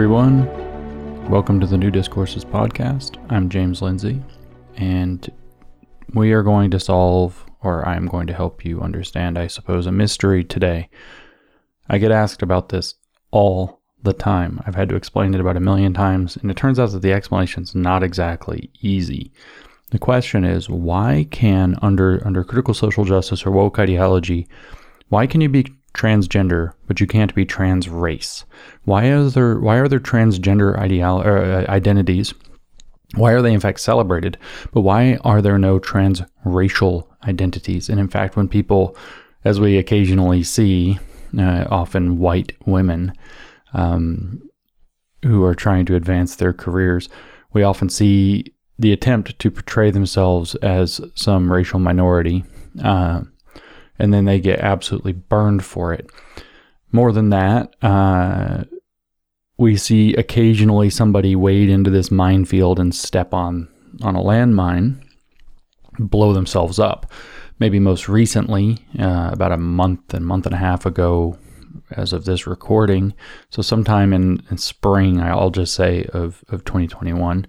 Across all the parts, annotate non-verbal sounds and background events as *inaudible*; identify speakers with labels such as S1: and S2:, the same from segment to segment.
S1: everyone. Welcome to the New Discourses podcast. I'm James Lindsay, and we are going to solve, or I'm going to help you understand, I suppose, a mystery today. I get asked about this all the time. I've had to explain it about a million times, and it turns out that the explanation is not exactly easy. The question is why can under under critical social justice or woke ideology, why can you be transgender but you can't be trans race? Why is there why are there transgender ideal uh, identities? Why are they in fact celebrated? But why are there no trans racial identities? And in fact, when people, as we occasionally see, uh, often white women um, who are trying to advance their careers, we often see the attempt to portray themselves as some racial minority, uh, and then they get absolutely burned for it. More than that, uh, we see occasionally somebody wade into this minefield and step on on a landmine, blow themselves up. Maybe most recently, uh, about a month and month and a half ago, as of this recording. So sometime in, in spring, I'll just say of of 2021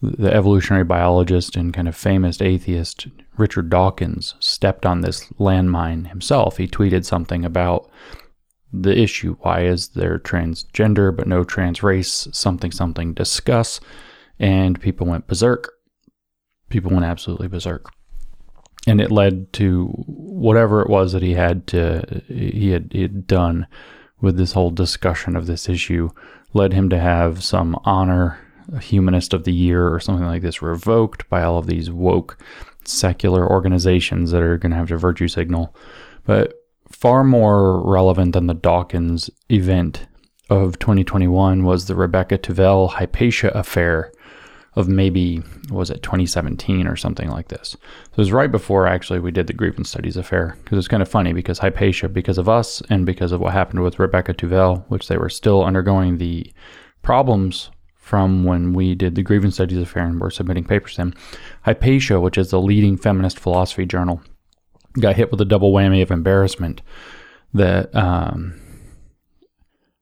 S1: the evolutionary biologist and kind of famous atheist Richard Dawkins stepped on this landmine himself. He tweeted something about the issue why is there transgender but no trans race? Something, something, discuss. And people went berserk. People went absolutely berserk. And it led to whatever it was that he had to he had, he had done with this whole discussion of this issue led him to have some honor Humanist of the Year or something like this revoked by all of these woke secular organizations that are going to have to virtue signal. But far more relevant than the Dawkins event of 2021 was the Rebecca Tuvel Hypatia affair of maybe was it 2017 or something like this. So it was right before actually we did the grievance studies affair because it's kind of funny because Hypatia because of us and because of what happened with Rebecca Tuvel, which they were still undergoing the problems from when we did the Grievance Studies Affair and we're submitting papers to him. Hypatia, which is the leading feminist philosophy journal, got hit with a double whammy of embarrassment that um,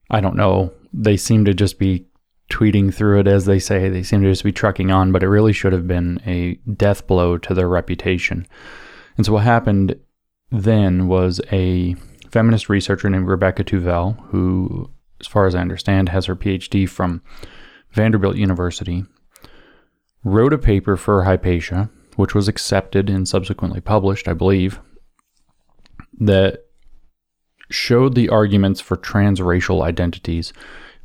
S1: I don't know. They seem to just be tweeting through it as they say. They seem to just be trucking on, but it really should have been a death blow to their reputation. And so what happened then was a feminist researcher named Rebecca Tuvel, who, as far as I understand, has her PhD from Vanderbilt University, wrote a paper for Hypatia, which was accepted and subsequently published, I believe, that showed the arguments for transracial identities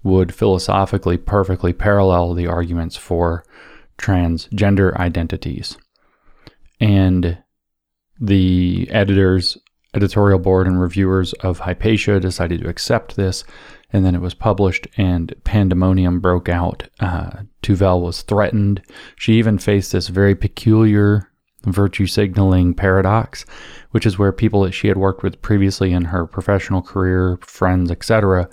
S1: would philosophically perfectly parallel the arguments for transgender identities. And the editors, editorial board, and reviewers of Hypatia decided to accept this and then it was published, and pandemonium broke out. Uh, Tuvel was threatened. She even faced this very peculiar virtue signaling paradox, which is where people that she had worked with previously in her professional career, friends, etc.,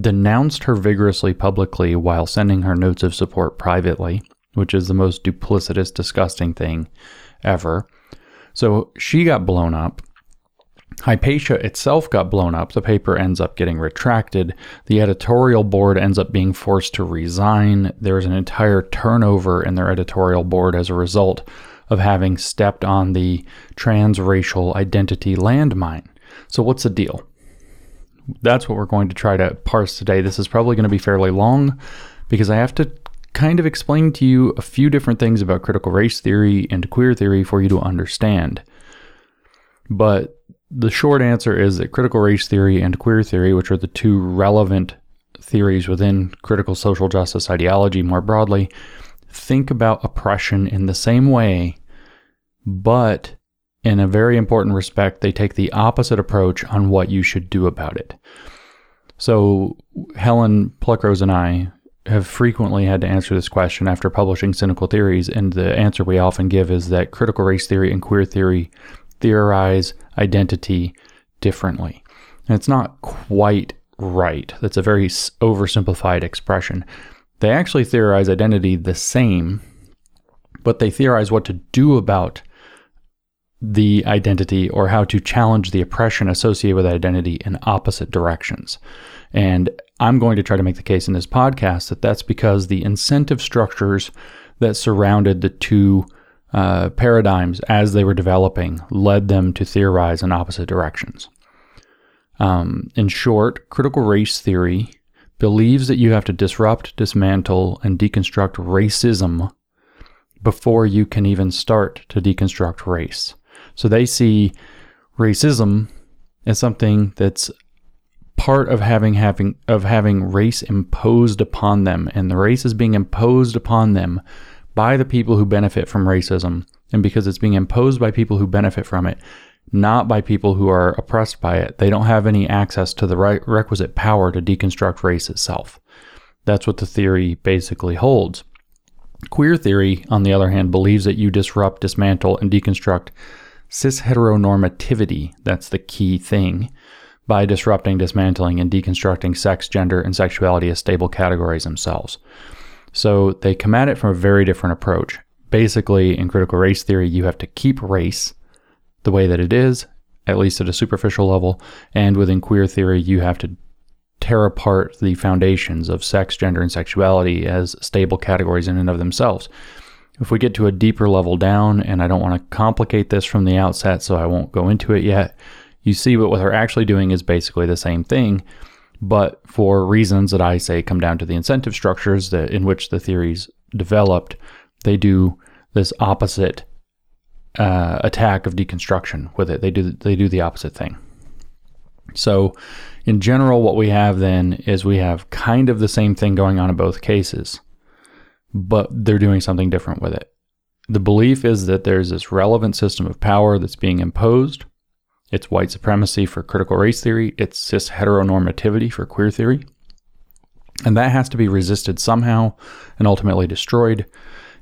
S1: denounced her vigorously publicly while sending her notes of support privately, which is the most duplicitous, disgusting thing ever. So she got blown up. Hypatia itself got blown up. The paper ends up getting retracted. The editorial board ends up being forced to resign. There's an entire turnover in their editorial board as a result of having stepped on the transracial identity landmine. So, what's the deal? That's what we're going to try to parse today. This is probably going to be fairly long because I have to kind of explain to you a few different things about critical race theory and queer theory for you to understand. But the short answer is that critical race theory and queer theory, which are the two relevant theories within critical social justice ideology more broadly, think about oppression in the same way, but in a very important respect, they take the opposite approach on what you should do about it. So, Helen Pluckrose and I have frequently had to answer this question after publishing Cynical Theories, and the answer we often give is that critical race theory and queer theory theorize identity differently. And it's not quite right. That's a very oversimplified expression. They actually theorize identity the same, but they theorize what to do about the identity or how to challenge the oppression associated with identity in opposite directions. And I'm going to try to make the case in this podcast that that's because the incentive structures that surrounded the two uh, paradigms as they were developing led them to theorize in opposite directions. Um, in short, critical race theory believes that you have to disrupt, dismantle, and deconstruct racism before you can even start to deconstruct race. So they see racism as something that's part of having having of having race imposed upon them and the race is being imposed upon them by the people who benefit from racism and because it's being imposed by people who benefit from it not by people who are oppressed by it. They don't have any access to the right requisite power to deconstruct race itself. That's what the theory basically holds. Queer theory on the other hand believes that you disrupt dismantle and deconstruct cis heteronormativity that's the key thing. By disrupting, dismantling, and deconstructing sex, gender, and sexuality as stable categories themselves. So they come at it from a very different approach. Basically, in critical race theory, you have to keep race the way that it is, at least at a superficial level, and within queer theory, you have to tear apart the foundations of sex, gender, and sexuality as stable categories in and of themselves. If we get to a deeper level down, and I don't want to complicate this from the outset, so I won't go into it yet, you see what they're actually doing is basically the same thing, but for reasons that I say come down to the incentive structures that in which the theories developed, they do this opposite uh, attack of deconstruction with it. They do they do the opposite thing. So, in general, what we have then is we have kind of the same thing going on in both cases, but they're doing something different with it. The belief is that there's this relevant system of power that's being imposed it's white supremacy for critical race theory, it's cis heteronormativity for queer theory. And that has to be resisted somehow and ultimately destroyed.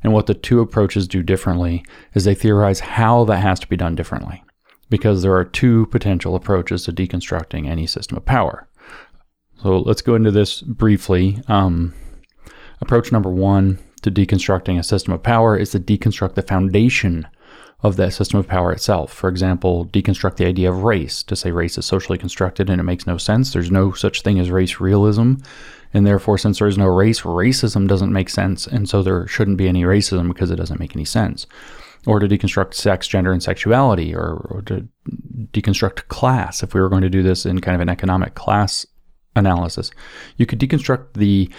S1: And what the two approaches do differently is they theorize how that has to be done differently. Because there are two potential approaches to deconstructing any system of power. So let's go into this briefly. Um, approach number one to deconstructing a system of power is to deconstruct the foundation of that system of power itself. For example, deconstruct the idea of race to say race is socially constructed and it makes no sense. There's no such thing as race realism. And therefore, since there is no race, racism doesn't make sense. And so there shouldn't be any racism because it doesn't make any sense. Or to deconstruct sex, gender, and sexuality, or, or to deconstruct class, if we were going to do this in kind of an economic class analysis. You could deconstruct the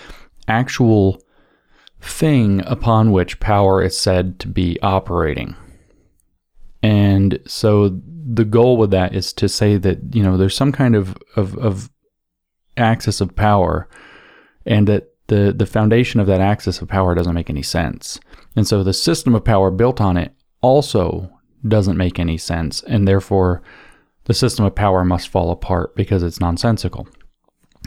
S1: actual thing upon which power is said to be operating. And so the goal with that is to say that, you know, there's some kind of, of, of axis of power and that the, the foundation of that axis of power doesn't make any sense. And so the system of power built on it also doesn't make any sense. And therefore, the system of power must fall apart because it's nonsensical.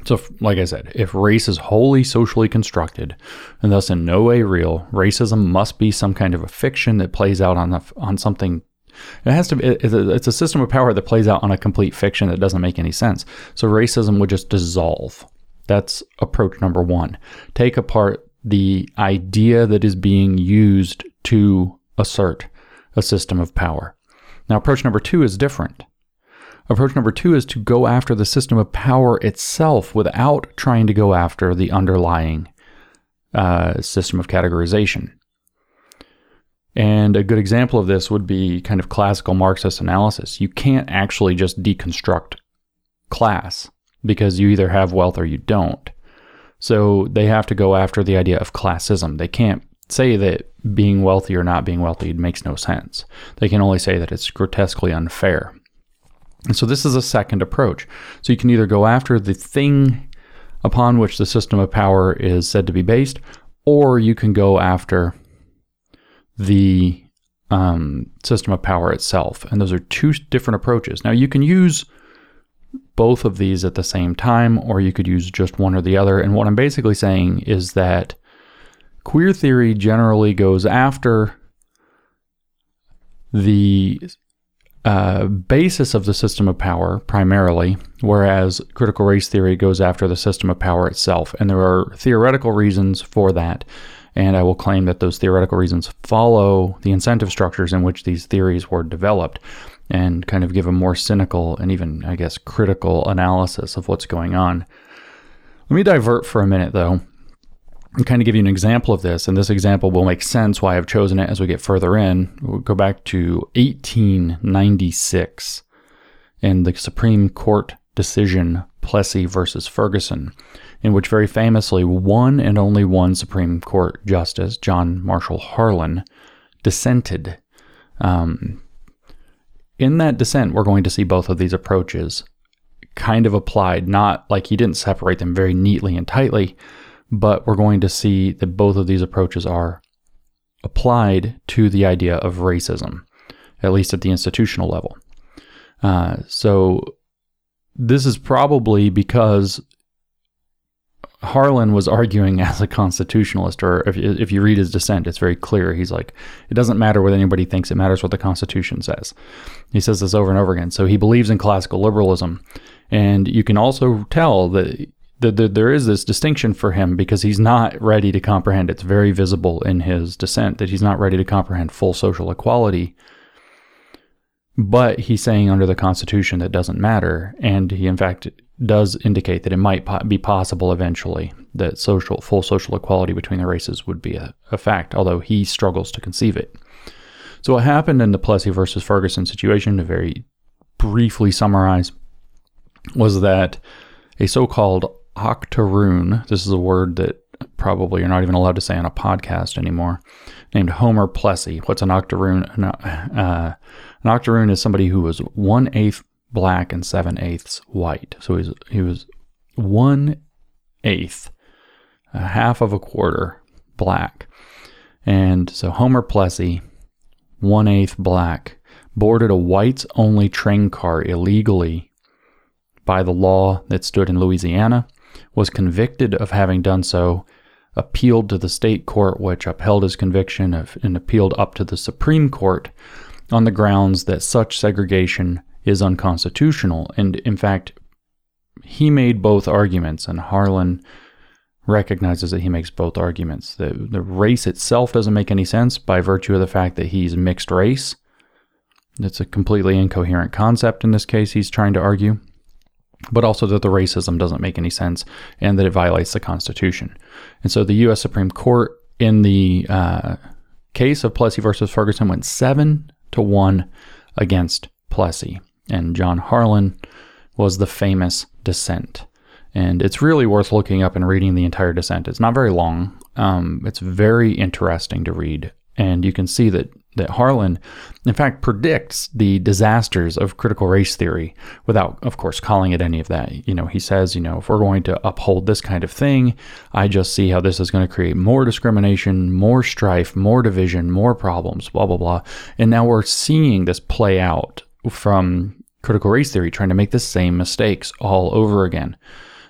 S1: So, like I said, if race is wholly socially constructed and thus in no way real, racism must be some kind of a fiction that plays out on on something it has to be, it's a system of power that plays out on a complete fiction that doesn't make any sense. So racism would just dissolve. That's approach number one. Take apart the idea that is being used to assert a system of power. Now, approach number two is different. Approach number two is to go after the system of power itself without trying to go after the underlying uh, system of categorization. And a good example of this would be kind of classical Marxist analysis. You can't actually just deconstruct class because you either have wealth or you don't. So they have to go after the idea of classism. They can't say that being wealthy or not being wealthy makes no sense. They can only say that it's grotesquely unfair. And so this is a second approach. So you can either go after the thing upon which the system of power is said to be based, or you can go after the um, system of power itself. And those are two different approaches. Now, you can use both of these at the same time, or you could use just one or the other. And what I'm basically saying is that queer theory generally goes after the uh, basis of the system of power primarily, whereas critical race theory goes after the system of power itself. And there are theoretical reasons for that. And I will claim that those theoretical reasons follow the incentive structures in which these theories were developed and kind of give a more cynical and even, I guess, critical analysis of what's going on. Let me divert for a minute, though, and kind of give you an example of this. And this example will make sense why I've chosen it as we get further in. We'll go back to 1896 and the Supreme Court decision Plessy versus Ferguson, in which very famously one and only one Supreme Court Justice, John Marshall Harlan, dissented. Um, in that dissent, we're going to see both of these approaches kind of applied, not like he didn't separate them very neatly and tightly, but we're going to see that both of these approaches are applied to the idea of racism, at least at the institutional level. Uh, so this is probably because Harlan was arguing as a constitutionalist, or if, if you read his dissent, it's very clear. He's like, it doesn't matter what anybody thinks, it matters what the Constitution says. He says this over and over again. So he believes in classical liberalism. And you can also tell that, that, that there is this distinction for him because he's not ready to comprehend. It's very visible in his dissent that he's not ready to comprehend full social equality but he's saying under the Constitution that doesn't matter, and he in fact does indicate that it might po- be possible eventually that social full social equality between the races would be a, a, fact, although he struggles to conceive it. So what happened in the Plessy versus Ferguson situation, to very briefly summarize, was that a so-called octoroon, this is a word that probably you're not even allowed to say on a podcast anymore, named Homer Plessy. What's an octoroon? Uh, an octoroon is somebody who was one eighth black and seven eighths white. So he's, he was one eighth, a half of a quarter black. And so Homer Plessy, one eighth black, boarded a whites only train car illegally by the law that stood in Louisiana, was convicted of having done so, appealed to the state court, which upheld his conviction, of, and appealed up to the Supreme Court, on the grounds that such segregation is unconstitutional. And in fact, he made both arguments, and Harlan recognizes that he makes both arguments. The, the race itself doesn't make any sense by virtue of the fact that he's mixed race. It's a completely incoherent concept in this case, he's trying to argue. But also that the racism doesn't make any sense and that it violates the Constitution. And so the U.S. Supreme Court, in the uh, case of Plessy versus Ferguson, went seven to 1 against Plessy. And John Harlan was the famous dissent. And it's really worth looking up and reading the entire dissent. It's not very long. Um, it's very interesting to read. And you can see that that Harlan, in fact, predicts the disasters of critical race theory without, of course, calling it any of that. You know, he says, you know, if we're going to uphold this kind of thing, I just see how this is going to create more discrimination, more strife, more division, more problems, blah, blah, blah. And now we're seeing this play out from critical race theory, trying to make the same mistakes all over again.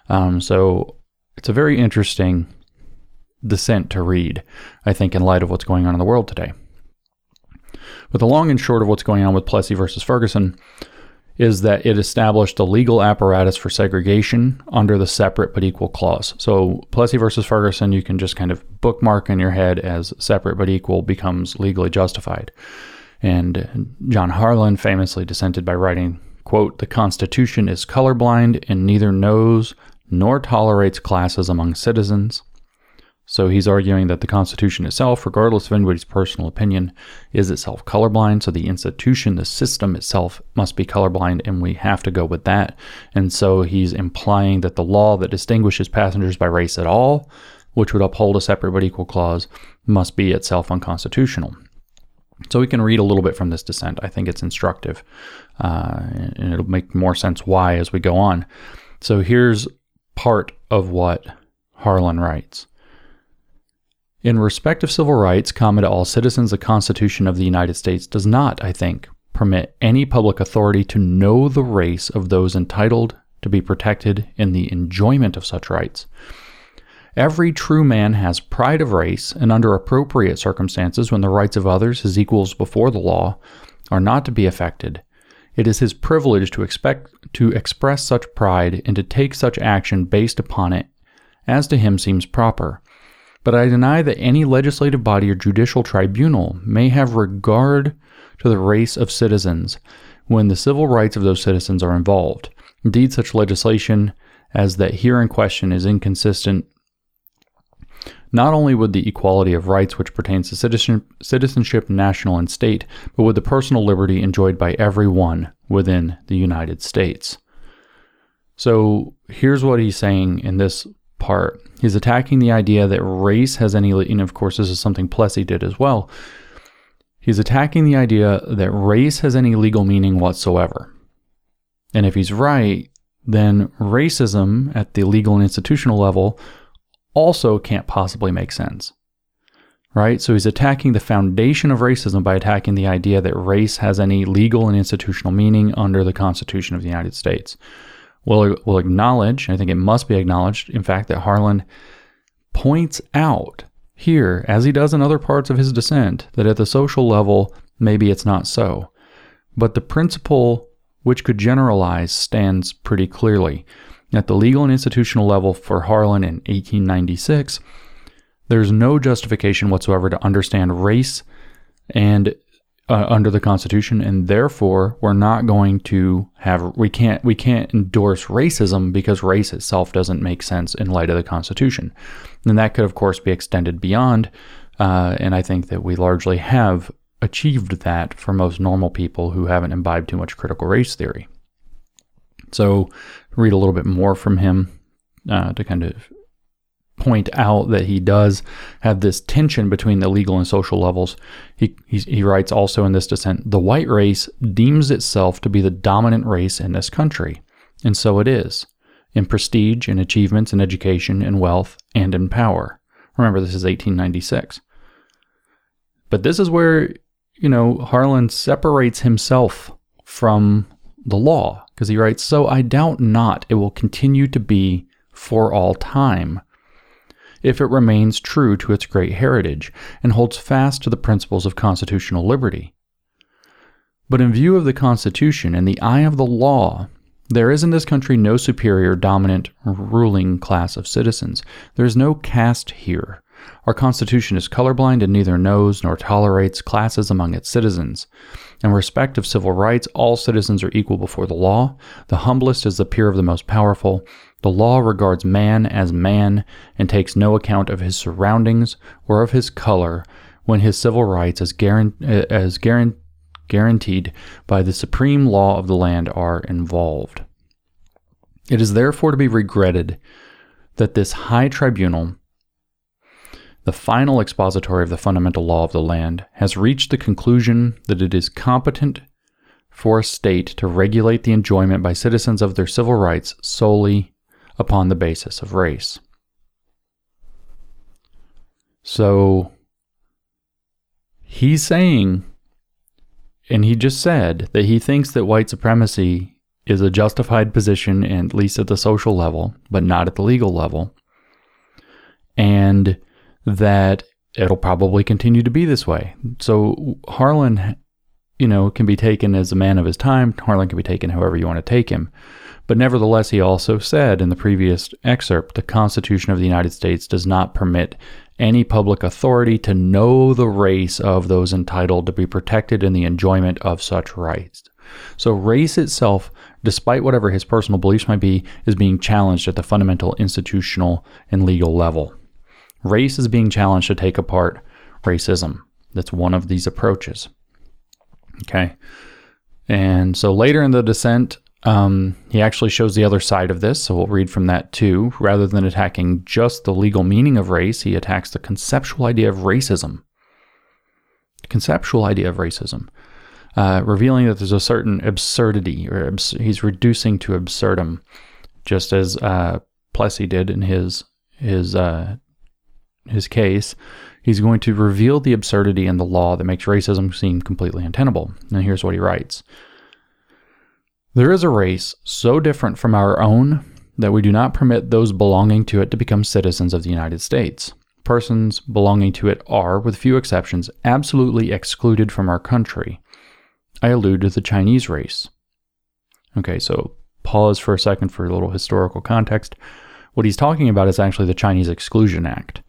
S1: Um, so it's a very interesting dissent to read, I think, in light of what's going on in the world today. But the long and short of what's going on with Plessy versus Ferguson is that it established a legal apparatus for segregation under the separate but equal clause. So Plessy versus Ferguson, you can just kind of bookmark in your head as separate but equal becomes legally justified. And John Harlan famously dissented by writing, quote, the Constitution is colorblind and neither knows nor tolerates classes among citizens. So he's arguing that the Constitution itself, regardless of anybody's personal opinion, is itself colorblind. So the institution, the system itself, must be colorblind, and we have to go with that. And so he's implying that the law that distinguishes passengers by race at all, which would uphold a separate but equal clause, must be itself unconstitutional. So we can read a little bit from this dissent. I think it's instructive, uh, and it'll make more sense why as we go on. So here's part of what Harlan writes. In respect of civil rights common to all citizens, the Constitution of the United States does not, I think, permit any public authority to know the race of those entitled to be protected in the enjoyment of such rights. Every true man has pride of race, and under appropriate circumstances, when the rights of others, his equals before the law, are not to be affected, it is his privilege to expect to express such pride and to take such action based upon it as to him seems proper but I deny that any legislative body or judicial tribunal may have regard to the race of citizens when the civil rights of those citizens are involved. Indeed, such legislation as that here in question is inconsistent not only would the equality of rights which pertains to citizen, citizenship, national and state, but with the personal liberty enjoyed by everyone within the United States. So here's what he's saying in this part. He's attacking the idea that race has any, and of course, this is something Plessy did as well. He's attacking the idea that race has any legal meaning whatsoever. And if he's right, then racism at the legal and institutional level also can't possibly make sense. Right? So he's attacking the foundation of racism by attacking the idea that race has any legal and institutional meaning under the Constitution of the United States. We'll, we'll acknowledge, I think it must be acknowledged, in fact, that Harlan points out here, as he does in other parts of his dissent, that at the social level, maybe it's not so. But the principle which could generalize stands pretty clearly. At the legal and institutional level for Harlan in 1896, there's no justification whatsoever to understand race and uh, under the Constitution, and therefore we're not going to have we can't we can't endorse racism because race itself doesn't make sense in light of the Constitution, and that could of course be extended beyond, uh, and I think that we largely have achieved that for most normal people who haven't imbibed too much critical race theory. So, read a little bit more from him uh, to kind of point out that he does have this tension between the legal and social levels. He, he writes also in this dissent the white race deems itself to be the dominant race in this country, and so it is, in prestige, in achievements, in education, in wealth, and in power. Remember, this is 1896. But this is where, you know, Harlan separates himself from the law because he writes, So I doubt not it will continue to be for all time, if it remains true to its great heritage and holds fast to the principles of constitutional liberty. But in view of the Constitution and the eye of the law, there is in this country no superior, dominant, ruling class of citizens. There is no caste here. Our Constitution is colorblind and neither knows nor tolerates classes among its citizens. In respect of civil rights, all citizens are equal before the law. The humblest is the peer of the most powerful. The law regards man as man and takes no account of his surroundings or of his color when his civil rights as, guarant- eh, as guarant- guaranteed by the supreme law of the land are involved. It is therefore to be regretted that this high tribunal the final expository of the fundamental law of the land, has reached the conclusion that it is competent for a state to regulate the enjoyment by citizens of their civil rights solely upon the basis of race. So he's saying, and he just said that he thinks that white supremacy is a justified position, at least at the social level, but not at the legal level. And that it'll probably continue to be this way. So Harlan, you know, can be taken as a man of his time. Harlan can be taken however you want to take him. But nevertheless, he also said in the previous excerpt the Constitution of the United States does not permit any public authority to know the race of those entitled to be protected in the enjoyment of such rights. So, race itself, despite whatever his personal beliefs might be, is being challenged at the fundamental institutional and legal level. Race is being challenged to take apart racism. That's one of these approaches. Okay. And so later in the dissent, um, he actually shows the other side of this. So we'll read from that too. Rather than attacking just the legal meaning of race, he attacks the conceptual idea of racism. Conceptual idea of racism. Uh, revealing that there's a certain absurdity, or abs- he's reducing to absurdum, just as uh, Plessy did in his his uh, his case, he's going to reveal the absurdity in the law that makes racism seem completely untenable. And here's what he writes There is a race so different from our own that we do not permit those belonging to it to become citizens of the United States. Persons belonging to it are, with few exceptions, absolutely excluded from our country. I allude to the Chinese race. Okay, so pause for a second for a little historical context. What he's talking about is actually the Chinese Exclusion Act.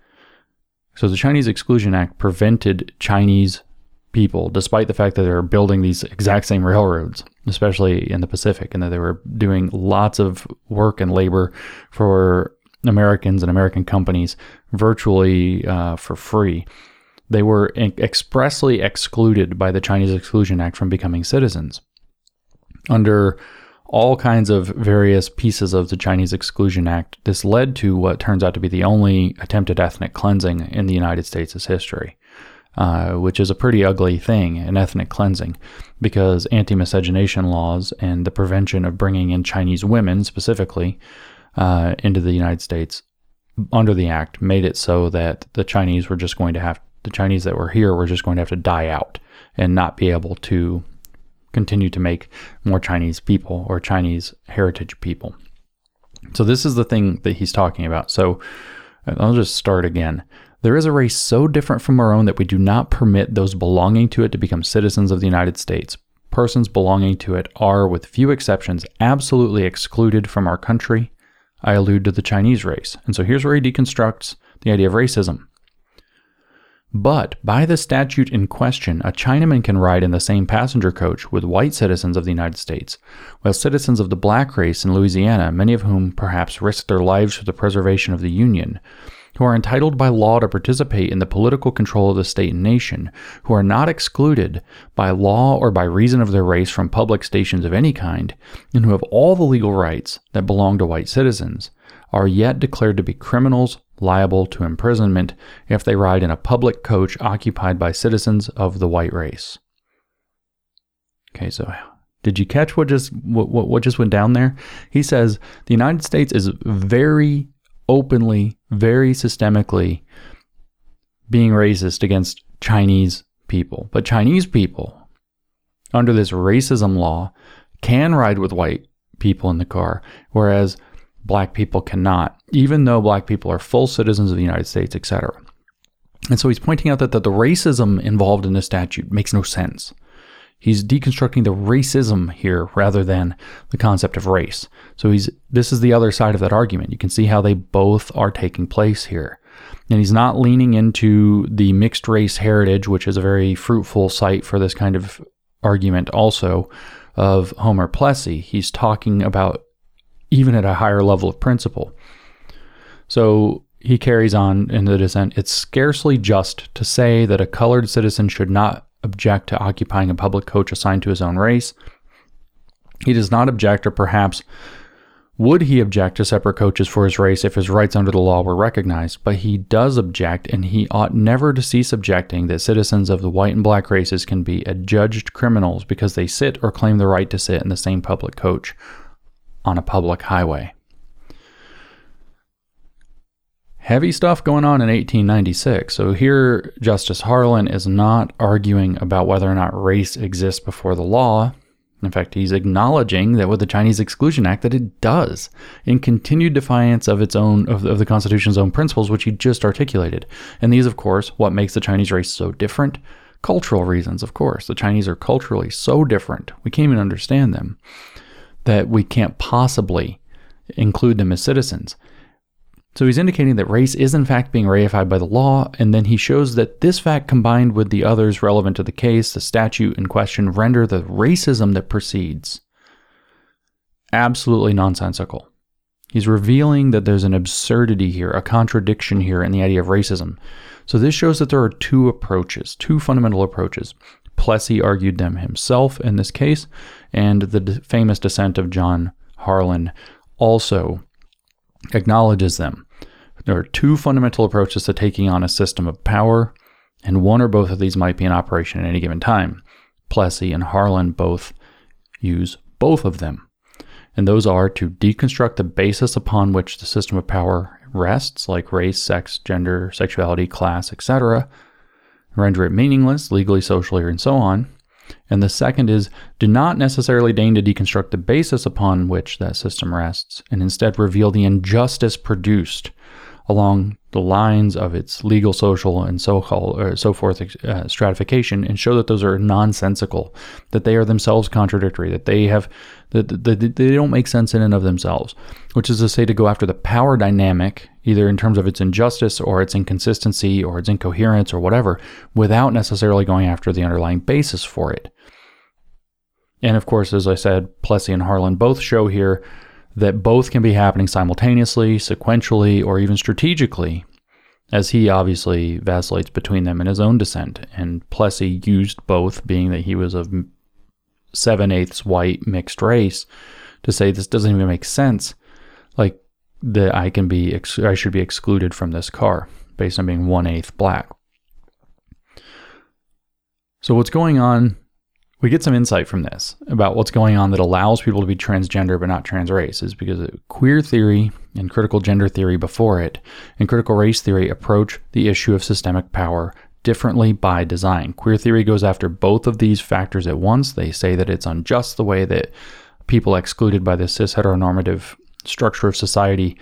S1: So the Chinese Exclusion Act prevented Chinese people, despite the fact that they were building these exact same railroads, especially in the Pacific, and that they were doing lots of work and labor for Americans and American companies virtually uh, for free. They were expressly excluded by the Chinese Exclusion Act from becoming citizens. Under all kinds of various pieces of the Chinese Exclusion Act, this led to what turns out to be the only attempted ethnic cleansing in the United States' history. Uh, which is a pretty ugly thing, an ethnic cleansing, because anti miscegenation laws and the prevention of bringing in Chinese women specifically uh, into the United States under the act made it so that the Chinese were just going to have, the Chinese that were here were just going to have to die out and not be able to continue to make more Chinese people or Chinese heritage people. So, this is the thing that he's talking about. So, uh, I'll just start again. There is a race so different from our own that we do not permit those belonging to it to become citizens of the United States. Persons belonging to it are, with few exceptions, absolutely excluded from our country. I allude to the Chinese race. And so here's where he deconstructs the idea of racism. But by the statute in question, a Chinaman can ride in the same passenger coach with white citizens of the United States, while citizens of the black race in Louisiana, many of whom perhaps risked their lives for the preservation of the Union, who are entitled by law to participate in the political control of the state and nation, who are not excluded by law or by reason of their race from public stations of any kind, and who have all the legal rights that belong to white citizens, are yet declared to be criminals liable to imprisonment if they ride in a public coach occupied by citizens of the white race. Okay, so did you catch what just what, what just went down there? He says the United States is very openly, very systemically being racist against Chinese people. But Chinese people, under this racism law, can ride with white people in the car, whereas black people cannot, even though black people are full citizens of the United States, etc. And so he's pointing out that the, the racism involved in this statute makes no sense. He's deconstructing the racism here rather than the concept of race. So he's this is the other side of that argument. You can see how they both are taking place here. And he's not leaning into the mixed race heritage, which is a very fruitful site for this kind of argument also of Homer Plessy. He's talking about even at a higher level of principle. So he carries on in the dissent. It's scarcely just to say that a colored citizen should not object to occupying a public coach assigned to his own race. He does not object, or perhaps would he object to separate coaches for his race if his rights under the law were recognized? But he does object, and he ought never to cease objecting that citizens of the white and black races can be adjudged criminals because they sit or claim the right to sit in the same public coach on a public highway. heavy stuff going on in 1896. So here, Justice Harlan is not arguing about whether or not race exists before the law. In fact, he's acknowledging that with the Chinese Exclusion Act that it does, in continued defiance of its own of, of the Constitution's own principles, which he just articulated. And these, of course, what makes the Chinese race so different? Cultural reasons, of course. The Chinese are culturally so different. We can't even understand them that we can't possibly include them as citizens. So he's indicating that race is in fact being reified by the law, and then he shows that this fact combined with the others relevant to the case, the statute in question, render the racism that precedes absolutely nonsensical. He's revealing that there's an absurdity here, a contradiction here in the idea of racism. So this shows that there are two approaches, two fundamental approaches. Plessy argued them himself in this case, and the famous dissent of John Harlan also acknowledges them. There are two fundamental approaches to taking on a system of power, and one or both of these might be in operation at any given time. Plessy and Harlan both use both of them. And those are to deconstruct the basis upon which the system of power rests, like race, sex, gender, sexuality, class, etc., render it meaningless, legally, socially, and so on, and the second is do not necessarily deign to deconstruct the basis upon which that system rests, and instead reveal the injustice produced along the lines of its legal, social, and so called so forth uh, stratification, and show that those are nonsensical, that they are themselves contradictory, that they have that, that they don't make sense in and of themselves. Which is to say, to go after the power dynamic, either in terms of its injustice or its inconsistency or its incoherence or whatever, without necessarily going after the underlying basis for it. And of course, as I said, Plessy and Harlan both show here that both can be happening simultaneously, sequentially, or even strategically, as he obviously vacillates between them in his own dissent. And Plessy used both, being that he was of seven eighths white mixed race, to say this doesn't even make sense. Like that I can be, ex- I should be excluded from this car based on being one eighth black. So what's going on we get some insight from this about what's going on that allows people to be transgender but not trans race is because queer theory and critical gender theory before it and critical race theory approach the issue of systemic power differently by design. Queer theory goes after both of these factors at once. They say that it's unjust the way that people excluded by the cis heteronormative structure of society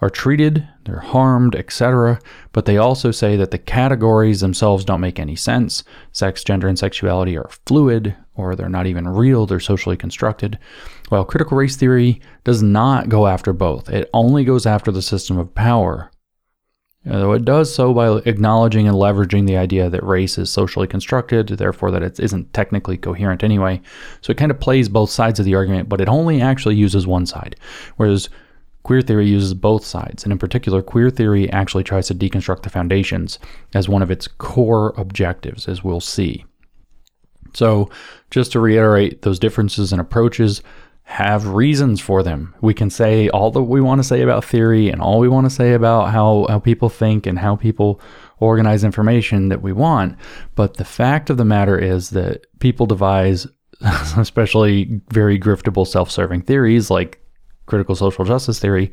S1: are treated, they're harmed, etc. But they also say that the categories themselves don't make any sense. Sex, gender, and sexuality are fluid, or they're not even real, they're socially constructed. While critical race theory does not go after both, it only goes after the system of power. Though it does so by acknowledging and leveraging the idea that race is socially constructed, therefore that it isn't technically coherent anyway. So it kind of plays both sides of the argument, but it only actually uses one side. Whereas Queer theory uses both sides, and in particular, queer theory actually tries to deconstruct the foundations as one of its core objectives, as we'll see. So, just to reiterate, those differences in approaches have reasons for them. We can say all that we want to say about theory and all we want to say about how, how people think and how people organize information that we want. But the fact of the matter is that people devise, *laughs* especially very griftable self serving theories like critical social justice theory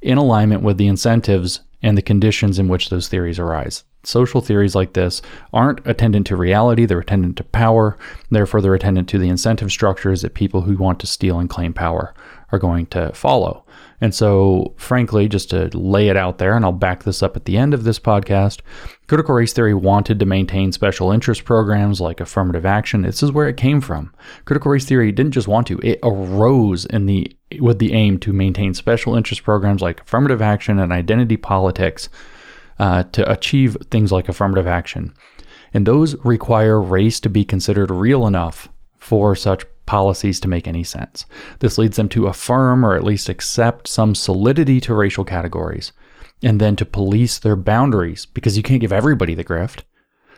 S1: in alignment with the incentives and the conditions in which those theories arise. Social theories like this aren't attendant to reality, they're attendant to power, therefore, they're attendant to the incentive structures that people who want to steal and claim power are going to follow. And so, frankly, just to lay it out there, and I'll back this up at the end of this podcast, critical race theory wanted to maintain special interest programs like affirmative action. This is where it came from. Critical race theory didn't just want to; it arose in the with the aim to maintain special interest programs like affirmative action and identity politics uh, to achieve things like affirmative action. And those require race to be considered real enough for such policies to make any sense. This leads them to affirm or at least accept some solidity to racial categories and then to police their boundaries because you can't give everybody the grift.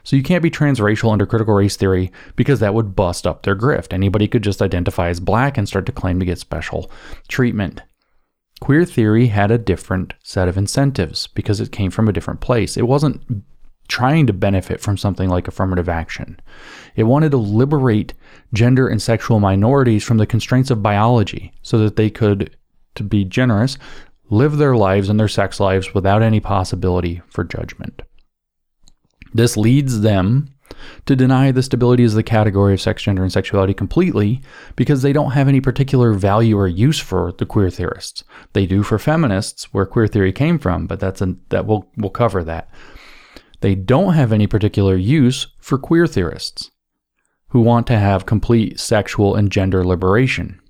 S1: So you can't be transracial under critical race theory because that would bust up their grift. Anybody could just identify as black and start to claim to get special treatment. Queer theory had a different set of incentives because it came from a different place. It wasn't trying to benefit from something like affirmative action. It wanted to liberate gender and sexual minorities from the constraints of biology so that they could, to be generous, live their lives and their sex lives without any possibility for judgment. This leads them to deny the stability as the category of sex, gender, and sexuality completely because they don't have any particular value or use for the queer theorists. They do for feminists, where queer theory came from, but that's a, that we'll we'll cover that. They don't have any particular use for queer theorists who want to have complete sexual and gender liberation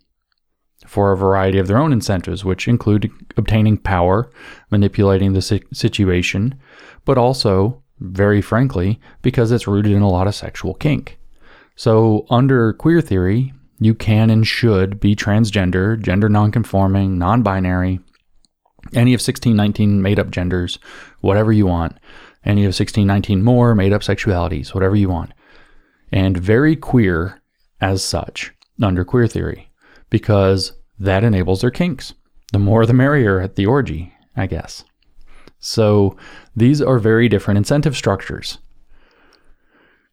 S1: for a variety of their own incentives, which include obtaining power, manipulating the situation, but also very frankly, because it's rooted in a lot of sexual kink. So, under queer theory, you can and should be transgender, gender nonconforming, non binary, any of 1619 made up genders, whatever you want, any of 1619 more made up sexualities, whatever you want, and very queer as such under queer theory, because that enables their kinks. The more the merrier at the orgy, I guess. So these are very different incentive structures.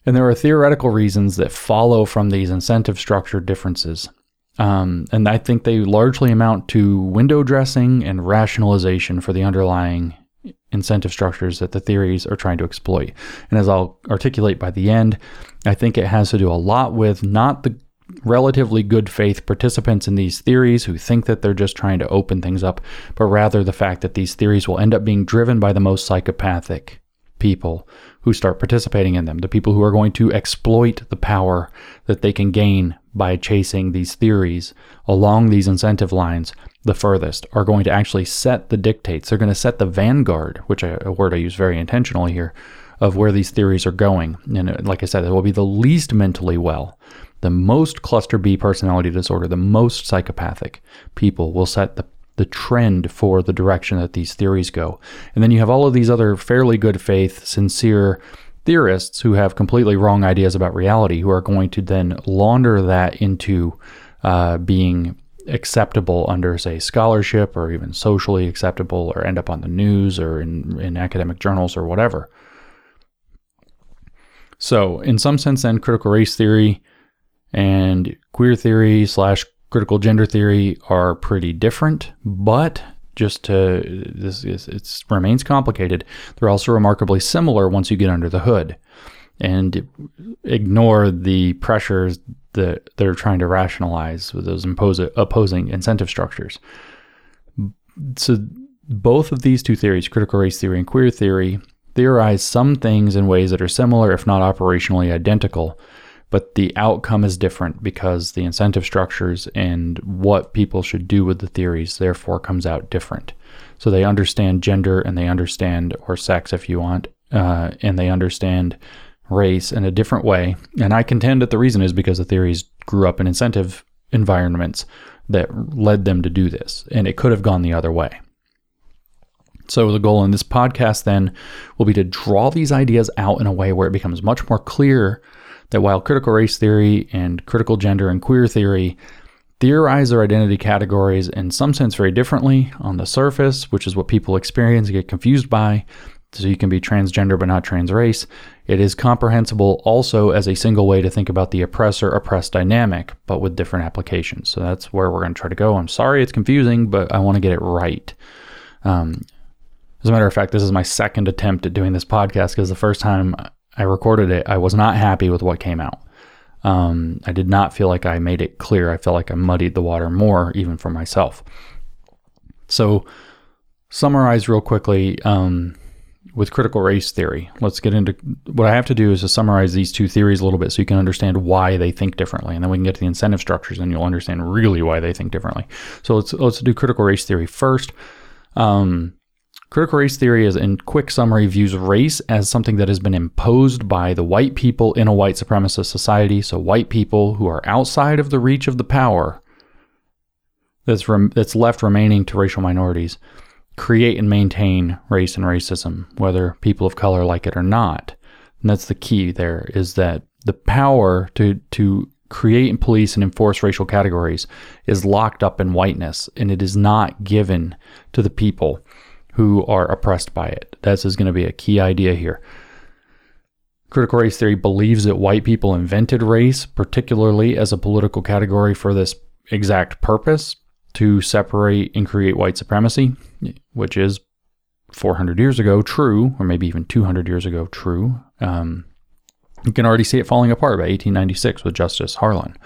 S1: And there are theoretical reasons that follow from these incentive structure differences. Um, and I think they largely amount to window dressing and rationalization for the underlying incentive structures that the theories are trying to exploit. And as I'll articulate by the end, I think it has to do a lot with not the relatively good faith participants in these theories who think that they're just trying to open things up, but rather the fact that these theories will end up being driven by the most psychopathic people who start participating in them, the people who are going to exploit the power that they can gain by chasing these theories along these incentive lines the furthest are going to actually set the dictates. They're going to set the vanguard, which I, a word I use very intentionally here, of where these theories are going. And uh, like I said, it will be the least mentally well, the most cluster B personality disorder, the most psychopathic people will set the the trend for the direction that these theories go. And then you have all of these other fairly good faith, sincere theorists who have completely wrong ideas about reality, who are going to then launder that into uh, being acceptable under, say, scholarship or even socially acceptable or end up on the news or in, in academic journals or whatever. So, in some sense, then, critical race theory and queer theory slash critical gender theory are pretty different, but just to this is it remains complicated. They're also remarkably similar once you get under the hood and ignore the pressures that they're trying to rationalize with those impose, opposing incentive structures. So both of these two theories, critical race theory and queer theory, theorize some things in ways that are similar, if not operationally identical, but the outcome is different because the incentive structures and what people should do with the theories therefore comes out different. So they understand gender and they understand, or sex if you want, uh, and they understand race in a different way. And I contend that the reason is because the theories grew up in incentive environments that led them to do this, and it could have gone the other way. So, the goal in this podcast then will be to draw these ideas out in a way where it becomes much more clear that while critical race theory and critical gender and queer theory theorize their identity categories in some sense very differently on the surface, which is what people experience and get confused by. So you can be transgender but not trans race. It is comprehensible also as a single way to think about the oppressor oppressed dynamic, but with different applications. So that's where we're going to try to go. I'm sorry it's confusing, but I want to get it right. Um, as a matter of fact, this is my second attempt at doing this podcast because the first time I recorded it, I was not happy with what came out. Um, I did not feel like I made it clear. I felt like I muddied the water more, even for myself. So, summarize real quickly um, with critical race theory. Let's get into what I have to do is to summarize these two theories a little bit so you can understand why they think differently, and then we can get to the incentive structures, and you'll understand really why they think differently. So let's let's do critical race theory first. Um, Critical race theory, is in quick summary, views race as something that has been imposed by the white people in a white supremacist society. So, white people who are outside of the reach of the power that's, rem- that's left remaining to racial minorities create and maintain race and racism, whether people of color like it or not. And that's the key there is that the power to, to create and police and enforce racial categories is locked up in whiteness and it is not given to the people who are oppressed by it. This is going to be a key idea here. Critical race theory believes that white people invented race, particularly as a political category for this exact purpose to separate and create white supremacy, which is 400 years ago true, or maybe even 200 years ago true. Um, you can already see it falling apart by 1896 with Justice Harlan.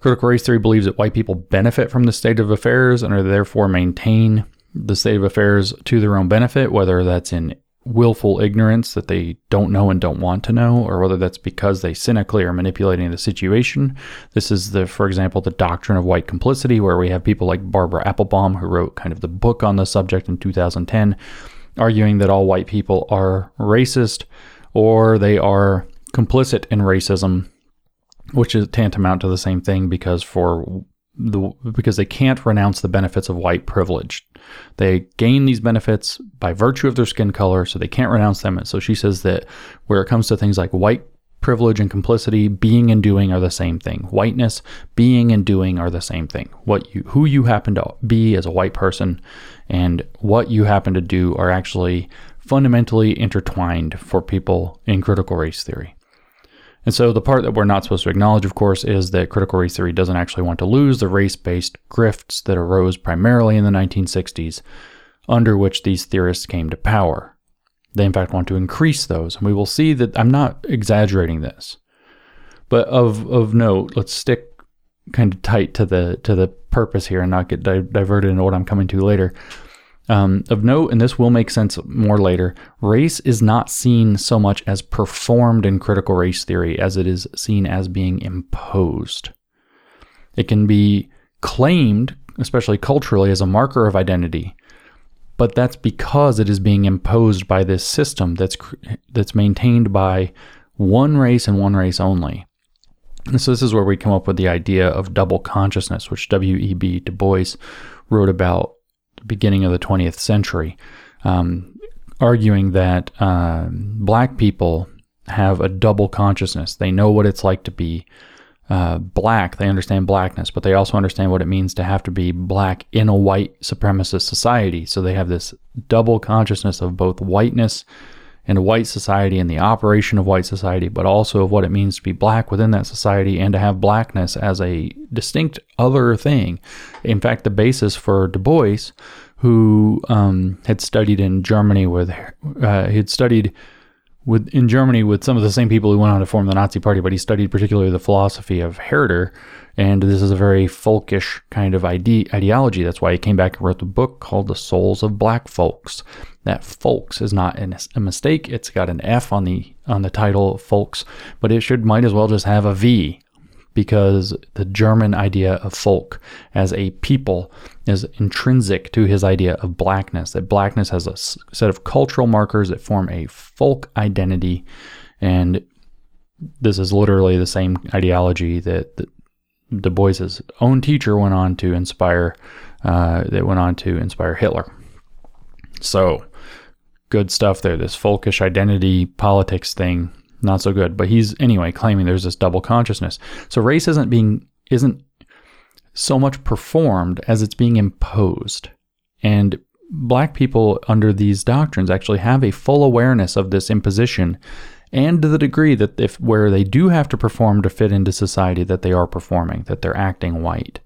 S1: Critical race theory believes that white people benefit from the state of affairs and are therefore maintain the state of affairs to their own benefit, whether that's in willful ignorance that they don't know and don't want to know, or whether that's because they cynically are manipulating the situation. This is the, for example, the doctrine of white complicity, where we have people like Barbara Applebaum, who wrote kind of the book on the subject in 2010, arguing that all white people are racist or they are complicit in racism, which is tantamount to the same thing because for the because they can't renounce the benefits of white privilege. They gain these benefits by virtue of their skin color, so they can't renounce them. And so she says that where it comes to things like white privilege and complicity, being and doing are the same thing. Whiteness, being and doing are the same thing. What you who you happen to be as a white person and what you happen to do are actually fundamentally intertwined for people in critical race theory. And so the part that we're not supposed to acknowledge, of course, is that critical race theory doesn't actually want to lose the race based grifts that arose primarily in the 1960s, under which these theorists came to power. They, in fact, want to increase those. And we will see that I'm not exaggerating this. But of of note, let's stick kind of tight to the to the purpose here and not get di- diverted into what I'm coming to later. Um, of note, and this will make sense more later, race is not seen so much as performed in critical race theory as it is seen as being imposed. It can be claimed, especially culturally, as a marker of identity, but that's because it is being imposed by this system that's that's maintained by one race and one race only. And so this is where we come up with the idea of double consciousness, which W.E.B. Du Bois wrote about beginning of the 20th century, um, arguing that uh, black people have a double consciousness. They know what it's like to be uh, black. They understand blackness, but they also understand what it means to have to be black in a white supremacist society. So they have this double consciousness of both whiteness in a white society and the operation of white society, but also of what it means to be black within that society and to have blackness as a distinct other thing. In fact, the basis for Du Bois, who um, had studied in Germany with, uh, he had studied with in Germany with some of the same people who went on to form the Nazi Party, but he studied particularly the philosophy of Herder, and this is a very folkish kind of ide- ideology. That's why he came back and wrote the book called The Souls of Black Folks. That folks is not a mistake. It's got an F on the on the title folks, but it should might as well just have a V because the German idea of folk as a people is intrinsic to his idea of blackness. That blackness has a set of cultural markers that form a folk identity, and this is literally the same ideology that, Du Bois's own teacher went on to inspire. Uh, that went on to inspire Hitler. So, good stuff there. This folkish identity politics thing, not so good. But he's anyway claiming there's this double consciousness. So race isn't being isn't so much performed as it's being imposed. And black people under these doctrines actually have a full awareness of this imposition and to the degree that if where they do have to perform to fit into society that they are performing that they're acting white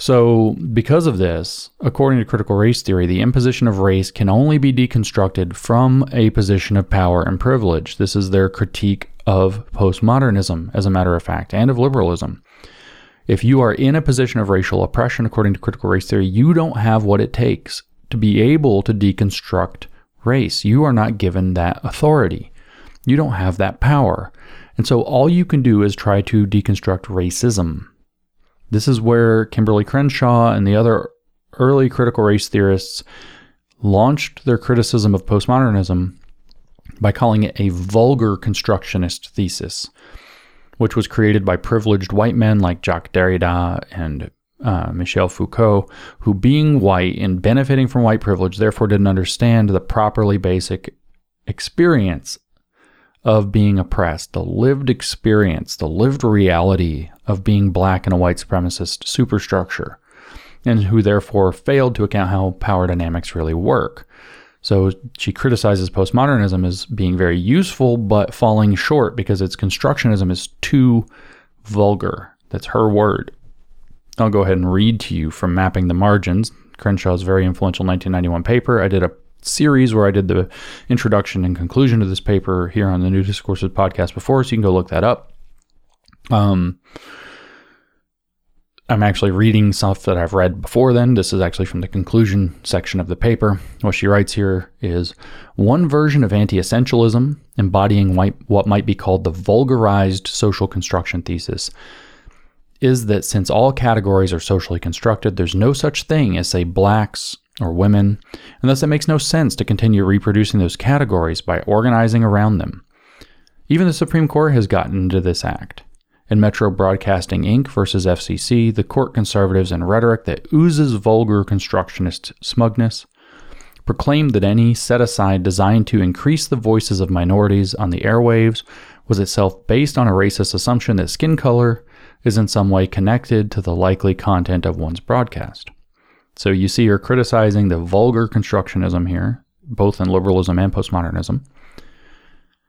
S1: so because of this according to critical race theory the imposition of race can only be deconstructed from a position of power and privilege this is their critique of postmodernism as a matter of fact and of liberalism if you are in a position of racial oppression according to critical race theory you don't have what it takes to be able to deconstruct race. You are not given that authority. You don't have that power. And so all you can do is try to deconstruct racism. This is where Kimberlé Crenshaw and the other early critical race theorists launched their criticism of postmodernism by calling it a vulgar constructionist thesis, which was created by privileged white men like Jacques Derrida and uh, Michel Foucault, who, being white and benefiting from white privilege, therefore didn't understand the properly basic experience of being oppressed, the lived experience, the lived reality of being black in a white supremacist superstructure, and who therefore failed to account how power dynamics really work. So she criticizes postmodernism as being very useful, but falling short because its constructionism is too vulgar. That's her word. I'll go ahead and read to you from Mapping the Margins, Crenshaw's very influential 1991 paper. I did a series where I did the introduction and conclusion to this paper here on the New Discourses podcast before, so you can go look that up. Um, I'm actually reading stuff that I've read before then. This is actually from the conclusion section of the paper. What she writes here is one version of anti essentialism, embodying what might be called the vulgarized social construction thesis, is that since all categories are socially constructed, there's no such thing as, say, blacks or women, and thus it makes no sense to continue reproducing those categories by organizing around them. Even the Supreme Court has gotten into this act. In Metro Broadcasting Inc. versus FCC, the court conservatives and rhetoric that oozes vulgar constructionist smugness proclaimed that any set aside designed to increase the voices of minorities on the airwaves was itself based on a racist assumption that skin color is in some way connected to the likely content of one's broadcast. So you see her criticizing the vulgar constructionism here, both in liberalism and postmodernism.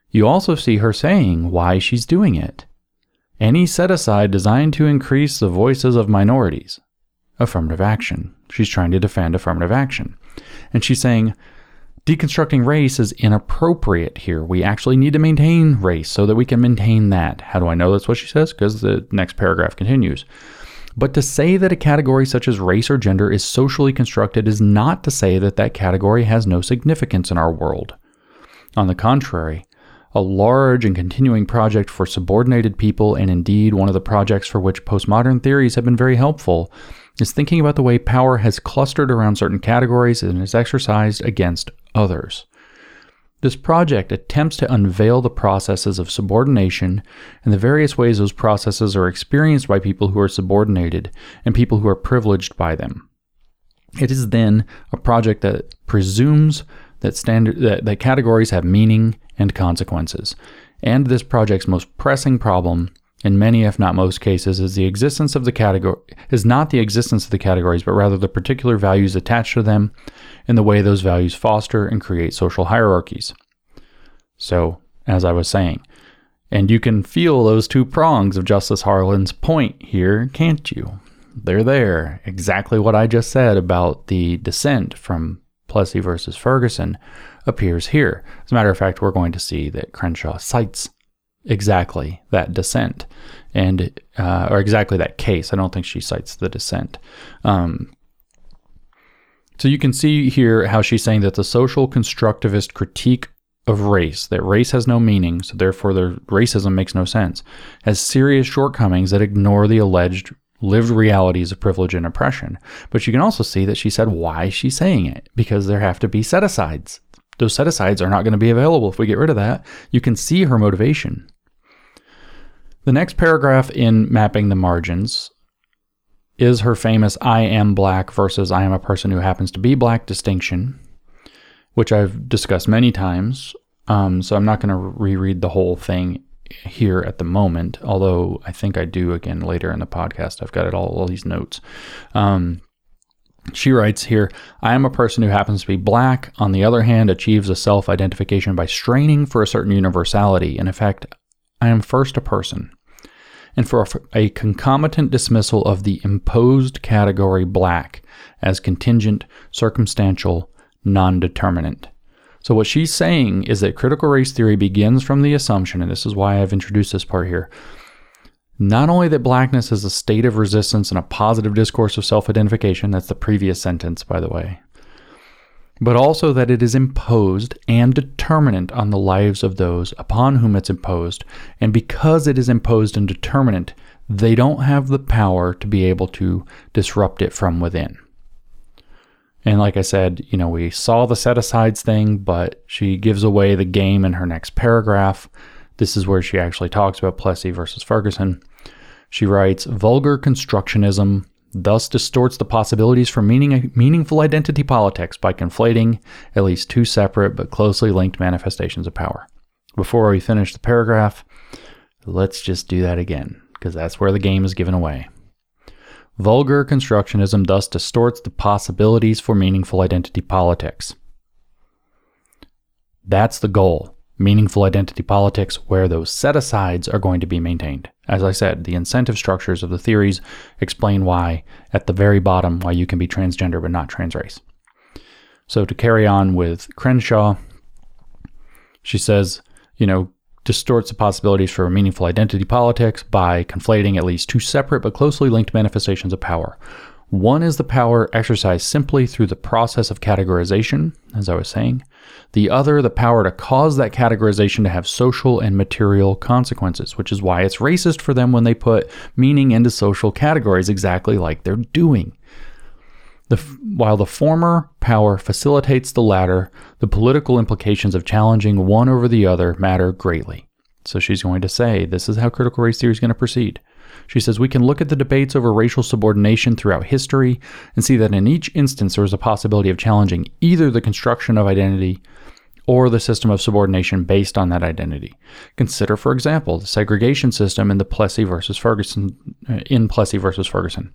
S1: You also see her saying why she's doing it. Any set aside designed to increase the voices of minorities. Affirmative action. She's trying to defend affirmative action. And she's saying, deconstructing race is inappropriate here. We actually need to maintain race so that we can maintain that. How do I know that's what she says? Because the next paragraph continues. But to say that a category such as race or gender is socially constructed is not to say that that category has no significance in our world. On the contrary, a large and continuing project for subordinated people, and indeed one of the projects for which postmodern theories have been very helpful, is thinking about the way power has clustered around certain categories and is exercised against others. This project attempts to unveil the processes of subordination and the various ways those processes are experienced by people who are subordinated and people who are privileged by them. It is then a project that presumes that standard that, that categories have meaning and consequences. And this project's most pressing problem in many if not most cases is the existence of the category is not the existence of the categories but rather the particular values attached to them and the way those values foster and create social hierarchies. So as i was saying and you can feel those two prongs of justice harlan's point here can't you? They're there. Exactly what i just said about the dissent from plessy versus ferguson appears here. As a matter of fact we're going to see that crenshaw cites exactly that dissent and uh, or exactly that case. I don't think she cites the dissent. Um, so you can see here how she's saying that the social constructivist critique of race, that race has no meaning, so therefore the racism makes no sense, has serious shortcomings that ignore the alleged lived realities of privilege and oppression. But you can also see that she said why she's saying it, because there have to be set asides. Those set asides are not going to be available if we get rid of that. You can see her motivation. The next paragraph in Mapping the Margins is her famous I am black versus I am a person who happens to be black distinction, which I've discussed many times. Um, so I'm not going to reread the whole thing here at the moment, although I think I do again later in the podcast. I've got it all, all these notes. Um, she writes here I am a person who happens to be black, on the other hand, achieves a self identification by straining for a certain universality. In effect, I am first a person, and for a concomitant dismissal of the imposed category black as contingent, circumstantial, non determinant. So, what she's saying is that critical race theory begins from the assumption, and this is why I've introduced this part here, not only that blackness is a state of resistance and a positive discourse of self identification, that's the previous sentence, by the way, but also that it is imposed and determinant on the lives of those upon whom it's imposed. And because it is imposed and determinant, they don't have the power to be able to disrupt it from within. And like I said, you know, we saw the set asides thing, but she gives away the game in her next paragraph. This is where she actually talks about Plessy versus Ferguson. She writes Vulgar constructionism thus distorts the possibilities for meaning, meaningful identity politics by conflating at least two separate but closely linked manifestations of power. Before we finish the paragraph, let's just do that again, because that's where the game is given away. Vulgar constructionism thus distorts the possibilities for meaningful identity politics. That's the goal meaningful identity politics where those set asides are going to be maintained. As I said, the incentive structures of the theories explain why, at the very bottom, why you can be transgender but not transrace. So to carry on with Crenshaw, she says, you know, distorts the possibilities for meaningful identity politics by conflating at least two separate but closely linked manifestations of power. One is the power exercised simply through the process of categorization, as I was saying. The other, the power to cause that categorization to have social and material consequences, which is why it's racist for them when they put meaning into social categories exactly like they're doing. The, while the former power facilitates the latter, the political implications of challenging one over the other matter greatly. So she's going to say this is how critical race theory is going to proceed. She says we can look at the debates over racial subordination throughout history and see that in each instance there was a possibility of challenging either the construction of identity or the system of subordination based on that identity. Consider, for example, the segregation system in the Plessy versus Ferguson uh, in Plessy versus Ferguson.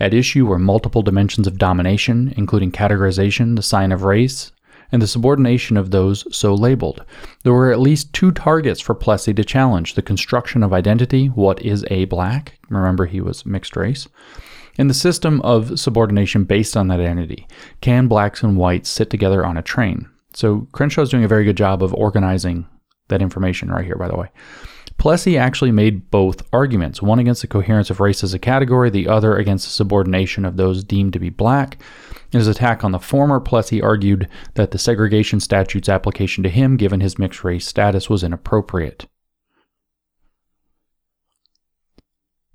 S1: At issue were multiple dimensions of domination, including categorization, the sign of race, and the subordination of those so labeled. There were at least two targets for Plessy to challenge the construction of identity, what is a black? Remember, he was mixed race. and the system of subordination based on that identity. Can blacks and whites sit together on a train? So Crenshaw is doing a very good job of organizing that information right here, by the way. Plessy actually made both arguments, one against the coherence of race as a category, the other against the subordination of those deemed to be black. In his attack on the former, Plessy argued that the segregation statute's application to him, given his mixed race status, was inappropriate.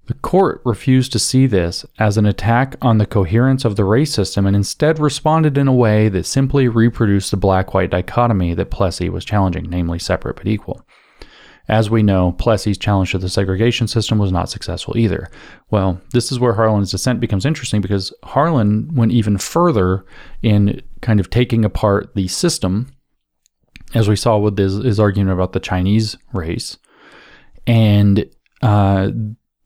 S1: The court refused to see this as an attack on the coherence of the race system and instead responded in a way that simply reproduced the black white dichotomy that Plessy was challenging, namely separate but equal. As we know, Plessy's challenge to the segregation system was not successful either. Well, this is where Harlan's dissent becomes interesting because Harlan went even further in kind of taking apart the system, as we saw with his, his argument about the Chinese race. And uh,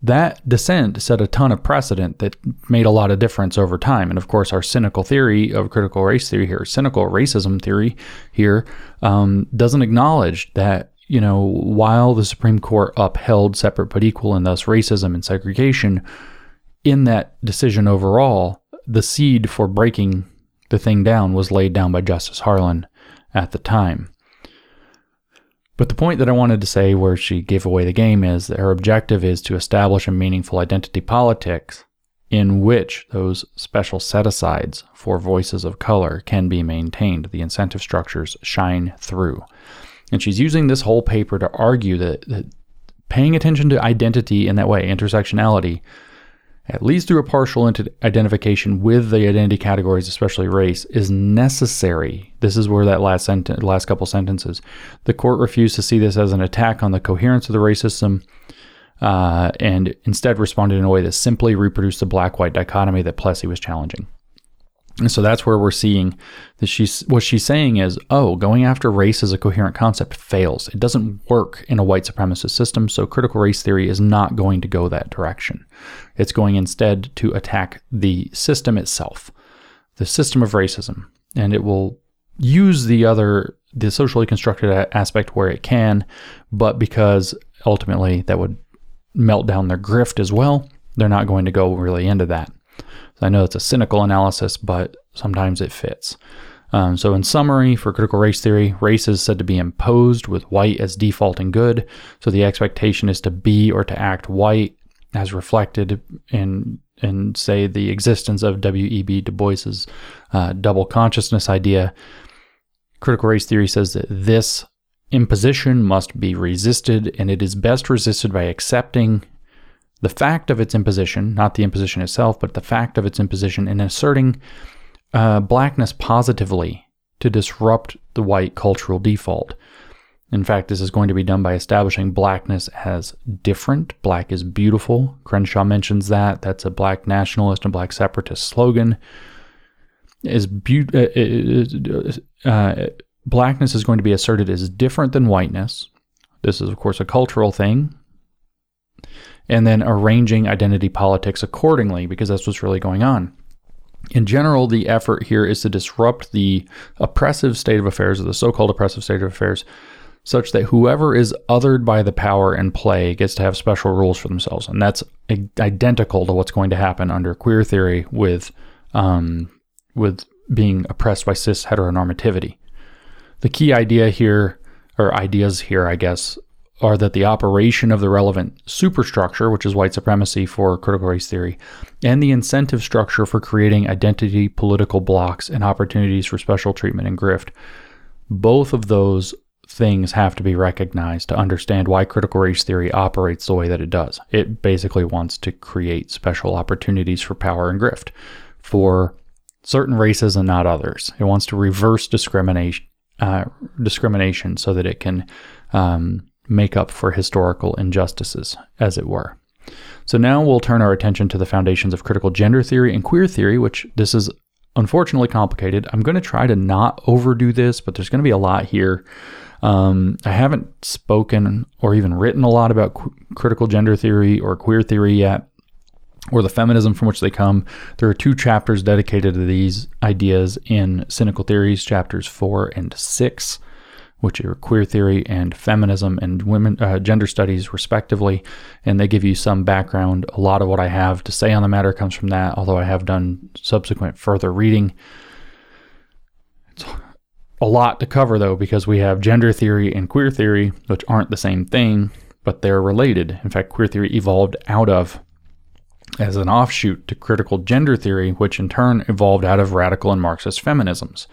S1: that dissent set a ton of precedent that made a lot of difference over time. And of course, our cynical theory of critical race theory here, cynical racism theory here, um, doesn't acknowledge that you know, while the Supreme Court upheld separate but equal and thus racism and segregation, in that decision overall, the seed for breaking the thing down was laid down by Justice Harlan at the time. But the point that I wanted to say where she gave away the game is that her objective is to establish a meaningful identity politics in which those special set asides for voices of color can be maintained. The incentive structures shine through. And she's using this whole paper to argue that, that paying attention to identity in that way, intersectionality, at least through a partial identification with the identity categories, especially race, is necessary. This is where that last sentence, last couple sentences, the court refused to see this as an attack on the coherence of the race system, uh, and instead responded in a way that simply reproduced the black-white dichotomy that Plessy was challenging. And so that's where we're seeing that she's what she's saying is, oh, going after race as a coherent concept fails. It doesn't work in a white supremacist system, so critical race theory is not going to go that direction. It's going instead to attack the system itself, the system of racism, and it will use the other the socially constructed aspect where it can, but because ultimately that would melt down their grift as well, they're not going to go really into that. I know it's a cynical analysis, but sometimes it fits. Um, so, in summary, for critical race theory, race is said to be imposed with white as default and good. So, the expectation is to be or to act white, as reflected in, in say, the existence of W.E.B. Du Bois's uh, double consciousness idea. Critical race theory says that this imposition must be resisted, and it is best resisted by accepting the fact of its imposition, not the imposition itself, but the fact of its imposition, in asserting uh, blackness positively to disrupt the white cultural default. In fact, this is going to be done by establishing blackness as different. Black is beautiful. Crenshaw mentions that. That's a black nationalist and black separatist slogan. Is be- uh, uh, blackness is going to be asserted as different than whiteness. This is, of course, a cultural thing and then arranging identity politics accordingly because that's what's really going on. In general, the effort here is to disrupt the oppressive state of affairs, or the so called oppressive state of affairs, such that whoever is othered by the power and play gets to have special rules for themselves. And that's identical to what's going to happen under queer theory with, um, with being oppressed by cis heteronormativity. The key idea here, or ideas here, I guess, are that the operation of the relevant superstructure, which is white supremacy for critical race theory, and the incentive structure for creating identity political blocks and opportunities for special treatment and grift, both of those things have to be recognized to understand why critical race theory operates the way that it does. It basically wants to create special opportunities for power and grift for certain races and not others. It wants to reverse discrimination, uh, discrimination so that it can um, make up for historical injustices, as it were. So now we'll turn our attention to the foundations of critical gender theory and queer theory, which this is unfortunately complicated. I'm going to try to not overdo this, but there's going to be a lot here. Um, I haven't spoken or even written a lot about qu- critical gender theory or queer theory yet, or the feminism from which they come. There are two chapters dedicated to these ideas in Cynical Theories, chapters four and six. Which are queer theory and feminism and women uh, gender studies respectively and they give you some background. A lot of what i have to say on the matter comes from that although i have done subsequent further reading. It's a lot to cover though because we have gender theory and queer theory which aren't the same thing but they're related. In fact queer theory evolved out of as an offshoot to critical gender theory, which in turn evolved out of radical and Marxist feminisms.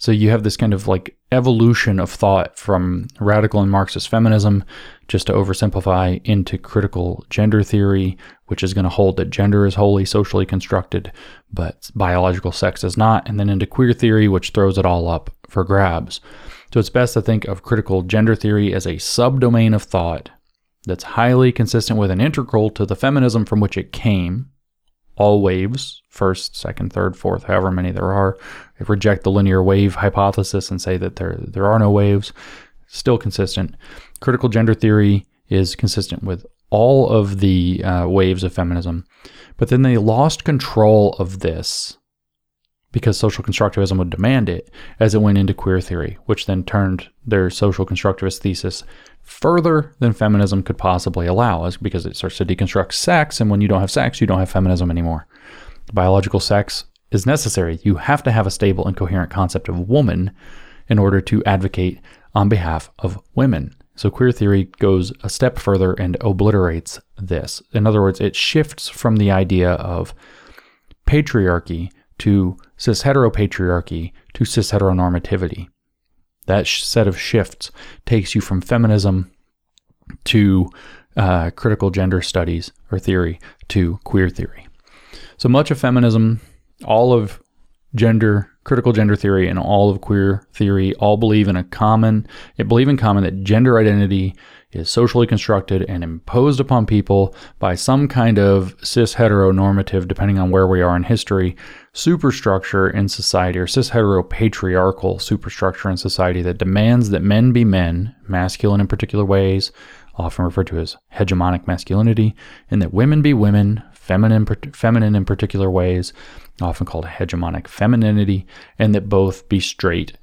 S1: So you have this kind of like evolution of thought from radical and Marxist feminism, just to oversimplify, into critical gender theory, which is going to hold that gender is wholly socially constructed, but biological sex is not, and then into queer theory, which throws it all up for grabs. So it's best to think of critical gender theory as a subdomain of thought that's highly consistent with and integral to the feminism from which it came. All waves, first, second, third, fourth, however many there are, reject the linear wave hypothesis and say that there there are no waves. Still consistent. Critical gender theory is consistent with all of the uh, waves of feminism, but then they lost control of this because social constructivism would demand it as it went into queer theory, which then turned their social constructivist thesis further than feminism could possibly allow us because it starts to deconstruct sex. And when you don't have sex, you don't have feminism anymore. Biological sex is necessary. You have to have a stable and coherent concept of woman in order to advocate on behalf of women. So queer theory goes a step further and obliterates this. In other words, it shifts from the idea of patriarchy to cis heteropatriarchy to cis heteronormativity. That set of shifts takes you from feminism to uh, critical gender studies or theory to queer theory. So much of feminism, all of gender, critical gender theory, and all of queer theory all believe in a common, it believe in common that gender identity is socially constructed and imposed upon people by some kind of cis heteronormative, depending on where we are in history, superstructure in society, or cis heteropatriarchal superstructure in society that demands that men be men, masculine in particular ways, often referred to as hegemonic masculinity, and that women be women, feminine, feminine in particular ways, often called hegemonic femininity, and that both be straight,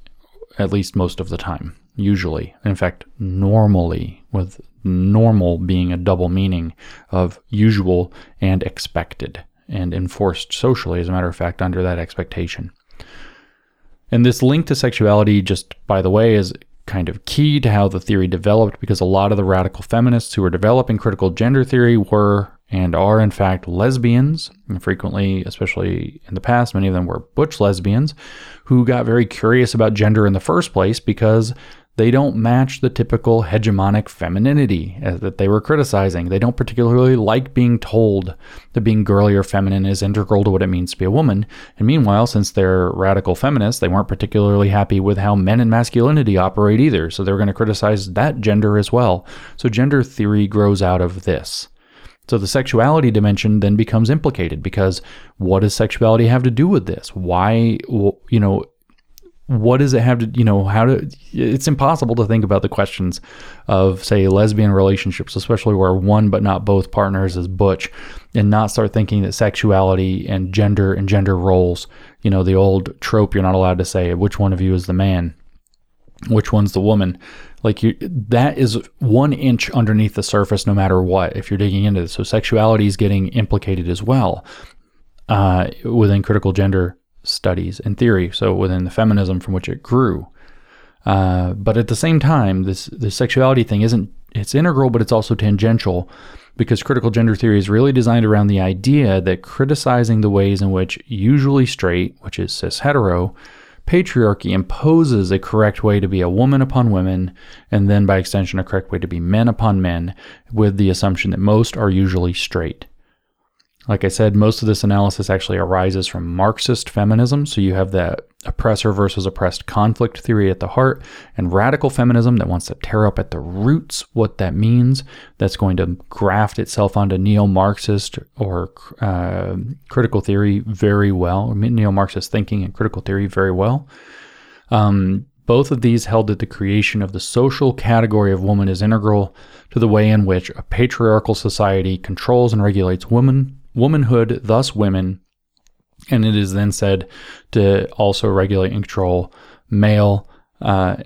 S1: at least most of the time usually. In fact, normally, with normal being a double meaning of usual and expected, and enforced socially, as a matter of fact, under that expectation. And this link to sexuality, just by the way, is kind of key to how the theory developed because a lot of the radical feminists who were developing critical gender theory were and are in fact lesbians, and frequently, especially in the past, many of them were butch lesbians who got very curious about gender in the first place because they don't match the typical hegemonic femininity uh, that they were criticizing. They don't particularly like being told that being girly or feminine is integral to what it means to be a woman. And meanwhile, since they're radical feminists, they weren't particularly happy with how men and masculinity operate either. So they're going to criticize that gender as well. So gender theory grows out of this. So the sexuality dimension then becomes implicated because what does sexuality have to do with this? Why, you know, what does it have to you know how to it's impossible to think about the questions of say lesbian relationships especially where one but not both partners is butch and not start thinking that sexuality and gender and gender roles you know the old trope you're not allowed to say which one of you is the man which one's the woman. Like you that is one inch underneath the surface no matter what if you're digging into this. So sexuality is getting implicated as well uh, within critical gender studies and theory, so within the feminism from which it grew. Uh, but at the same time, this the sexuality thing isn't it's integral, but it's also tangential because critical gender theory is really designed around the idea that criticizing the ways in which usually straight, which is cis hetero, patriarchy imposes a correct way to be a woman upon women, and then by extension, a correct way to be men upon men, with the assumption that most are usually straight. Like I said, most of this analysis actually arises from Marxist feminism. So you have that oppressor versus oppressed conflict theory at the heart, and radical feminism that wants to tear up at the roots what that means. That's going to graft itself onto neo Marxist or uh, critical theory very well, neo Marxist thinking and critical theory very well. Um, both of these held that the creation of the social category of woman is integral to the way in which a patriarchal society controls and regulates women womanhood, thus women, and it is then said to also regulate and control male uh,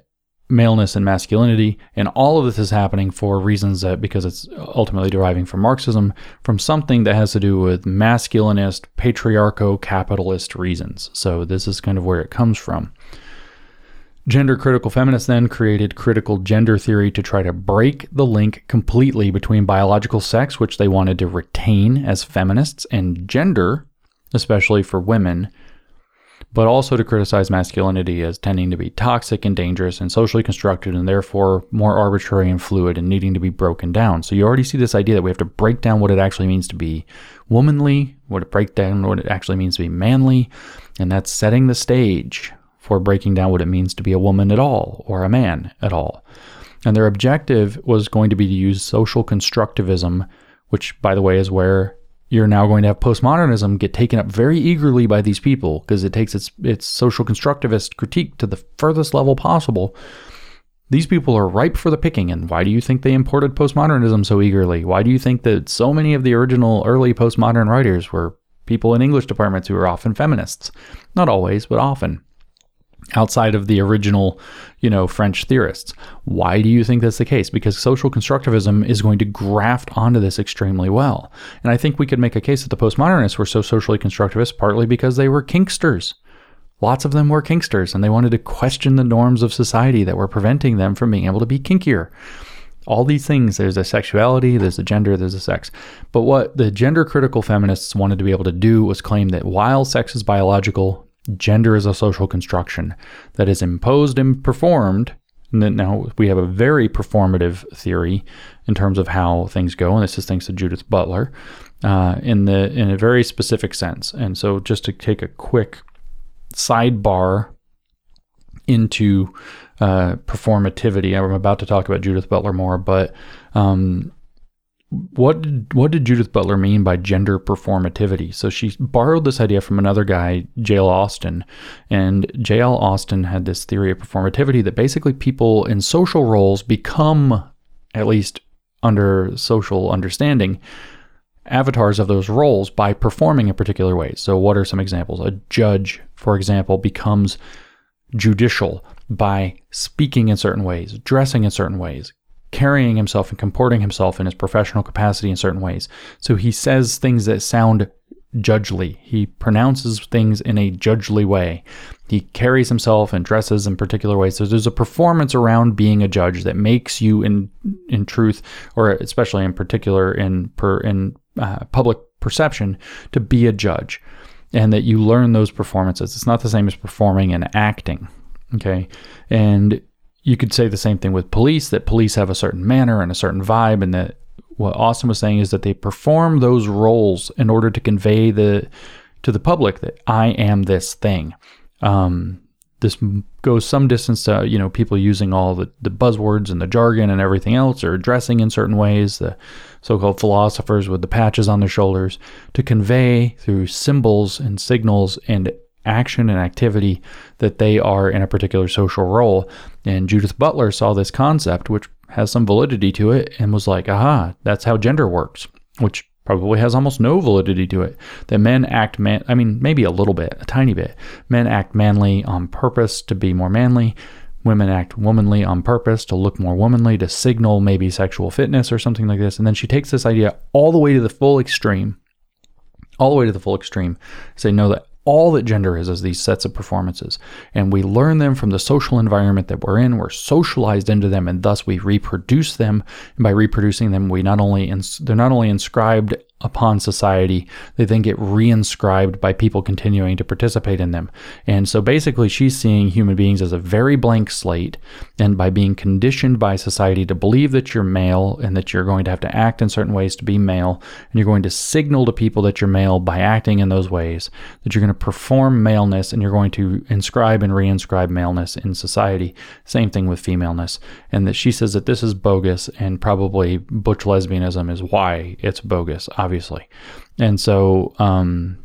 S1: maleness and masculinity. And all of this is happening for reasons that, because it's ultimately deriving from Marxism, from something that has to do with masculinist, patriarcho capitalist reasons. So this is kind of where it comes from. Gender critical feminists then created critical gender theory to try to break the link completely between biological sex, which they wanted to retain as feminists, and gender, especially for women, but also to criticize masculinity as tending to be toxic and dangerous and socially constructed and therefore more arbitrary and fluid and needing to be broken down. So you already see this idea that we have to break down what it actually means to be womanly, what it break down what it actually means to be manly, and that's setting the stage for breaking down what it means to be a woman at all or a man at all. And their objective was going to be to use social constructivism, which by the way is where you're now going to have postmodernism get taken up very eagerly by these people because it takes its its social constructivist critique to the furthest level possible. These people are ripe for the picking, and why do you think they imported postmodernism so eagerly? Why do you think that so many of the original early postmodern writers were people in English departments who were often feminists? Not always, but often outside of the original, you know, French theorists. Why do you think that's the case? Because social constructivism is going to graft onto this extremely well. And I think we could make a case that the postmodernists were so socially constructivist partly because they were kinksters. Lots of them were kinksters and they wanted to question the norms of society that were preventing them from being able to be kinkier. All these things, there's a sexuality, there's a gender, there's a sex. But what the gender critical feminists wanted to be able to do was claim that while sex is biological, Gender is a social construction that is imposed and performed. And now we have a very performative theory in terms of how things go, and this is thanks to Judith Butler uh, in the in a very specific sense. And so, just to take a quick sidebar into uh, performativity, I'm about to talk about Judith Butler more, but um, what did, what did Judith Butler mean by gender performativity? So she borrowed this idea from another guy, J.L. Austin, and J.L. Austin had this theory of performativity that basically people in social roles become, at least under social understanding, avatars of those roles by performing in particular ways. So what are some examples? A judge, for example, becomes judicial by speaking in certain ways, dressing in certain ways, carrying himself and comporting himself in his professional capacity in certain ways. So he says things that sound judgely. He pronounces things in a judgely way. He carries himself and dresses in particular ways. So there's a performance around being a judge that makes you, in in truth, or especially in particular in per in uh, public perception, to be a judge, and that you learn those performances. It's not the same as performing and acting. Okay, and you could say the same thing with police that police have a certain manner and a certain vibe and that what Austin was saying is that they perform those roles in order to convey the to the public that I am this thing. Um, this goes some distance to you know people using all the, the buzzwords and the jargon and everything else or dressing in certain ways the so-called philosophers with the patches on their shoulders to convey through symbols and signals and action and activity that they are in a particular social role. And Judith Butler saw this concept, which has some validity to it, and was like, aha, that's how gender works, which probably has almost no validity to it. That men act man, I mean, maybe a little bit, a tiny bit. Men act manly on purpose to be more manly. Women act womanly on purpose to look more womanly, to signal maybe sexual fitness or something like this. And then she takes this idea all the way to the full extreme all the way to the full extreme. Say, no, that all that gender is is these sets of performances. And we learn them from the social environment that we're in. We're socialized into them and thus we reproduce them. And by reproducing them we not only ins- they're not only inscribed upon society, they then get reinscribed by people continuing to participate in them. And so basically, she's seeing human beings as a very blank slate. And by being conditioned by society to believe that you're male and that you're going to have to act in certain ways to be male, and you're going to signal to people that you're male by acting in those ways, that you're going to perform maleness and you're going to inscribe and reinscribe maleness in society. Same thing with femaleness. And that she says that this is bogus and probably butch lesbianism is why it's bogus, obviously obviously. And so um,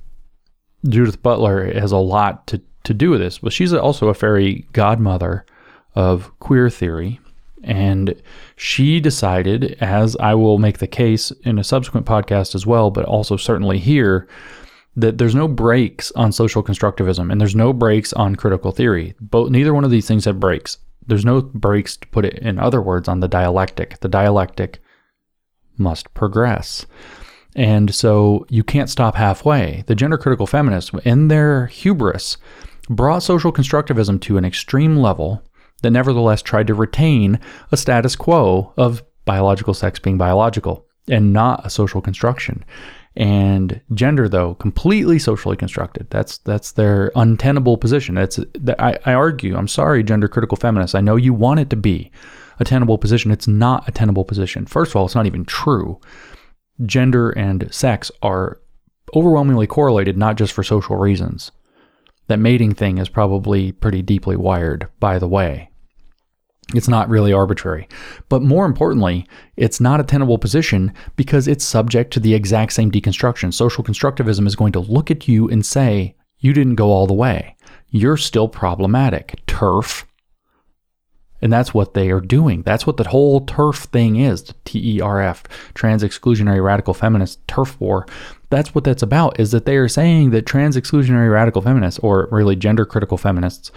S1: Judith Butler has a lot to, to do with this, but she's also a fairy godmother of queer theory. And she decided, as I will make the case in a subsequent podcast as well, but also certainly here, that there's no brakes on social constructivism and there's no brakes on critical theory. Both neither one of these things have brakes. there's no brakes to put it in other words on the dialectic. The dialectic must progress. And so you can't stop halfway. The gender critical feminists, in their hubris, brought social constructivism to an extreme level that nevertheless tried to retain a status quo of biological sex being biological and not a social construction. And gender, though, completely socially constructed. That's that's their untenable position. That's I, I argue. I'm sorry, gender critical feminists. I know you want it to be a tenable position. It's not a tenable position. First of all, it's not even true. Gender and sex are overwhelmingly correlated, not just for social reasons. That mating thing is probably pretty deeply wired, by the way. It's not really arbitrary. But more importantly, it's not a tenable position because it's subject to the exact same deconstruction. Social constructivism is going to look at you and say, you didn't go all the way. You're still problematic. TERF. And that's what they are doing. That's what the whole turf thing is the TERF, trans exclusionary radical feminist turf war. That's what that's about, is that they are saying that trans exclusionary radical feminists, or really gender critical feminists,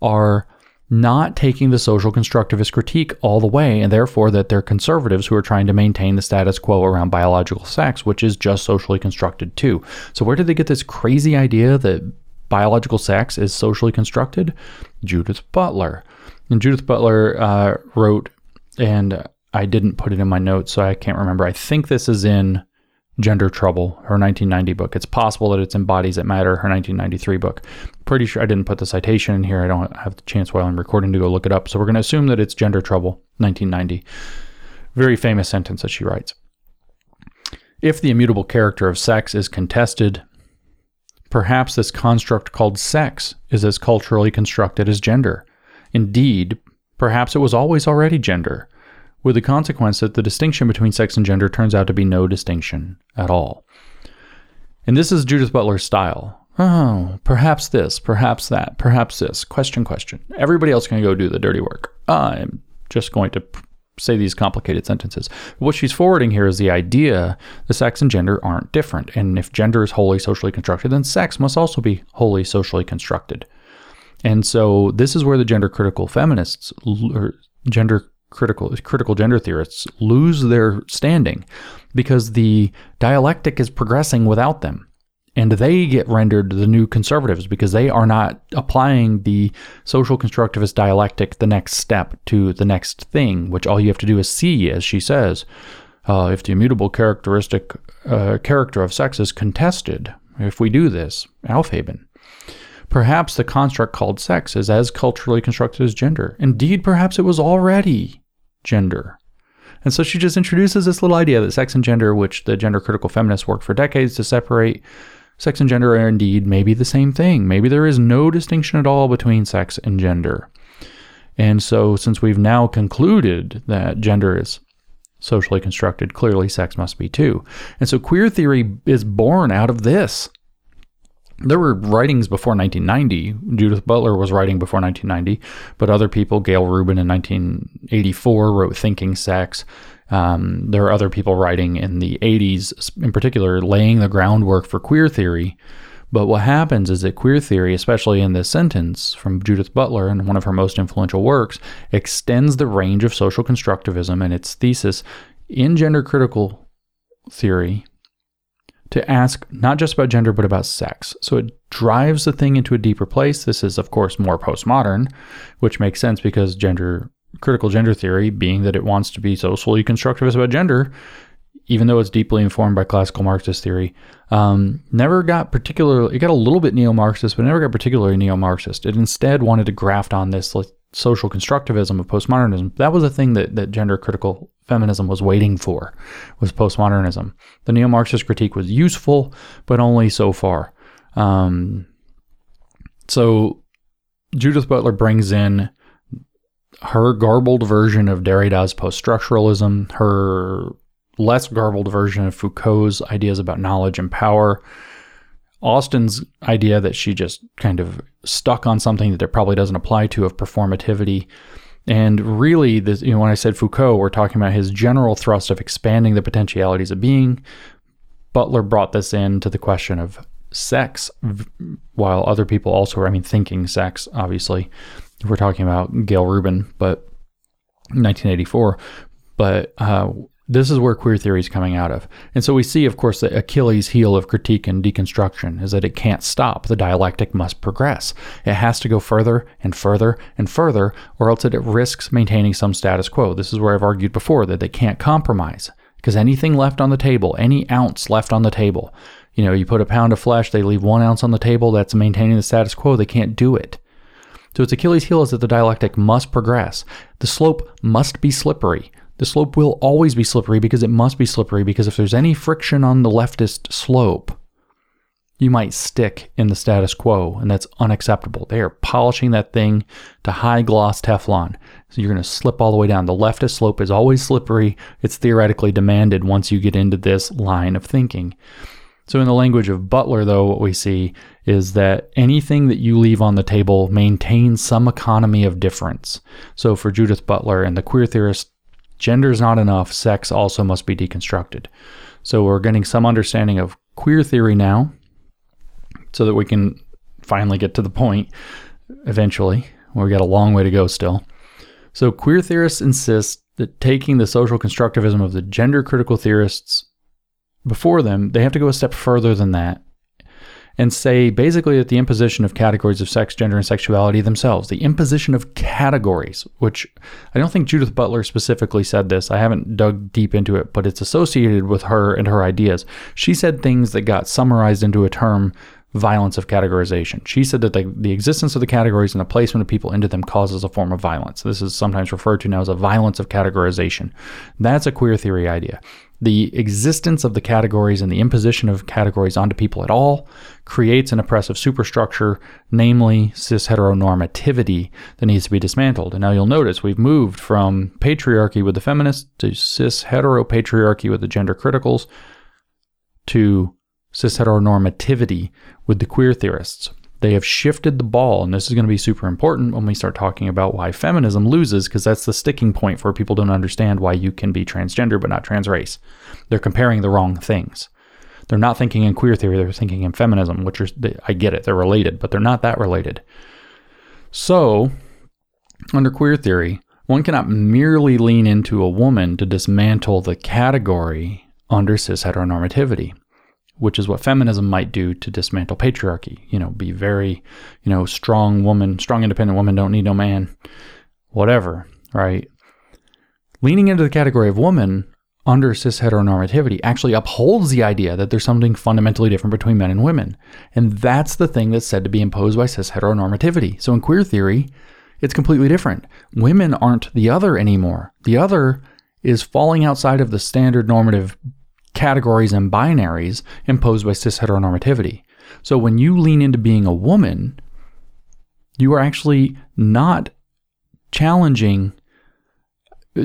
S1: are not taking the social constructivist critique all the way, and therefore that they're conservatives who are trying to maintain the status quo around biological sex, which is just socially constructed too. So, where did they get this crazy idea that biological sex is socially constructed? Judith Butler. And Judith Butler uh, wrote, and I didn't put it in my notes, so I can't remember. I think this is in Gender Trouble, her 1990 book. It's possible that it's in Bodies That Matter, her 1993 book. Pretty sure I didn't put the citation in here. I don't have the chance while I'm recording to go look it up. So we're going to assume that it's Gender Trouble, 1990. Very famous sentence that she writes. If the immutable character of sex is contested, perhaps this construct called sex is as culturally constructed as gender. Indeed, perhaps it was always already gender with the consequence that the distinction between sex and gender turns out to be no distinction at all. And this is Judith Butler's style. Oh, perhaps this, perhaps that, perhaps this. Question, question. Everybody else can go do the dirty work. I'm just going to say these complicated sentences. What she's forwarding here is the idea that sex and gender aren't different. And if gender is wholly socially constructed, then sex must also be wholly socially constructed. And so this is where the gender critical feminists, or gender critical critical gender theorists lose their standing because the dialectic is progressing without them. And they get rendered the new conservatives because they are not applying the social constructivist dialectic the next step to the next thing which all you have to do is see as she says uh, if the immutable characteristic uh, character of sex is contested if we do this Aufheben Perhaps the construct called sex is as culturally constructed as gender. Indeed, perhaps it was already gender. And so she just introduces this little idea that sex and gender, which the gender critical feminists worked for decades to separate, sex and gender are indeed maybe the same thing. Maybe there is no distinction at all between sex and gender. And so, since we've now concluded that gender is socially constructed, clearly sex must be too. And so, queer theory is born out of this there were writings before 1990. Judith Butler was writing before 1990, but other people, Gayle Rubin in 1984 wrote Thinking Sex. Um, there are other people writing in the 80s, in particular, laying the groundwork for queer theory. But what happens is that queer theory, especially in this sentence from Judith Butler in one of her most influential works, extends the range of social constructivism and its thesis in gender critical theory to ask not just about gender, but about sex. So it drives the thing into a deeper place. This is, of course, more postmodern, which makes sense because gender, critical gender theory, being that it wants to be socially constructivist about gender, even though it's deeply informed by classical Marxist theory, um, never got particularly, it got a little bit neo Marxist, but never got particularly neo Marxist. It instead wanted to graft on this like, social constructivism of postmodernism. That was a thing that, that gender critical feminism was waiting for, was postmodernism. The neo Marxist critique was useful, but only so far. Um, so Judith Butler brings in her garbled version of Derrida's post structuralism, her less garbled version of Foucault's ideas about knowledge and power. Austin's idea that she just kind of stuck on something that it probably doesn't apply to of performativity. And really, this, you know, when I said Foucault, we're talking about his general thrust of expanding the potentialities of being. Butler brought this into the question of sex, while other people also, were, I mean, thinking sex, obviously. we're talking about Gayle Rubin, but 1984. But uh, this is where queer theory is coming out of. And so we see, of course, the Achilles heel of critique and deconstruction is that it can't stop. The dialectic must progress. It has to go further and further and further, or else it risks maintaining some status quo. This is where I've argued before that they can't compromise because anything left on the table, any ounce left on the table, you know, you put a pound of flesh, they leave one ounce on the table, that's maintaining the status quo. They can't do it. So its Achilles heel is that the dialectic must progress. The slope must be slippery. The slope will always be slippery because it must be slippery because if there's any friction on the leftist slope, you might stick in the status quo, and that's unacceptable. They are polishing that thing to high gloss Teflon. So you're going to slip all the way down. The leftist slope is always slippery. It's theoretically demanded once you get into this line of thinking. So, in the language of Butler, though, what we see is that anything that you leave on the table maintains some economy of difference. So, for Judith Butler and the queer theorist, gender is not enough, sex also must be deconstructed. So, we're getting some understanding of queer theory now so that we can finally get to the point eventually. We've got a long way to go still. So, queer theorists insist that taking the social constructivism of the gender critical theorists before them, they have to go a step further than that and say basically that the imposition of categories of sex, gender, and sexuality themselves, the imposition of categories, which I don't think Judith Butler specifically said this. I haven't dug deep into it, but it's associated with her and her ideas. She said things that got summarized into a term violence of categorization. She said that the, the existence of the categories and the placement of people into them causes a form of violence. This is sometimes referred to now as a violence of categorization. That's a queer theory idea the existence of the categories and the imposition of categories onto people at all creates an oppressive superstructure, namely cis heteronormativity, that needs to be dismantled. And now you'll notice we've moved from patriarchy with the feminists to cis heteropatriarchy with the gender criticals to cis heteronormativity with the queer theorists. They have shifted the ball, and this is going to be super important when we start talking about why feminism loses, because that's the sticking point for people don't understand why you can be transgender but not trans race. They're comparing the wrong things. They're not thinking in queer theory, they're thinking in feminism, which are, I get it, they're related, but they're not that related. So, under queer theory, one cannot merely lean into a woman to dismantle the category under cis heteronormativity which is what feminism might do to dismantle patriarchy. You know, be very, you know, strong woman, strong independent woman, don't need no man, whatever, right? Leaning into the category of woman under cis heteronormativity actually upholds the idea that there's something fundamentally different between men and women. And that's the thing that's said to be imposed by cis heteronormativity. So in queer theory, it's completely different. Women aren't the other anymore. The other is falling outside of the standard normative categories and binaries imposed by cis heteronormativity. So when you lean into being a woman, you are actually not challenging.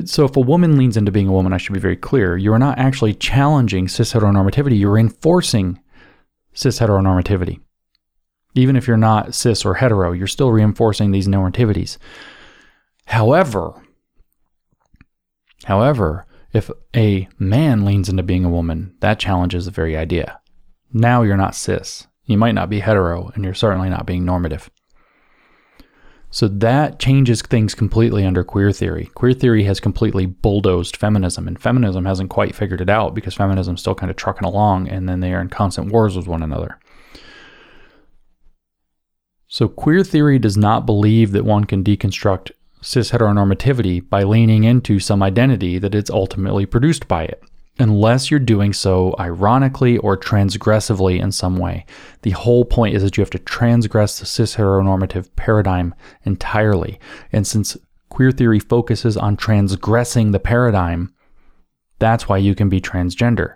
S1: So if a woman leans into being a woman, I should be very clear, you are not actually challenging cis heteronormativity, you're enforcing cis heteronormativity. Even if you're not cis or hetero, you're still reinforcing these normativities. However, however, if a man leans into being a woman, that challenges the very idea. Now you're not cis. You might not be hetero, and you're certainly not being normative. So that changes things completely under queer theory. Queer theory has completely bulldozed feminism, and feminism hasn't quite figured it out because feminism's still kind of trucking along, and then they are in constant wars with one another. So queer theory does not believe that one can deconstruct cis heteronormativity by leaning into some identity that is ultimately produced by it, unless you're doing so ironically or transgressively in some way. The whole point is that you have to transgress the cis heteronormative paradigm entirely. And since queer theory focuses on transgressing the paradigm, that's why you can be transgender.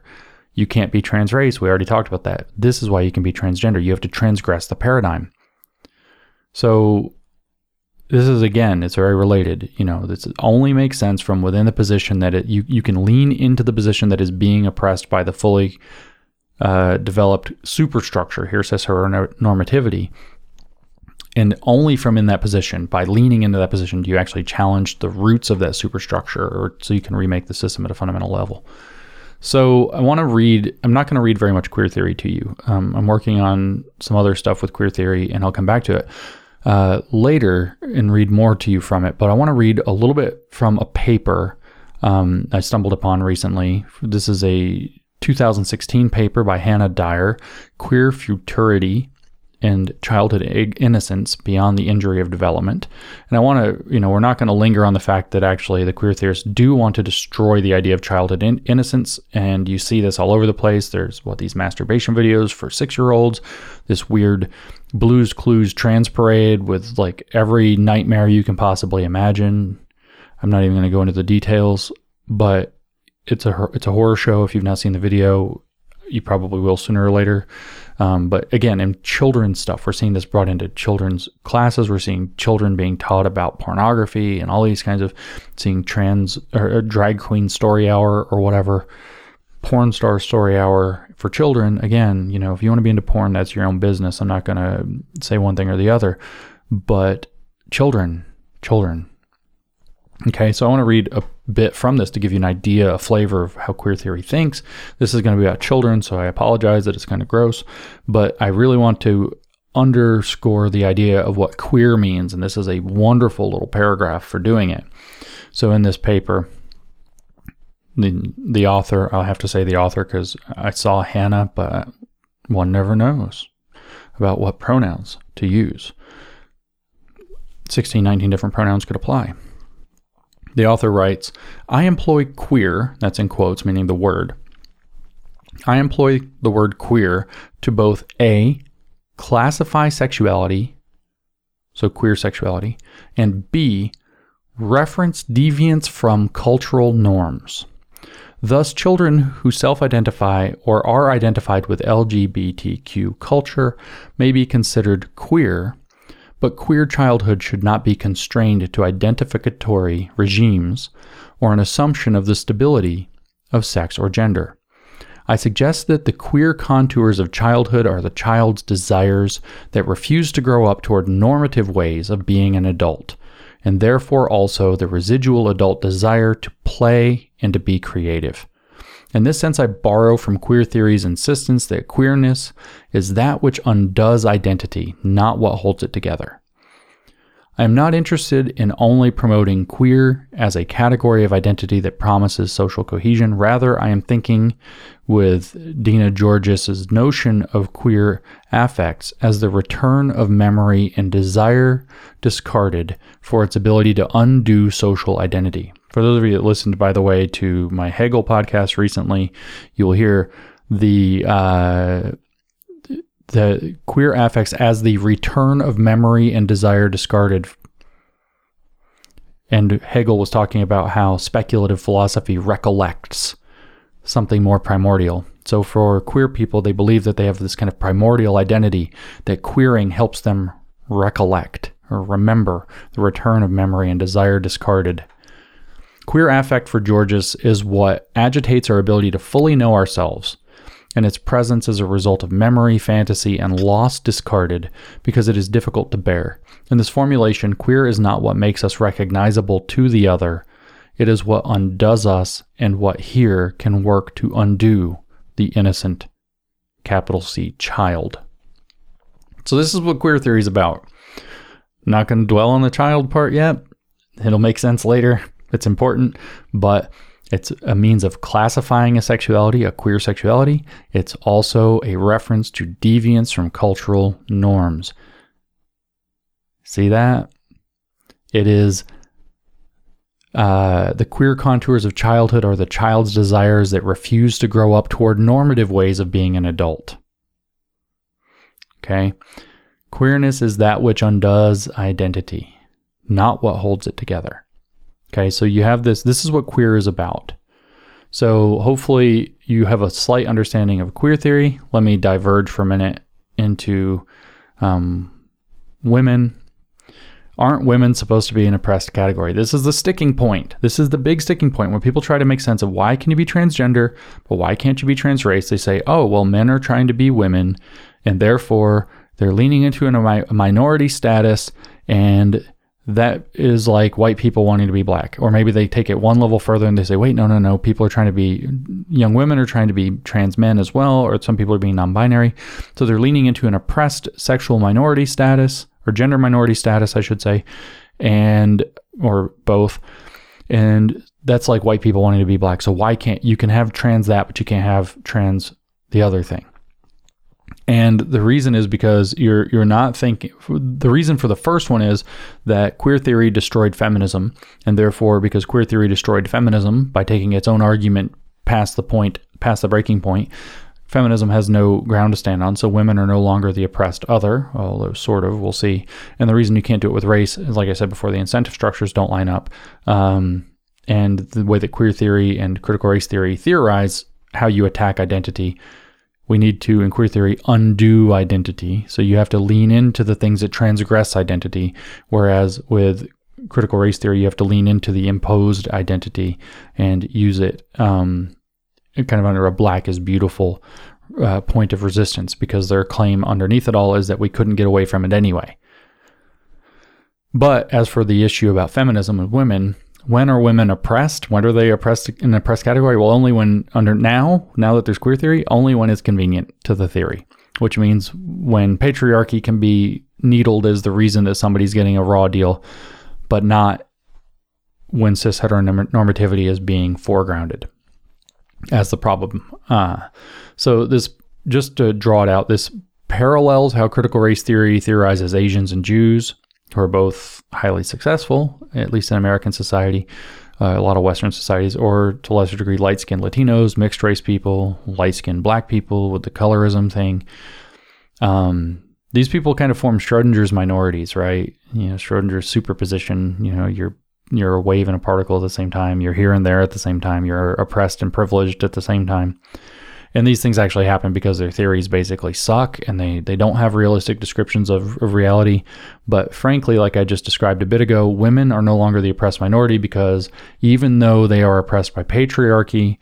S1: You can't be trans race. We already talked about that. This is why you can be transgender. You have to transgress the paradigm. So this is again, it's very related. You know, this only makes sense from within the position that it, you you can lean into the position that is being oppressed by the fully uh, developed superstructure. Here says her normativity, and only from in that position, by leaning into that position, do you actually challenge the roots of that superstructure, or so you can remake the system at a fundamental level. So I want to read. I'm not going to read very much queer theory to you. Um, I'm working on some other stuff with queer theory, and I'll come back to it. Uh, later and read more to you from it, but I want to read a little bit from a paper um, I stumbled upon recently. This is a 2016 paper by Hannah Dyer, Queer Futurity and Childhood Innocence Beyond the Injury of Development. And I want to, you know, we're not going to linger on the fact that actually the queer theorists do want to destroy the idea of childhood in- innocence. And you see this all over the place. There's what these masturbation videos for six year olds, this weird Blues Clues trans parade with like every nightmare you can possibly imagine. I'm not even going to go into the details, but it's a it's a horror show. If you've not seen the video, you probably will sooner or later. Um, but again, in children's stuff, we're seeing this brought into children's classes. We're seeing children being taught about pornography and all these kinds of seeing trans or, drag queen story hour or whatever, porn star story hour for children. Again, you know, if you want to be into porn, that's your own business. I'm not going to say one thing or the other, but children, children, Okay, so I want to read a bit from this to give you an idea, a flavor of how queer theory thinks. This is going to be about children, so I apologize that it's kind of gross, but I really want to underscore the idea of what queer means, and this is a wonderful little paragraph for doing it. So in this paper, the the author, I'll have to say the author because I saw Hannah, but one never knows about what pronouns to use. 16, 19 different pronouns could apply. The author writes I employ queer, that's in quotes, meaning the word. I employ the word queer to both A, classify sexuality, so queer sexuality, and B, reference deviance from cultural norms. Thus, children who self identify or are identified with LGBTQ culture may be considered queer but queer childhood should not be constrained to identificatory regimes or an assumption of the stability of sex or gender. I suggest that the queer contours of childhood are the child's desires that refuse to grow up toward normative ways of being an adult, and therefore also the residual adult desire to play and to be creative. In this sense, I borrow from queer theory's insistence that queerness is that which undoes identity, not what holds it together. I am not interested in only promoting queer as a category of identity that promises social cohesion. Rather, I am thinking with Dina Georgis's notion of queer affects as the return of memory and desire discarded for its ability to undo social identity. For those of you that listened, by the way, to my Hegel podcast recently, you will hear the uh, the queer affects as the return of memory and desire discarded. And Hegel was talking about how speculative philosophy recollects something more primordial. So for queer people, they believe that they have this kind of primordial identity, that queering helps them recollect or remember the return of memory and desire discarded. Queer affect for Georgis is what agitates our ability to fully know ourselves and its presence is a result of memory, fantasy, and loss discarded because it is difficult to bear. In this formulation, queer is not what makes us recognizable to the other, it is what undoes us and what here can work to undo the innocent, capital C, child. So, this is what queer theory is about. not going to dwell on the child part yet. It'll make sense later. It's important, but it's a means of classifying a sexuality, a queer sexuality. It's also a reference to deviance from cultural norms. See that? It is uh, the queer contours of childhood are the child's desires that refuse to grow up toward normative ways of being an adult. Okay? Queerness is that which undoes identity, not what holds it together. Okay, so you have this, this is what queer is about. So hopefully you have a slight understanding of queer theory. Let me diverge for a minute into um, women. Aren't women supposed to be an oppressed category? This is the sticking point. This is the big sticking point when people try to make sense of why can you be transgender, but why can't you be trans race? They say, oh, well, men are trying to be women, and therefore they're leaning into a minority status, and that is like white people wanting to be black. Or maybe they take it one level further and they say, wait, no, no, no. People are trying to be, young women are trying to be trans men as well, or some people are being non binary. So they're leaning into an oppressed sexual minority status or gender minority status, I should say, and or both. And that's like white people wanting to be black. So why can't you can have trans that, but you can't have trans the other thing? And the reason is because you're you're not thinking. The reason for the first one is that queer theory destroyed feminism, and therefore, because queer theory destroyed feminism by taking its own argument past the point, past the breaking point, feminism has no ground to stand on. So women are no longer the oppressed other, although sort of. We'll see. And the reason you can't do it with race is, like I said before, the incentive structures don't line up, um, and the way that queer theory and critical race theory theorize how you attack identity we need to, in queer theory, undo identity. So you have to lean into the things that transgress identity, whereas with critical race theory, you have to lean into the imposed identity and use it um, kind of under a black is beautiful uh, point of resistance because their claim underneath it all is that we couldn't get away from it anyway. But as for the issue about feminism and women, when are women oppressed? When are they oppressed in the oppressed category? Well, only when under now, now that there's queer theory, only when it's convenient to the theory, which means when patriarchy can be needled as the reason that somebody's getting a raw deal, but not when cis heteronormativity is being foregrounded as the problem. Uh, so this, just to draw it out, this parallels how critical race theory theorizes Asians and Jews who are both highly successful, at least in American society, uh, a lot of Western societies, or to a lesser degree, light skinned Latinos, mixed race people, light skinned black people with the colorism thing. Um, these people kind of form Schrodinger's minorities, right? You know, Schrodinger's superposition, you know, you're you're a wave and a particle at the same time, you're here and there at the same time, you're oppressed and privileged at the same time. And these things actually happen because their theories basically suck and they, they don't have realistic descriptions of, of reality. But frankly, like I just described a bit ago, women are no longer the oppressed minority because even though they are oppressed by patriarchy,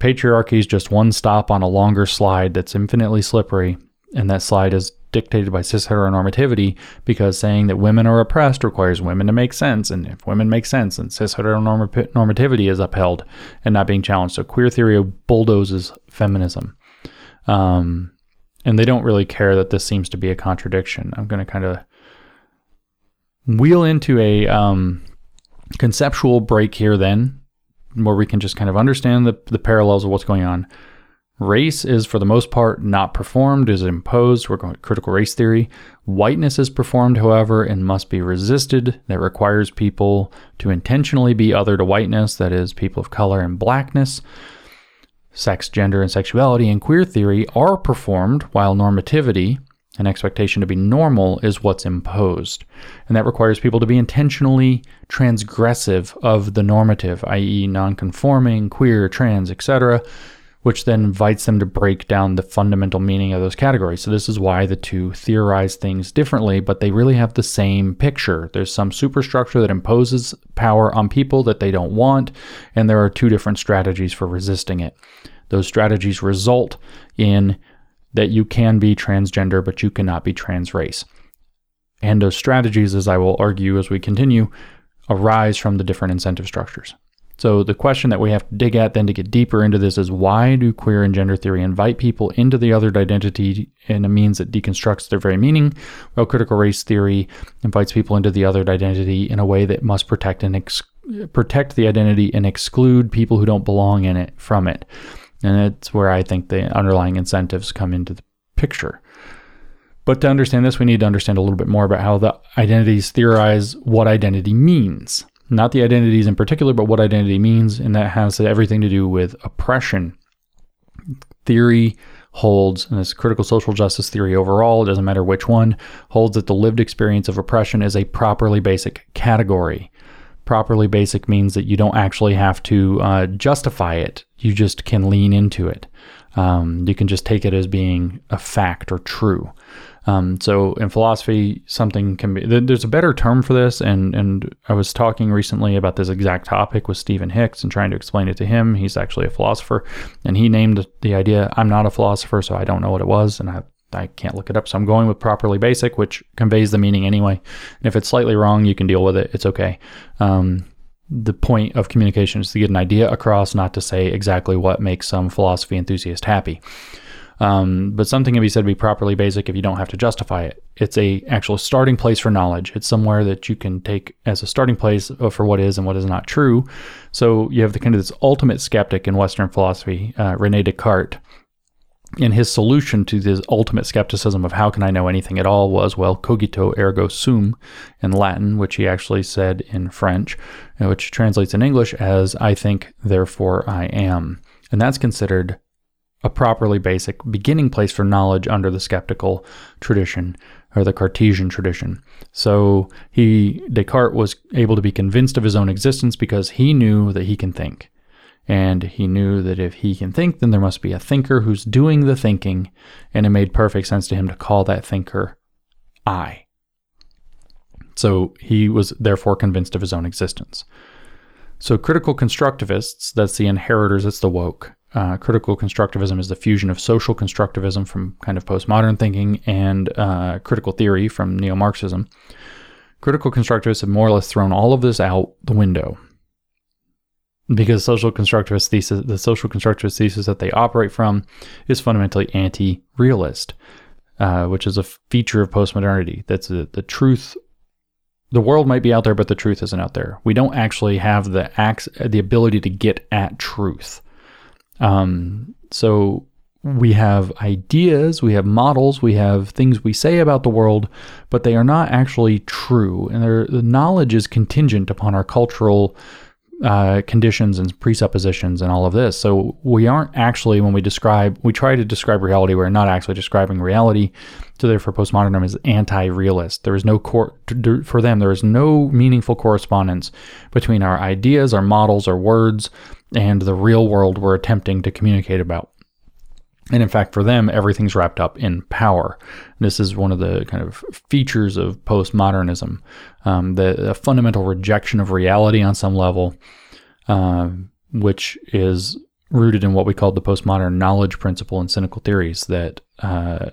S1: patriarchy is just one stop on a longer slide that's infinitely slippery. And that slide is dictated by cis heteronormativity because saying that women are oppressed requires women to make sense. And if women make sense, then cis heteronormativity is upheld and not being challenged. So queer theory bulldozes feminism. Um, and they don't really care that this seems to be a contradiction. I'm going to kind of wheel into a um, conceptual break here, then, where we can just kind of understand the, the parallels of what's going on. Race is, for the most part, not performed, is imposed. We're going critical race theory. Whiteness is performed, however, and must be resisted. That requires people to intentionally be other to whiteness, that is, people of color and blackness. Sex, gender, and sexuality in queer theory are performed, while normativity, an expectation to be normal, is what's imposed. And that requires people to be intentionally transgressive of the normative, i.e., nonconforming, queer, trans, etc which then invites them to break down the fundamental meaning of those categories. So, this is why the two theorize things differently, but they really have the same picture. There's some superstructure that imposes power on people that they don't want, and there are two different strategies for resisting it. Those strategies result in that you can be transgender, but you cannot be trans race. And those strategies, as I will argue as we continue, arise from the different incentive structures. So the question that we have to dig at then to get deeper into this is why do queer and gender theory invite people into the othered identity in a means that deconstructs their very meaning, while critical race theory invites people into the othered identity in a way that must protect and ex- protect the identity and exclude people who don't belong in it from it. And that's where I think the underlying incentives come into the picture. But to understand this, we need to understand a little bit more about how the identities theorize what identity means not the identities in particular, but what identity means, and that has everything to do with oppression. Theory holds, and this critical social justice theory overall, it doesn't matter which one, holds that the lived experience of oppression is a properly basic category. Properly basic means that you don't actually have to uh, justify it, you just can lean into it. Um, you can just take it as being a fact or true. Um, so in philosophy, something can be there's a better term for this, and and I was talking recently about this exact topic with Stephen Hicks and trying to explain it to him. He's actually a philosopher, and he named the idea. I'm not a philosopher, so I don't know what it was, and I I can't look it up. So I'm going with properly basic, which conveys the meaning anyway. And if it's slightly wrong, you can deal with it. It's okay. Um, the point of communication is to get an idea across, not to say exactly what makes some philosophy enthusiast happy. Um, but something can be said to be properly basic if you don't have to justify it. It's a actual starting place for knowledge. It's somewhere that you can take as a starting place for what is and what is not true. So you have the kind of this ultimate skeptic in Western philosophy, uh, Rene Descartes. And his solution to this ultimate skepticism of how can I know anything at all was, well, cogito ergo sum in Latin, which he actually said in French, uh, which translates in English as I think, therefore I am. And that's considered a properly basic beginning place for knowledge under the skeptical tradition or the Cartesian tradition. So he Descartes was able to be convinced of his own existence because he knew that he can think. And he knew that if he can think, then there must be a thinker who's doing the thinking, and it made perfect sense to him to call that thinker I. So he was therefore convinced of his own existence. So critical constructivists, that's the inheritors, it's the woke, uh, critical constructivism is the fusion of social constructivism from kind of postmodern thinking and uh, critical theory from neo Marxism. Critical constructivists have more or less thrown all of this out the window because social constructivist thesis, the social constructivist thesis that they operate from, is fundamentally anti-realist, uh, which is a feature of postmodernity. That's the truth. The world might be out there, but the truth isn't out there. We don't actually have the acts, the ability to get at truth. Um, so we have ideas, we have models, we have things we say about the world, but they are not actually true. And the knowledge is contingent upon our cultural uh, conditions and presuppositions and all of this. So we aren't actually, when we describe, we try to describe reality, we're not actually describing reality. So therefore, postmodernism is anti-realist. There is no cor- for them. There is no meaningful correspondence between our ideas, our models, our words, and the real world we're attempting to communicate about. And in fact, for them, everything's wrapped up in power. This is one of the kind of features of postmodernism, um, the, fundamental rejection of reality on some level, uh, which is rooted in what we call the postmodern knowledge principle and cynical theories that uh,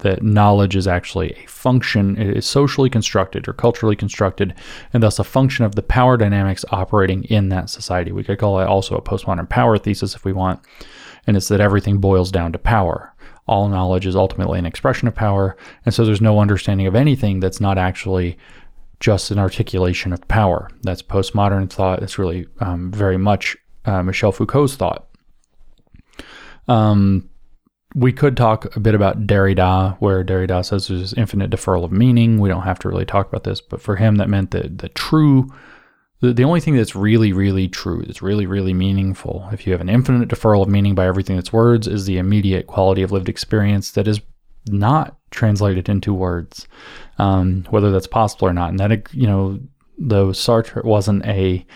S1: that knowledge is actually a function, it is socially constructed or culturally constructed, and thus a function of the power dynamics operating in that society. We could call it also a postmodern power thesis if we want, and it's that everything boils down to power. All knowledge is ultimately an expression of power, and so there's no understanding of anything that's not actually just an articulation of power. That's postmodern thought. It's really um, very much uh, Michel Foucault's thought. Um, we could talk a bit about Derrida, where Derrida says there's infinite deferral of meaning. We don't have to really talk about this, but for him, that meant that the true, the, the only thing that's really, really true, that's really, really meaningful, if you have an infinite deferral of meaning by everything that's words, is the immediate quality of lived experience that is not translated into words, um, whether that's possible or not. And that, you know, though Sartre wasn't a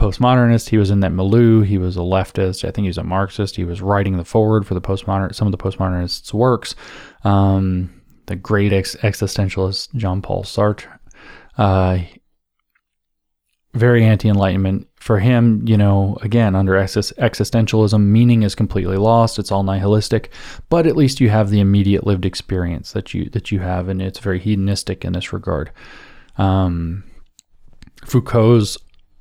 S1: postmodernist. He was in that milieu. He was a leftist. I think he was a Marxist. He was writing the forward for the postmodern some of the postmodernists' works. Um, the great ex- existentialist Jean Paul Sartre. Uh, very anti enlightenment. For him, you know, again, under existentialism, meaning is completely lost. It's all nihilistic, but at least you have the immediate lived experience that you that you have, and it's very hedonistic in this regard. Um, Foucault's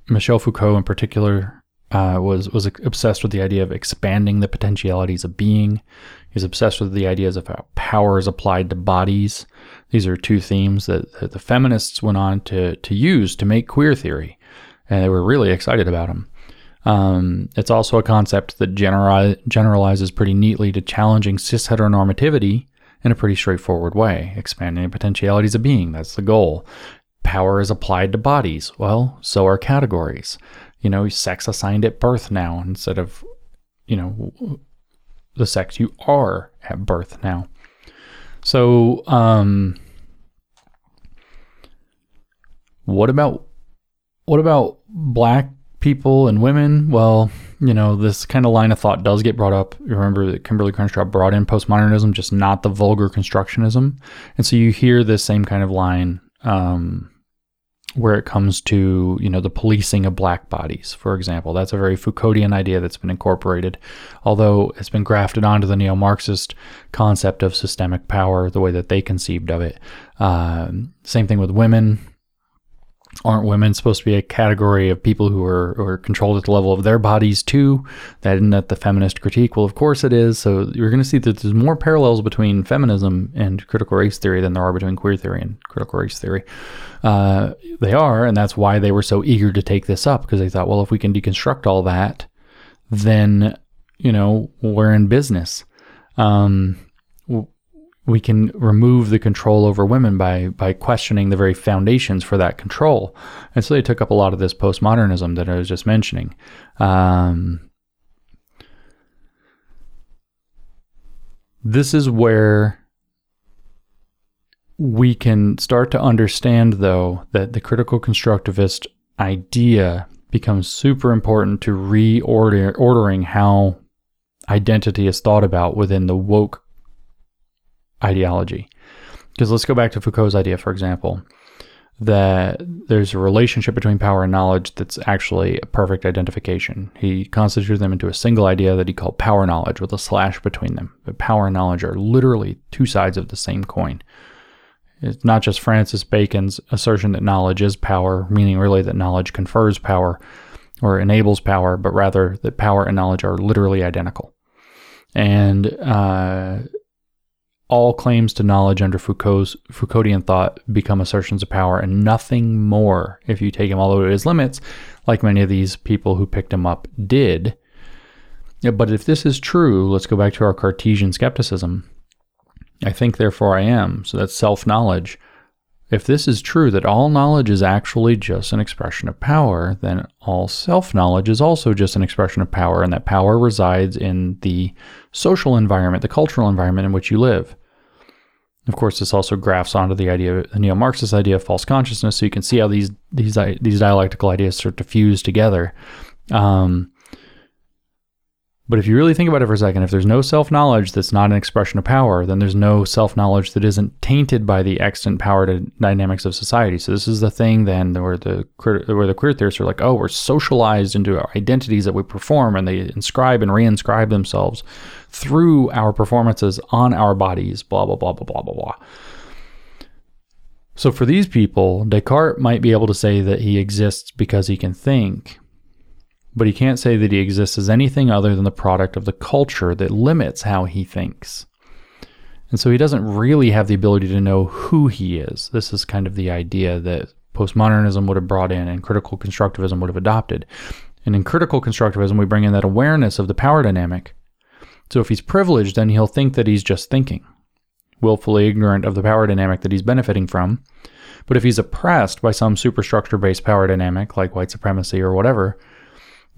S1: Michel Foucault, in particular, uh, was was obsessed with the idea of expanding the potentialities of being. He's obsessed with the ideas of how power is applied to bodies. These are two themes that, that the feminists went on to to use to make queer theory, and they were really excited about them. Um, it's also a concept that generalizes pretty neatly to challenging cis heteronormativity in a pretty straightforward way, expanding the potentialities of being. That's the goal power is applied to bodies. Well, so are categories. You know, sex assigned at birth now instead of, you know, the sex you are at birth now. So, um, what about what about black people and women? Well, you know, this kind of line of thought does get brought up. Remember that Kimberlé Crenshaw brought in postmodernism, just not the vulgar constructionism. And so you hear this same kind of line um, where it comes to you know the policing of black bodies for example. That's a very foucauldian idea that's been incorporated although it's been grafted onto the neo-marxist concept of systemic power the way that they conceived of it. Um, same thing with women aren't women supposed to be a category of people who are, are controlled at the level of their bodies too? That isn't that the feminist critique? Well, of course it is. So you're going to see that there's more parallels between feminism and critical race theory than there are between queer theory and critical race theory. Uh, they are, and that's why they were so eager to take this up because they thought, well, if we can deconstruct all that, then you know we're in business. Um, we can remove the control over women by by questioning the very foundations for that control. And so they took up a lot of this postmodernism that I was just mentioning. Um, this is where we can start to understand, though, that the critical constructivist idea becomes super important to reordering how identity is thought about within the woke ideology. Because let's go back to Foucault's idea, for example, that there's a relationship between power and knowledge that's actually a perfect identification. He constituted them into a single idea that he called power knowledge with a slash between them. But power and knowledge are literally two sides of the same coin. It's not just Francis Bacon's assertion that knowledge is power, meaning really that knowledge confers power or enables power, but rather that power and knowledge are literally identical. And uh, all claims to knowledge under Foucault's Foucauldian thought become assertions of power and nothing more if you take him all the way to his limits, like many of these people who picked him up did. But if this is true, let's go back to our Cartesian skepticism. I think, therefore I am. So that's self knowledge. If this is true, that all knowledge is actually just an expression of power, then all self knowledge is also just an expression of power, and that power resides in the social environment, the cultural environment in which you live. Of course, this also graphs onto the idea, the neo-Marxist idea of false consciousness. So you can see how these these these dialectical ideas start to fuse together. Um, but if you really think about it for a second, if there's no self knowledge that's not an expression of power, then there's no self knowledge that isn't tainted by the extant power dynamics of society. So this is the thing then where the where the queer theorists are like, oh, we're socialized into identities that we perform, and they inscribe and reinscribe themselves through our performances on our bodies. Blah blah blah blah blah blah blah. So for these people, Descartes might be able to say that he exists because he can think, but he can't say that he exists as anything other than the product of the culture that limits how he thinks. And so he doesn't really have the ability to know who he is. This is kind of the idea that postmodernism would have brought in and critical constructivism would have adopted. And in critical constructivism, we bring in that awareness of the power dynamic. So if he's privileged, then he'll think that he's just thinking, willfully ignorant of the power dynamic that he's benefiting from. But if he's oppressed by some superstructure based power dynamic, like white supremacy or whatever,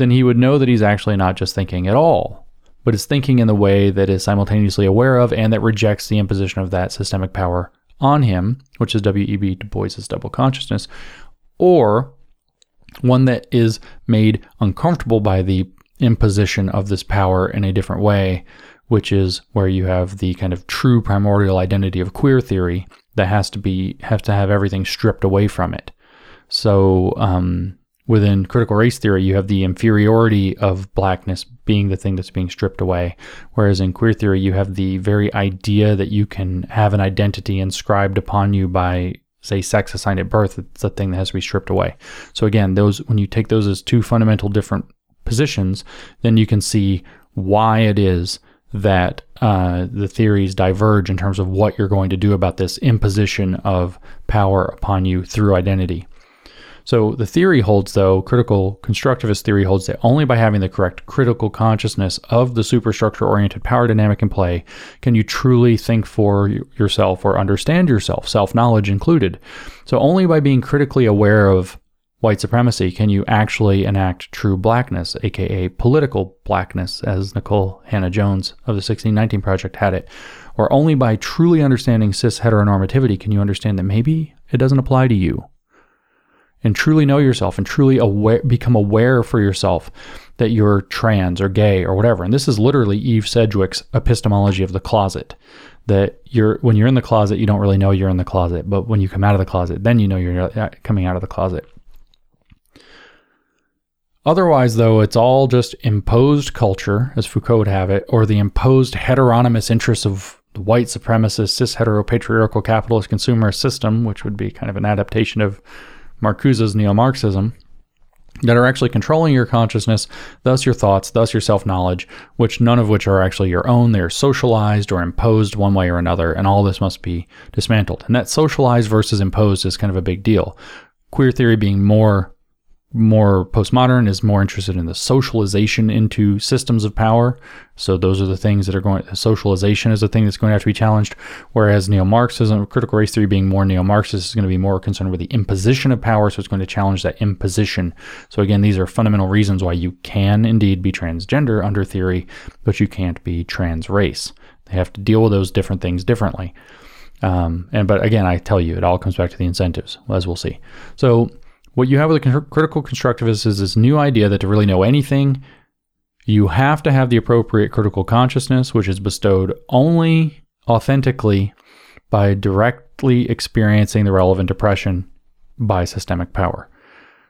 S1: then he would know that he's actually not just thinking at all, but is thinking in the way that is simultaneously aware of and that rejects the imposition of that systemic power on him, which is W.E.B. Du Bois's double consciousness, or one that is made uncomfortable by the imposition of this power in a different way, which is where you have the kind of true primordial identity of queer theory that has to be have to have everything stripped away from it. So um, within critical race theory, you have the inferiority of blackness being the thing that's being stripped away. Whereas in queer theory, you have the very idea that you can have an identity inscribed upon you by, say, sex assigned at birth. It's the thing that has to be stripped away. So again, those when you take those as two fundamental different positions, then you can see why it is that uh, the theories diverge in terms of what you're going to do about this imposition of power upon you through identity. So the theory holds, though, critical constructivist theory holds that only by having the correct critical consciousness of the superstructure oriented power dynamic in play can you truly think for yourself or understand yourself, self knowledge included. So only by being critically aware of white supremacy can you actually enact true blackness, aka political blackness, as Nikole Hannah-Jones of the 1619 Project had it. Or only by truly understanding cis heteronormativity can you understand that maybe it doesn't apply to you and truly know yourself and truly aware, become aware for yourself that you're trans or gay or whatever. And this is literally Eve Sedgwick's epistemology of the closet. That you're when you're in the closet, you don't really know you're in the closet, but when you come out of the closet, then you know you're uh, coming out of the closet. Otherwise, though, it's all just imposed culture, as Foucault would have it, or the imposed heteronomous interests of the white supremacist, cis heteropatriarchal capitalist consumer system, which would be kind of an adaptation of Marcuse's neo Marxism, that are actually controlling your consciousness, thus your thoughts, thus your self knowledge, which none of which are actually your own. They are socialized or imposed one way or another, and all this must be dismantled. And that socialized versus imposed is kind of a big deal. Queer theory being more more postmodern is more interested in the socialization into systems of power. So those are the things that are going. Socialization is the thing that's going to have to be challenged. Whereas neo-Marxism, critical race theory, being more neo-Marxist, is going to be more concerned with the imposition of power. So it's going to challenge that imposition. So again, these are fundamental reasons why you can indeed be transgender under theory, but you can't be trans race. They have to deal with those different things differently. Um, and but again, I tell you, it all comes back to the incentives, as we'll see. So what you have with a critical constructivist is this new idea that to really know anything, you have to have the appropriate critical consciousness, which is bestowed only authentically by directly experiencing the relevant depression by systemic power.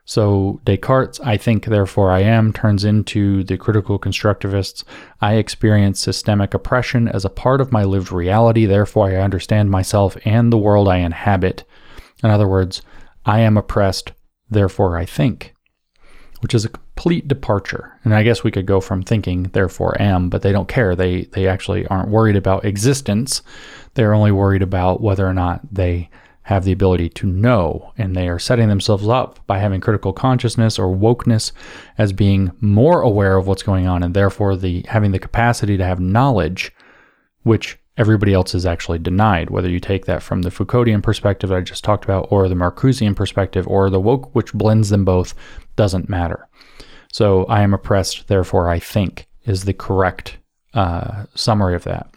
S1: So Descartes' I think, therefore I am turns into the critical constructivists. I experience systemic oppression as a part of my lived reality, therefore I understand myself and the world I inhabit. In other words, I am oppressed therefore I think, which is a complete departure. And I guess we could go from thinking, therefore am, but they don't care. They they actually aren't worried about existence. They're only worried about whether or not they have the ability to know, and they are setting themselves up by having critical consciousness or wokeness as being more aware of what's going on, and therefore the having the capacity to have knowledge, which everybody else is actually denied, whether you take that from the Foucauldian perspective that I just talked about, or the Marcusean perspective, or the woke, which blends them both, doesn't matter. So I am oppressed, therefore I think, is the correct uh, summary of that.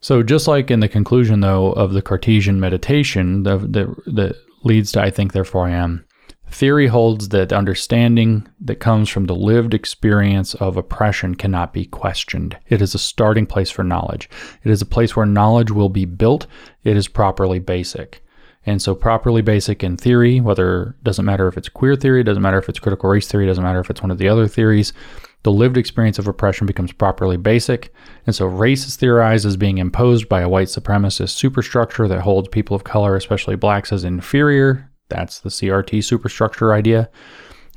S1: So just like in the conclusion, though, of the Cartesian meditation that leads to I think, therefore I am, Theory holds that understanding that comes from the lived experience of oppression cannot be questioned. It is a starting place for knowledge. It is a place where knowledge will be built. It is properly basic. And so, properly basic in theory, whether doesn't matter if it's queer theory, doesn't matter if it's critical race theory, doesn't matter if it's one of the other theories, the lived experience of oppression becomes properly basic. And so, race is theorized as being imposed by a white supremacist superstructure that holds people of color, especially blacks, as inferior that's the CRT superstructure idea.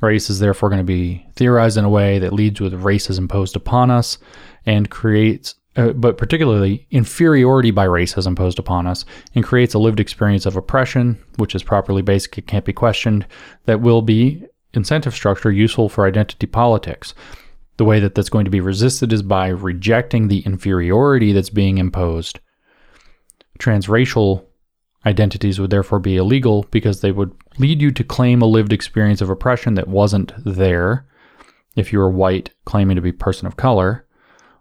S1: Race is therefore going to be theorized in a way that leads with races imposed upon us and creates, uh, but particularly inferiority by race is imposed upon us and creates a lived experience of oppression, which is properly basic, it can't be questioned, that will be incentive structure useful for identity politics. The way that that's going to be resisted is by rejecting the inferiority that's being imposed. Transracial Identities would therefore be illegal because they would lead you to claim a lived experience of oppression that wasn't there if you were white claiming to be person of color,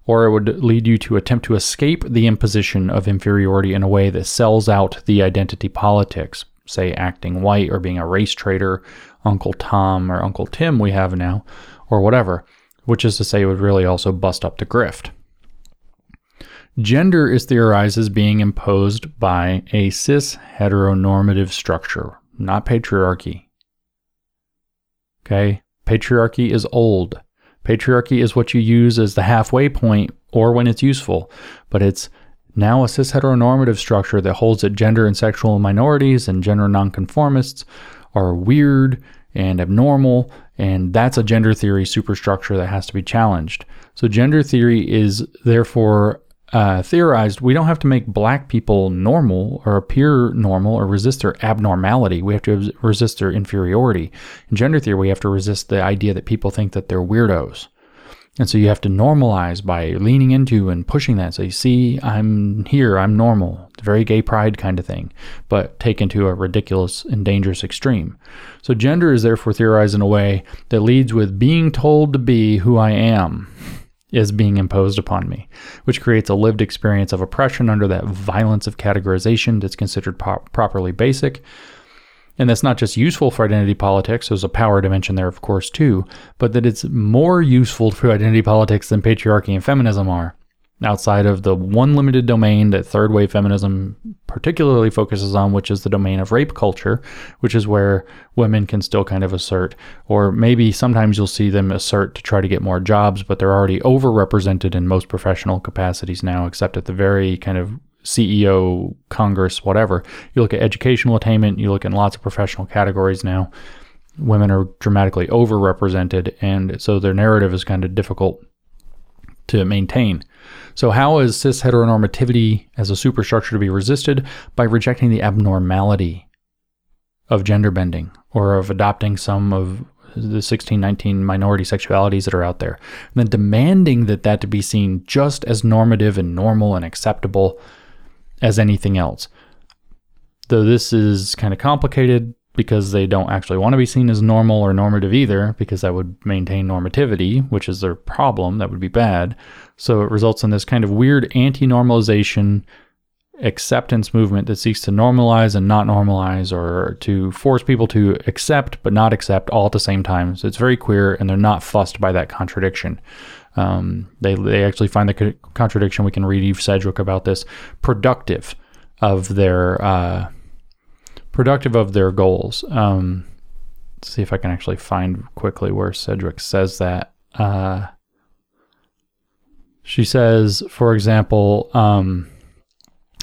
S1: or it would lead you to attempt to escape the imposition of inferiority in a way that sells out the identity politics, say acting white or being a race traitor, Uncle Tom or Uncle Tim we have now, or whatever, which is to say it would really also bust up the grift. Gender is theorized as being imposed by a cis heteronormative structure, not patriarchy. Okay? Patriarchy is old. Patriarchy is what you use as the halfway point or when it's useful, but it's now a cis heteronormative structure that holds that gender and sexual minorities and gender nonconformists are weird and abnormal, and that's a gender theory superstructure that has to be challenged. So, gender theory is therefore uh, theorized we don't have to make black people normal or appear normal or resist their abnormality. We have to resist their inferiority. In gender theory, we have to resist the idea that people think that they're weirdos. And so you have to normalize by leaning into and pushing that. So you see, I'm here, I'm normal. It's very gay pride kind of thing, but taken to a ridiculous and dangerous extreme. So gender is therefore theorized in a way that leads with being told to be who I am is being imposed upon me, which creates a lived experience of oppression under that violence of categorization that's considered properly basic. And that's not just useful for identity politics, there's a power dimension there, of course, too, but that it's more useful for identity politics than patriarchy and feminism are outside of the one limited domain that third wave feminism particularly focuses on, which is the domain of rape culture, which is where women can still kind of assert, or maybe sometimes you'll see them assert to try to get more jobs, but they're already overrepresented in most professional capacities now, except at the very kind of CEO, Congress, whatever. You look at educational attainment, you look in lots of professional categories now. Women are dramatically overrepresented, and so their narrative is kind of difficult to maintain. So, how is cis heteronormativity as a superstructure to be resisted? By rejecting the abnormality of gender bending or of adopting some of the 1619 minority sexualities that are out there, and then demanding that that to be seen just as normative and normal and acceptable as anything else. Though this is kind of complicated because they don't actually want to be seen as normal or normative either, because that would maintain normativity, which is their problem. That would be bad. So it results in this kind of weird anti normalization acceptance movement that seeks to normalize and not normalize or to force people to accept but not accept all at the same time. So it's very queer and they're not fussed by that contradiction. Um, they, they actually find the co- contradiction. We can read Eve Sedgwick about this productive of their uh, productive of their goals. Um, see if I can actually find quickly where Sedgwick says that. Uh, she says, for example, um,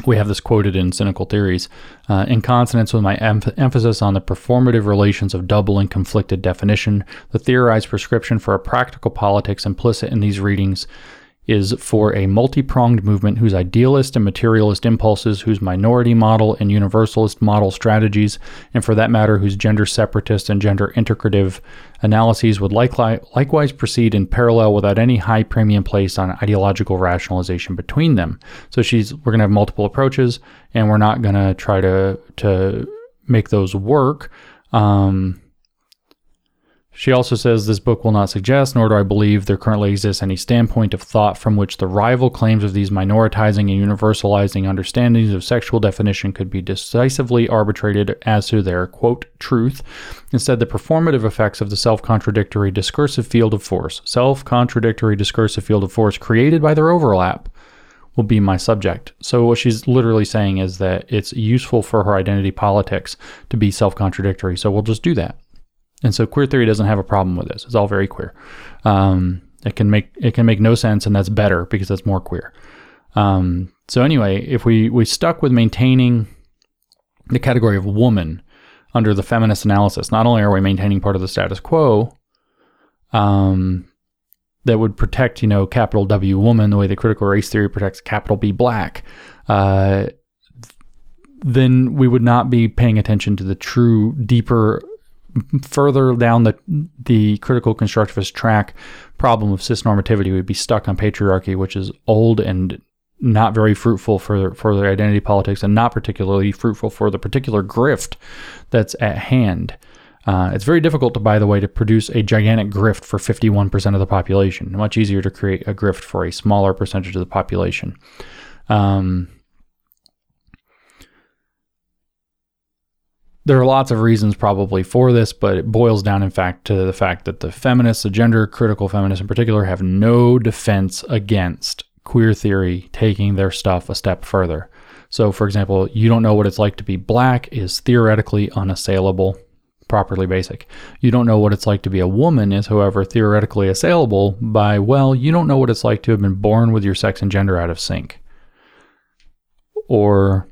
S1: we have this quoted in Cynical Theories. Uh, in consonance with my em- emphasis on the performative relations of double and conflicted definition, the theorized prescription for a practical politics implicit in these readings is for a multi pronged movement whose idealist and materialist impulses, whose minority model and universalist model strategies, and for that matter, whose gender separatist and gender integrative analyses would likely, likewise proceed in parallel without any high premium placed on ideological rationalization between them. So she's we're going to have multiple approaches, and we're not going to try to to make those work. Um, she also says this book will not suggest, nor do I believe there currently exists any standpoint of thought from which the rival claims of these minoritizing and universalizing understandings of sexual definition could be decisively arbitrated as to their, quote, truth. Instead, the performative effects of the self contradictory discursive field of force, self contradictory discursive field of force created by their overlap, will be my subject. So, what she's literally saying is that it's useful for her identity politics to be self contradictory. So, we'll just do that. And so queer theory doesn't have a problem with this. It's all very queer. Um, it can make it can make no sense, and that's better because that's more queer. Um, so anyway, if we we stuck with maintaining the category of woman under the feminist analysis, not only are we maintaining part of the status quo, um, that would protect, you know, capital W woman the way the critical race theory protects capital B black, uh, then we would not be paying attention to the true, deeper further down the the critical constructivist track problem of cisnormativity would be stuck on patriarchy, which is old and not very fruitful for for their identity politics, and not particularly fruitful for the particular grift that's at hand. Uh, it's very difficult, to, by the way, to produce a gigantic grift for 51% of the population. Much easier to create a grift for a smaller percentage of the population. Um, there are lots of reasons probably for this, but it boils down, in fact, to the fact that the feminists, the gender critical feminists in particular, have no defense against queer theory taking their stuff a step further. So, for example, you don't know what it's like to be black is theoretically unassailable, properly basic. You don't know what it's like to be a woman is, however, theoretically assailable by, well, you don't know what it's like to have been born with your sex and gender out of sync. Or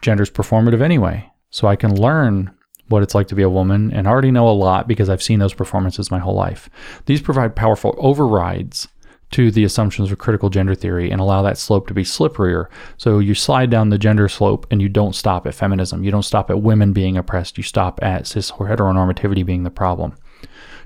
S1: gender's performative anyway so I can learn what it's like to be a woman and already know a lot because I've seen those performances my whole life. These provide powerful overrides to the assumptions of critical gender theory and allow that slope to be slipperier. So you slide down the gender slope and you don't stop at feminism. You don't stop at women being oppressed. You stop at cis heteronormativity being the problem.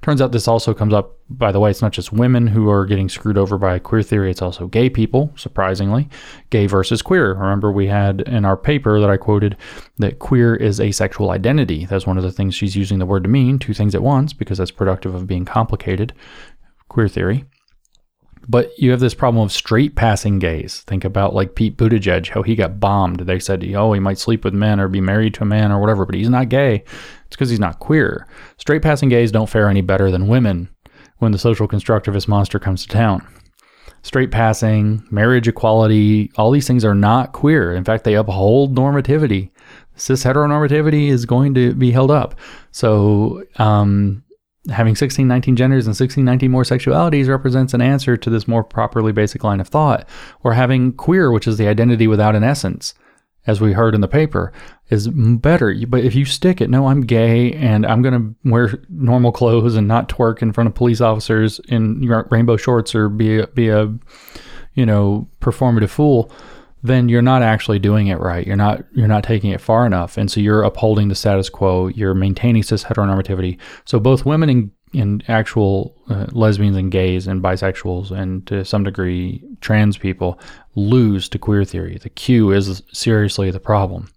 S1: Turns out this also comes up, by the way, it's not just women who are getting screwed over by queer theory, it's also gay people, surprisingly. Gay versus queer. Remember, we had in our paper that I quoted that queer is asexual identity. That's one of the things she's using the word to mean, two things at once, because that's productive of being complicated. Queer theory. But you have this problem of straight passing gays. Think about like Pete Buttigieg, how he got bombed. They said, oh, he might sleep with men or be married to a man or whatever, but he's not gay. It's because he's not queer. Straight passing gays don't fare any better than women when the social constructivist monster comes to town. Straight passing, marriage equality, all these things are not queer. In fact, they uphold normativity. Cis heteronormativity is going to be held up. So, um, having 1619 genders and 16, 19 more sexualities represents an answer to this more properly basic line of thought. Or having queer, which is the identity without an essence, as we heard in the paper, is better. But if you stick it, no, I'm gay and I'm going to wear normal clothes and not twerk in front of police officers in rainbow shorts or be a, be a, you know, performative fool then you're not actually doing it right. You're not you're not taking it far enough, and so you're upholding the status quo. You're maintaining cis heteronormativity. So both women and, and actual uh, lesbians and gays and bisexuals and to some degree trans people lose to queer theory. The Q is seriously the problem.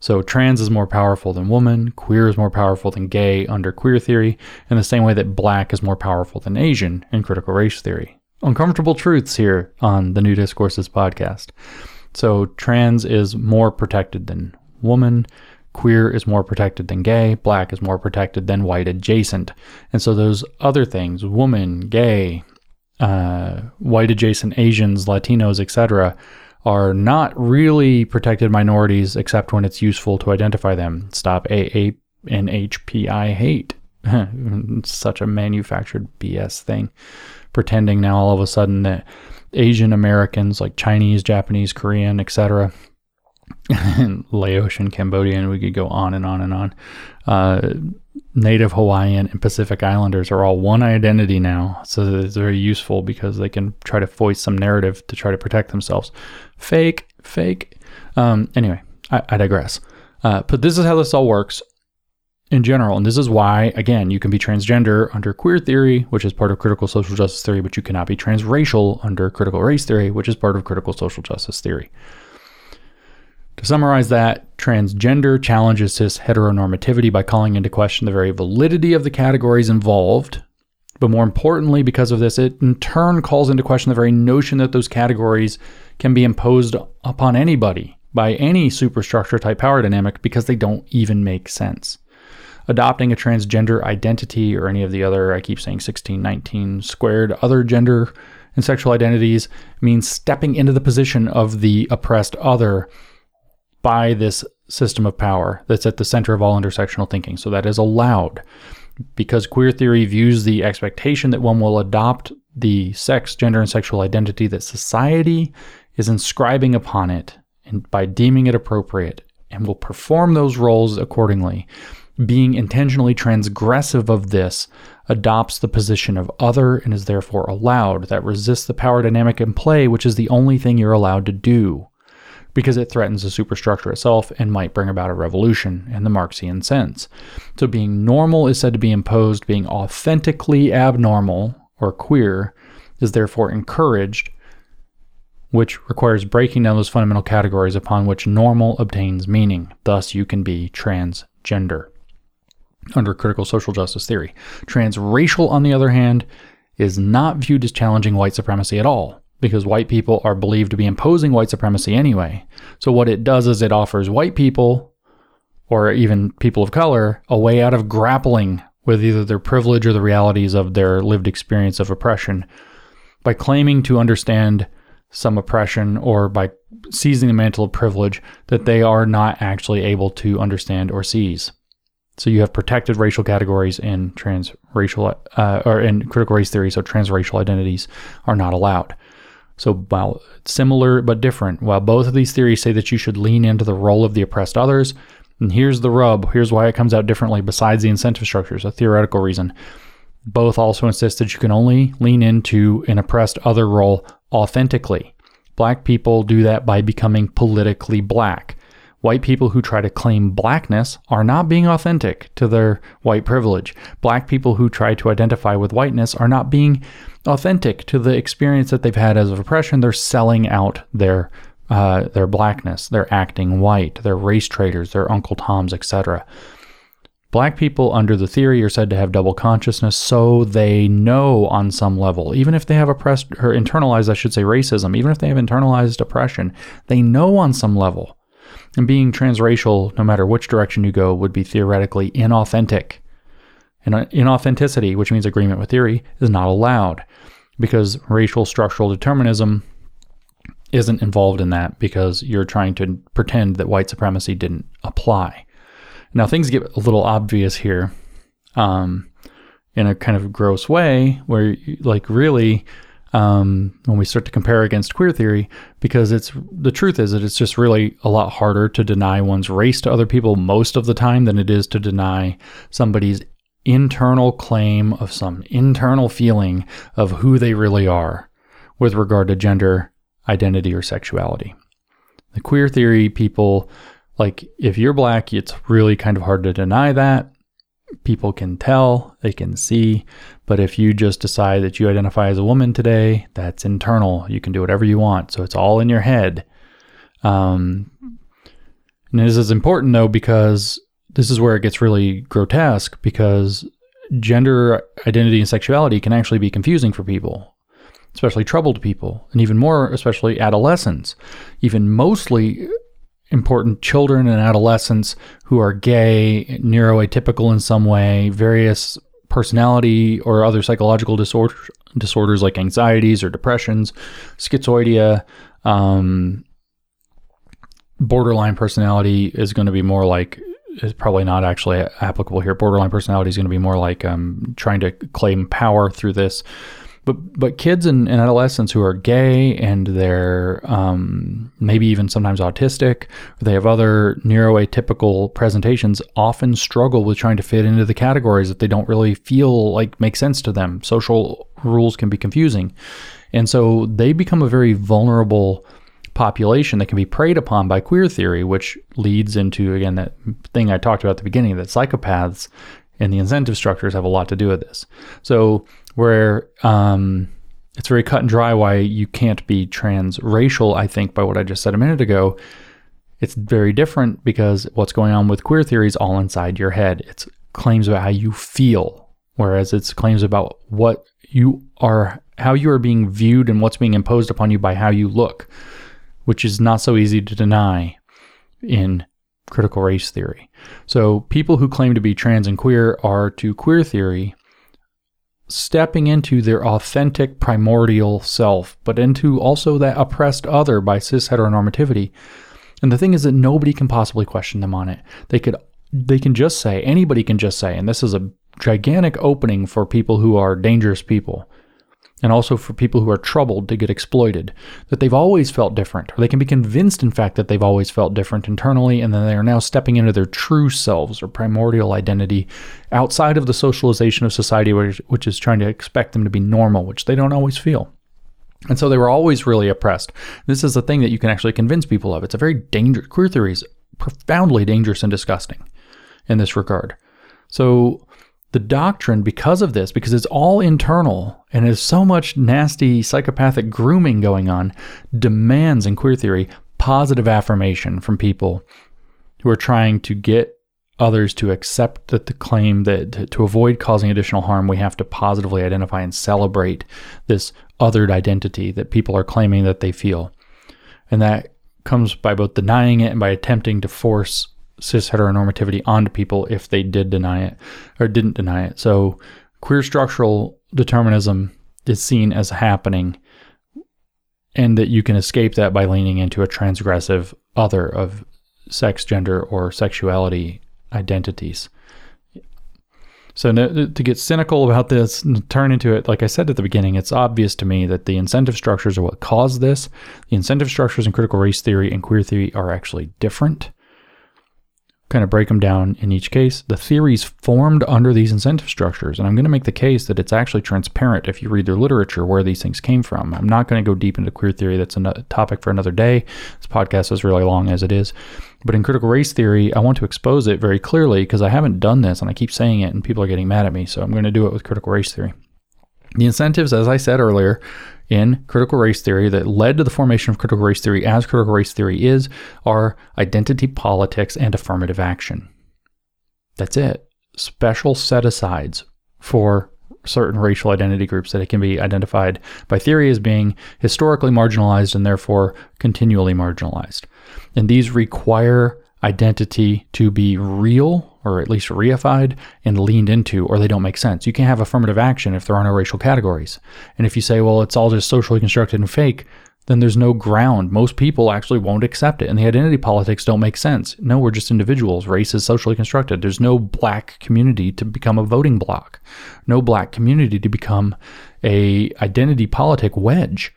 S1: So trans is more powerful than woman, queer is more powerful than gay under queer theory, in the same way that black is more powerful than Asian in critical race theory uncomfortable truths here on the New Discourses podcast. So, trans is more protected than woman, queer is more protected than gay, black is more protected than white adjacent. And so, those other things, woman, gay, uh, white adjacent Asians, Latinos, etc., are not really protected minorities except when it's useful to identify them. Stop AA and HPI hate. *laughs* Such a manufactured BS thing pretending now all of a sudden that Asian Americans like Chinese, Japanese, Korean, etc., *laughs* Laotian, Cambodian, we could go on and on and on. Uh, Native Hawaiian and Pacific Islanders are all one identity now. So it's very useful because they can try to voice some narrative to try to protect themselves. Fake, fake. Um, anyway, I, I digress. Uh, but this is how this all works in general. And this is why, again, you can be transgender under queer theory, which is part of critical social justice theory, but you cannot be transracial under critical race theory, which is part of critical social justice theory. To summarize that, transgender challenges cis heteronormativity by calling into question the very validity of the categories involved. But more importantly, because of this, it in turn calls into question the very notion that those categories can be imposed upon anybody by any superstructure type power dynamic because they don't even make sense adopting a transgender identity or any of the other, I keep saying 1619 squared, other gender and sexual identities means stepping into the position of the oppressed other by this system of power that's at the center of all intersectional thinking. So that is allowed. Because queer theory views the expectation that one will adopt the sex, gender, and sexual identity that society is inscribing upon it and by deeming it appropriate and will perform those roles accordingly. Being intentionally transgressive of this adopts the position of other and is therefore allowed, that resists the power dynamic in play, which is the only thing you're allowed to do, because it threatens the superstructure itself and might bring about a revolution in the Marxian sense. So being normal is said to be imposed, being authentically abnormal or queer is therefore encouraged, which requires breaking down those fundamental categories upon which normal obtains meaning. Thus, you can be transgender under critical social justice theory. Transracial, on the other hand, is not viewed as challenging white supremacy at all, because white people are believed to be imposing white supremacy anyway. So, what it does is it offers white people, or even people of color, a way out of grappling with either their privilege or the realities of their lived experience of oppression by claiming to understand some oppression or by seizing the mantle of privilege that they are not actually able to understand or seize. So you have protected racial categories in transracial uh, or in critical race theory. So transracial identities are not allowed. So while similar but different, while both of these theories say that you should lean into the role of the oppressed others, and here's the rub. Here's why it comes out differently. Besides the incentive structures, a theoretical reason. Both also insist that you can only lean into an oppressed other role authentically. Black people do that by becoming politically black. White people who try to claim blackness are not being authentic to their white privilege. Black people who try to identify with whiteness are not being authentic to the experience that they've had as of oppression. They're selling out their uh, their blackness. They're acting white. They're race traders. They're Uncle Toms, etc. Black people, under the theory, are said to have double consciousness, so they know on some level, even if they have oppressed or internalized, I should say, racism, even if they have internalized oppression, they know on some level and being transracial, no matter which direction you go, would be theoretically inauthentic. And uh, inauthenticity, which means agreement with theory, is not allowed because racial structural determinism isn't involved in that because you're trying to pretend that white supremacy didn't apply. Now, things get a little obvious here. Um, in a kind of gross way, where like really um, when we start to compare against queer theory, because it's the truth is that it's just really a lot harder to deny one's race to other people most of the time than it is to deny somebody's internal claim of some internal feeling of who they really are with regard to gender, identity, or sexuality. The queer theory people, like if you're black, it's really kind of hard to deny that people can tell, they can see. But if you just decide that you identify as a woman today, that's internal. You can do whatever you want. So it's all in your head. Um, and this is important though, because this is where it gets really grotesque because gender identity and sexuality can actually be confusing for people, especially troubled people, and even more, especially adolescents. Even mostly important children and adolescents who are gay, neuroatypical in some way, various personality or other psychological disorder, disorders like anxieties or depressions, schizoidia, um, borderline personality is going to be more like is probably not actually applicable here. Borderline personality is going to be more like um, trying to claim power through this but but kids and, and adolescents who are gay and they're um, maybe even sometimes autistic they have other neuroatypical presentations often struggle with trying to fit into the categories that they don't really feel like make sense to them. Social rules can be confusing. And so they become a very vulnerable population that can be preyed upon by queer theory which leads into again that thing i talked about at the beginning that psychopaths and the incentive structures have a lot to do with this. So where um, it's very cut and dry why you can't be transracial, I think, by what I just said a minute ago. It's very different because what's going on with queer theory is all inside your head. It's claims about how you feel, whereas it's claims about what you are, how you are being viewed and what's being imposed upon you by how you look, which is not so easy to deny in critical race theory. So people who claim to be trans and queer are to queer theory stepping into their authentic primordial self, but into also that oppressed other by cis heteronormativity. And the thing is that nobody can possibly question them on it. They could they can just say, anybody can just say, and this is a gigantic opening for people who are dangerous people and also for people who are troubled to get exploited, that they've always felt different, or they can be convinced, in fact, that they've always felt different internally, and then they are now stepping into their true selves or primordial identity outside of the socialization of society, which, which is trying to expect them to be normal, which they don't always feel. And so they were always really oppressed. This is a thing that you can actually convince people of. It's a very dangerous, queer theory is profoundly dangerous and disgusting in this regard. So the doctrine because of this, because it's all internal and there's so much nasty psychopathic grooming going on, demands in queer theory positive affirmation from people who are trying to get others to accept that the claim that to avoid causing additional harm, we have to positively identify and celebrate this othered identity that people are claiming that they feel. And that comes by both denying it and by attempting to force cis heteronormativity onto people if they did deny it or didn't deny it. So queer structural determinism is seen as happening and that you can escape that by leaning into a transgressive other of sex, gender, or sexuality identities. So to get cynical about this and turn into it, like I said at the beginning, it's obvious to me that the incentive structures are what caused this. The incentive structures in critical race theory and queer theory are actually different kind of break them down in each case. The theories formed under these incentive structures, and I'm going to make the case that it's actually transparent if you read their literature where these things came from. I'm not going to go deep into queer theory, that's a topic for another day. This podcast is really long as it is. But in critical race theory, I want to expose it very clearly because I haven't done this and I keep saying it and people are getting mad at me, so I'm going to do it with critical race theory. The incentives, as I said earlier, in critical race theory that led to the formation of critical race theory as critical race theory is are identity politics and affirmative action. That's it. Special set asides for certain racial identity groups that it can be identified by theory as being historically marginalized and therefore continually marginalized. And these require identity to be real or at least reified and leaned into, or they don't make sense. You can't have affirmative action if there are no racial categories. And if you say, well, it's all just socially constructed and fake, then there's no ground. Most people actually won't accept it, and the identity politics don't make sense. No, we're just individuals. Race is socially constructed. There's no black community to become a voting bloc, no black community to become a identity politic wedge,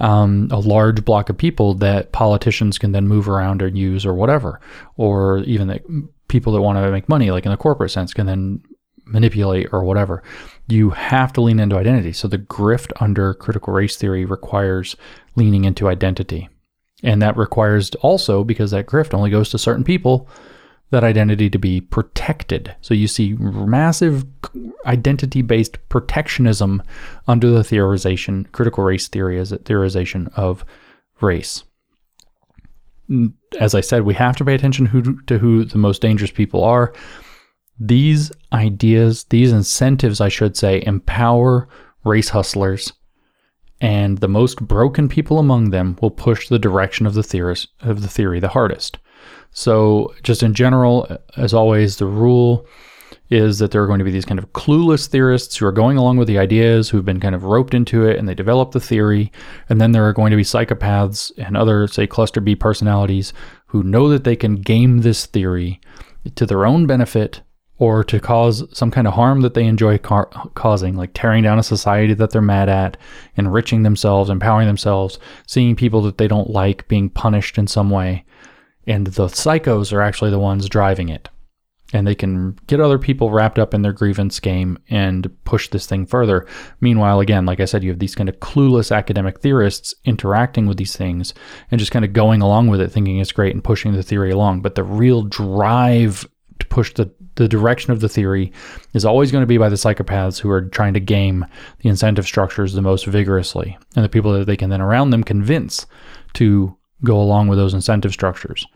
S1: um, a large block of people that politicians can then move around or use or whatever, or even that people that want to make money, like in the corporate sense, can then manipulate or whatever. You have to lean into identity. So the grift under critical race theory requires leaning into identity. And that requires also, because that grift only goes to certain people, that identity to be protected. So you see massive identity based protectionism under the theorization, critical race theory as a theorization of race. As I said, we have to pay attention who, to who the most dangerous people are. These ideas, these incentives, I should say, empower race hustlers, and the most broken people among them will push the direction of the theorist of the theory the hardest. So, just in general, as always, the rule is that there are going to be these kind of clueless theorists who are going along with the ideas, who've been kind of roped into it, and they develop the theory. And then there are going to be psychopaths and other, say, cluster B personalities who know that they can game this theory to their own benefit or to cause some kind of harm that they enjoy ca- causing, like tearing down a society that they're mad at, enriching themselves, empowering themselves, seeing people that they don't like being punished in some way. And the psychos are actually the ones driving it. And they can get other people wrapped up in their grievance game and push this thing further. Meanwhile, again, like I said, you have these kind of clueless academic theorists interacting with these things and just kind of going along with it, thinking it's great and pushing the theory along. But the real drive to push the the direction of the theory is always going to be by the psychopaths who are trying to game the incentive structures the most vigorously and the people that they can then around them convince to go along with those incentive structures.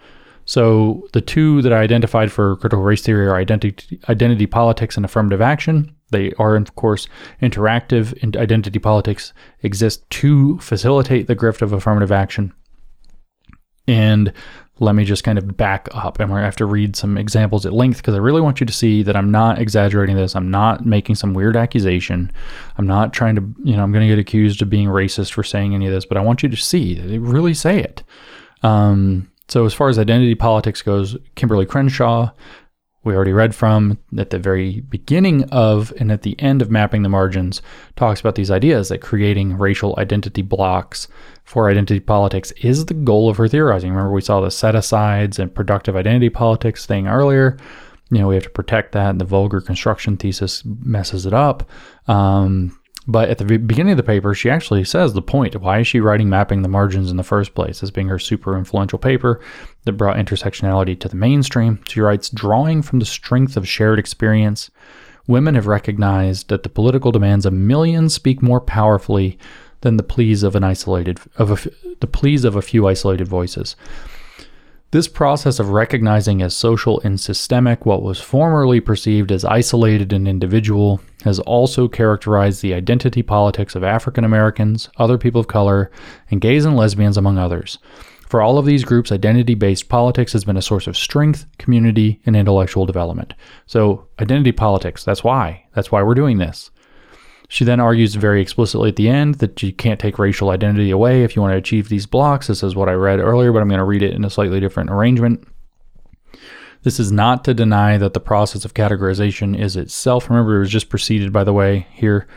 S1: So the two that I identified for critical race theory are identity, identity politics and affirmative action. They are, of course, interactive, and identity politics exist to facilitate the grift of affirmative action. And let me just kind of back up. And we're going to have to read some examples at length because I really want you to see that I'm not exaggerating this. I'm not making some weird accusation. I'm not trying to, you know, I'm going to get accused of being racist for saying any of this, but I want you to see that they really say it. Um, so, as far as identity politics goes, Kimberlé Crenshaw, we already read from at the very beginning of and at the end of mapping the margins talks about these ideas that creating racial identity blocks for identity politics is the goal of her theorizing. Remember, we saw the set asides and productive identity politics thing earlier. You know, we have to protect that. And the vulgar construction thesis messes it up. Um, but at the beginning of the paper, she actually says the point. Why is she writing mapping the margins in the first place as being her super influential paper that brought intersectionality to the mainstream? She writes, drawing from the strength of shared experience, women have recognized that the political demands of millions speak more powerfully than the pleas of an isolated of a, the pleas of a few isolated voices. This process of recognizing as social and systemic what was formerly perceived as isolated and individual has also characterized the identity politics of African Americans, other people of color, and gays and lesbians, among others. For all of these groups, identity based politics has been a source of strength, community, and intellectual development. So, identity politics, that's why. That's why we're doing this. She then argues very explicitly at the end that you can't take racial identity away if you want to achieve these blocks. This is what I read earlier, but I'm going to read it in a slightly different arrangement. This is not to deny that the process of categorization is itself. Remember, it was just preceded, by the way, here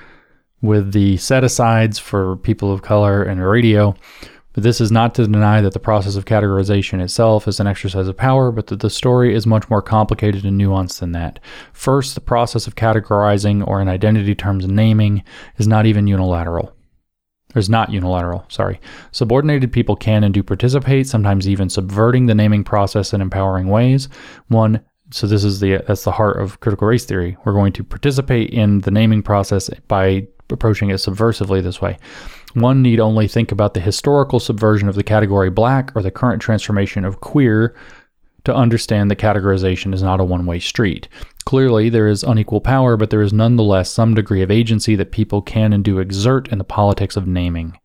S1: with the set asides for people of color and radio. But this is not to deny that the process of categorization itself is an exercise of power, but that the story is much more complicated and nuanced than that. First, the process of categorizing, or in identity terms, naming, is not even unilateral. Is not unilateral, sorry. Subordinated people can and do participate, sometimes even subverting the naming process in empowering ways. One, so this is the that's the heart of critical race theory. We're going to participate in the naming process by approaching it subversively this way. One need only think about the historical subversion of the category black or the current transformation of queer to understand that categorization is not a one way street. Clearly, there is unequal power, but there is nonetheless some degree of agency that people can and do exert in the politics of naming.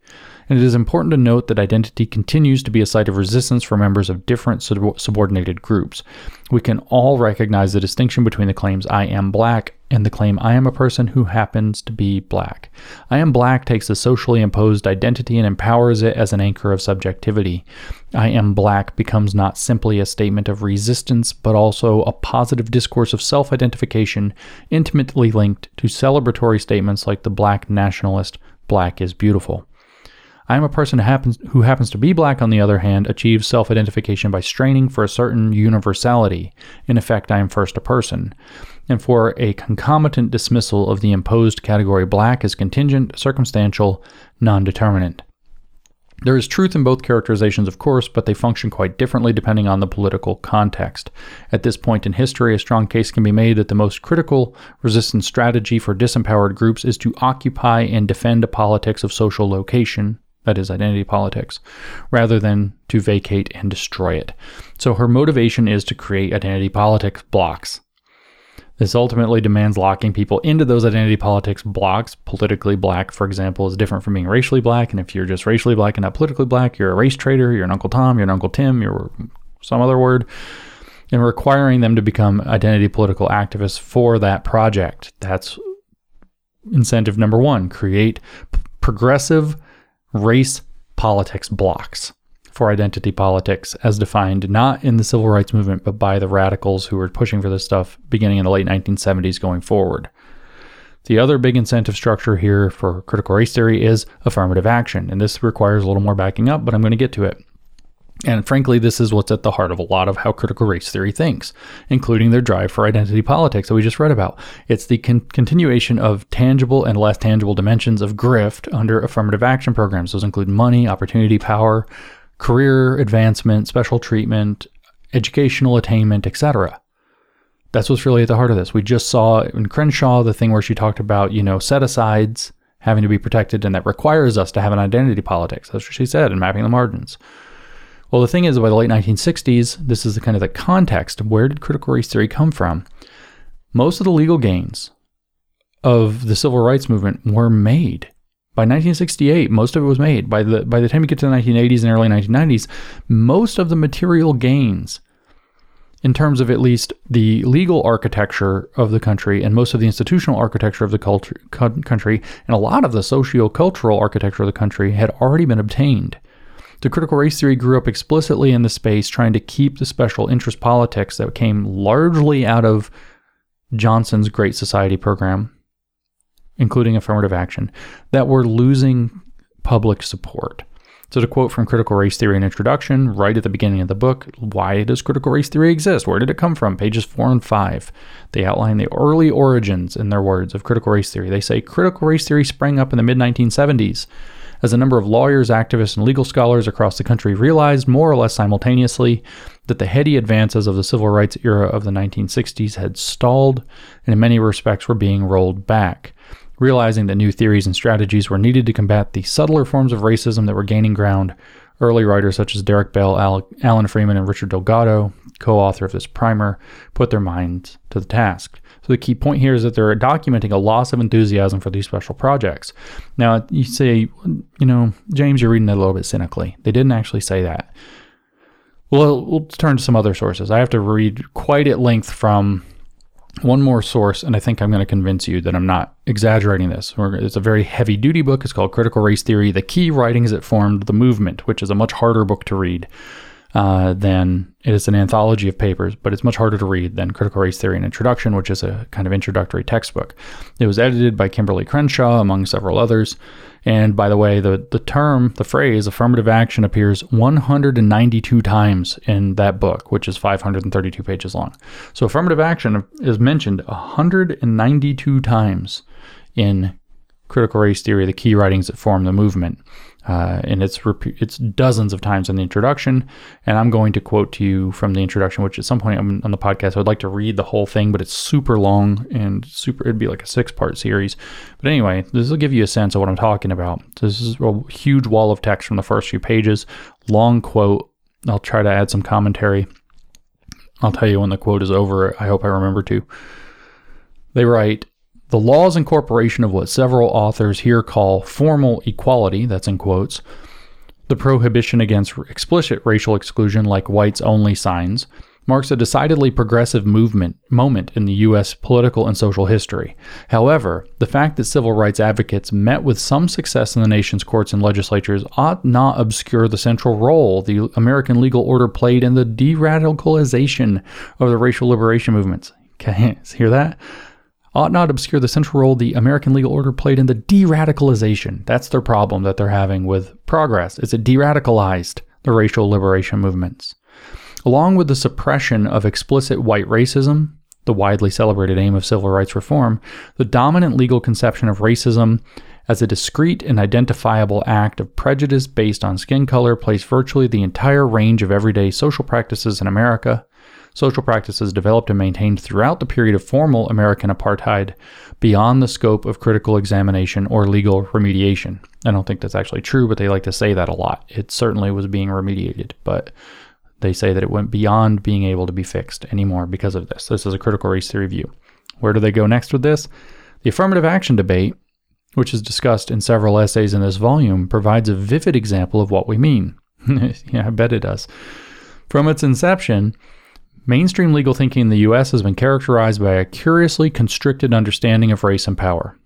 S1: and it is important to note that identity continues to be a site of resistance for members of different sub- subordinated groups. We can all recognize the distinction between the claims I am black and the claim I am a person who happens to be black. I am black takes a socially imposed identity and empowers it as an anchor of subjectivity. I am black becomes not simply a statement of resistance, but also a positive discourse of self identification intimately linked to celebratory statements like the black nationalist, black is beautiful. I am a person who happens, who happens to be black, on the other hand, achieves self identification by straining for a certain universality. In effect, I am first a person and for a concomitant dismissal of the imposed category black as contingent, circumstantial, non determinant. There is truth in both characterizations, of course, but they function quite differently depending on the political context. At this point in history, a strong case can be made that the most critical resistance strategy for disempowered groups is to occupy and defend a politics of social location, that is, identity politics, rather than to vacate and destroy it. So her motivation is to create identity politics blocks. This ultimately demands locking people into those identity politics blocks. Politically black, for example, is different from being racially black. And if you're just racially black and not politically black, you're a race traitor, you're an Uncle Tom, you're an Uncle Tim, you're some other word. And requiring them to become identity political activists for that project. That's incentive number one create progressive race politics blocks for identity politics as defined not in the civil rights movement, but by the radicals who were pushing for this stuff beginning in the late 1970s going forward. The other big incentive structure here for critical race theory is affirmative action, and this requires a little more backing up, but I'm going to get to it. And frankly, this is what's at the heart of a lot of how critical race theory thinks, including their drive for identity politics that we just read about. It's the con- continuation of tangible and less tangible dimensions of grift under affirmative action programs. Those include money, opportunity, power, career advancement, special treatment, educational attainment, etc. That's what's really at the heart of this. We just saw in Crenshaw the thing where she talked about, you know, set asides having to be protected and that requires us to have an identity politics. That's what she said in mapping the margins. Well, the thing is, by the late 1960s, this is the kind of the context. Where did critical race theory come from? Most of the legal gains of the civil rights movement were made by 1968, most of it was made. By the by the time you get to the 1980s and early 1990s, most of the material gains in terms of at least the legal architecture of the country and most of the institutional architecture of the culture, country and a lot of the socio-cultural architecture of the country had already been obtained. The critical race theory grew up explicitly in the space trying to keep the special interest politics that came largely out of Johnson's Great Society program including affirmative action, that were losing public support. So, to quote from Critical Race Theory An Introduction, right at the beginning of the book, why does critical race theory exist? Where did it come from? Pages four and five. They outline the early origins, in their words, of critical race theory. They say critical race theory sprang up in the mid 1970s as a number of lawyers, activists, and legal scholars across the country realized more or less simultaneously that the heady advances of the civil rights era of the 1960s had stalled and in many respects were being rolled back. Realizing that new theories and strategies were needed to combat the subtler forms of racism that were gaining ground, early writers such as Derek Bell, Al- Alan Freeman, and Richard Delgado, co author of this primer, put their minds to the task. So the key point here is that they're documenting a loss of enthusiasm for these special projects. Now, you say, you know, James, you're reading it a little bit cynically. They didn't actually say that. Well, we'll turn to some other sources. I have to read quite at length from one more source, and I think I'm going to convince you that I'm not exaggerating this. It's a very heavy duty book. It's called Critical Race Theory The Key Writings That Formed the Movement, which is a much harder book to read uh, than it is an anthology of papers, but it's much harder to read than Critical Race Theory An Introduction, which is a kind of introductory textbook. It was edited by Kimberlé Crenshaw, among several others. And by the way, the, the term, the phrase affirmative action appears 192 times in that book, which is 532 pages long. So affirmative action is mentioned 192 times in critical race theory, the key writings that form the movement. Uh, and it's rep- it's dozens of times in the introduction. And I'm going to quote to you from the introduction, which at some point on, on the podcast I would like to read the whole thing, but it's super long and super. It'd be like a six part series. But anyway, this will give you a sense of what I'm talking about. This is a huge wall of text from the first few pages, long quote. I'll try to add some commentary. I'll tell you when the quote is over. I hope I remember to. They write The law's incorporation of what several authors here call formal equality, that's in quotes, the prohibition against explicit racial exclusion like whites only signs, marks a decidedly progressive movement moment in the US political and social history. However, the fact that civil rights advocates met with some success in the nation's courts and legislatures ought not obscure the central role the American legal order played in the de-radicalization of the racial liberation movements. *laughs* Okay, hear that? Ought not obscure the central role the American legal order played in the de radicalization. That's their problem that they're having with progress, is it de radicalized the racial liberation movements. Along with the suppression of explicit white racism, the widely celebrated aim of civil rights reform, the dominant legal conception of racism as a discrete and identifiable act of prejudice based on skin color placed virtually the entire range of everyday social practices in America, social practices developed and maintained throughout the period of formal American apartheid beyond the scope of critical examination or legal remediation. I don't think that's actually true, but they like to say that a lot. It certainly was being remediated, but they say that it went beyond being able to be fixed anymore because of this. This is a critical race theory view. Where do they go next with this? The affirmative action debate, which is discussed in several essays in this volume, provides a vivid example of what we mean. *laughs* yeah, I bet it does. From its inception, mainstream legal thinking in the US has been characterized by a curiously constricted understanding of race and power.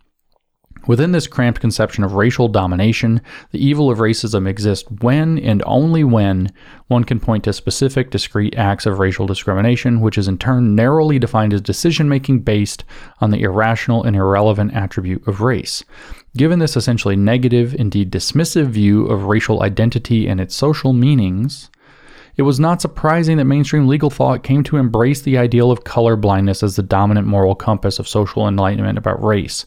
S1: Within this cramped conception of racial domination, the evil of racism exists when and only when one can point to specific, discrete acts of racial discrimination, which is in turn narrowly defined as decision making based on the irrational and irrelevant attribute of race. Given this essentially negative, indeed dismissive view of racial identity and its social meanings, it was not surprising that mainstream legal thought came to embrace the ideal of color blindness as the dominant moral compass of social enlightenment about race.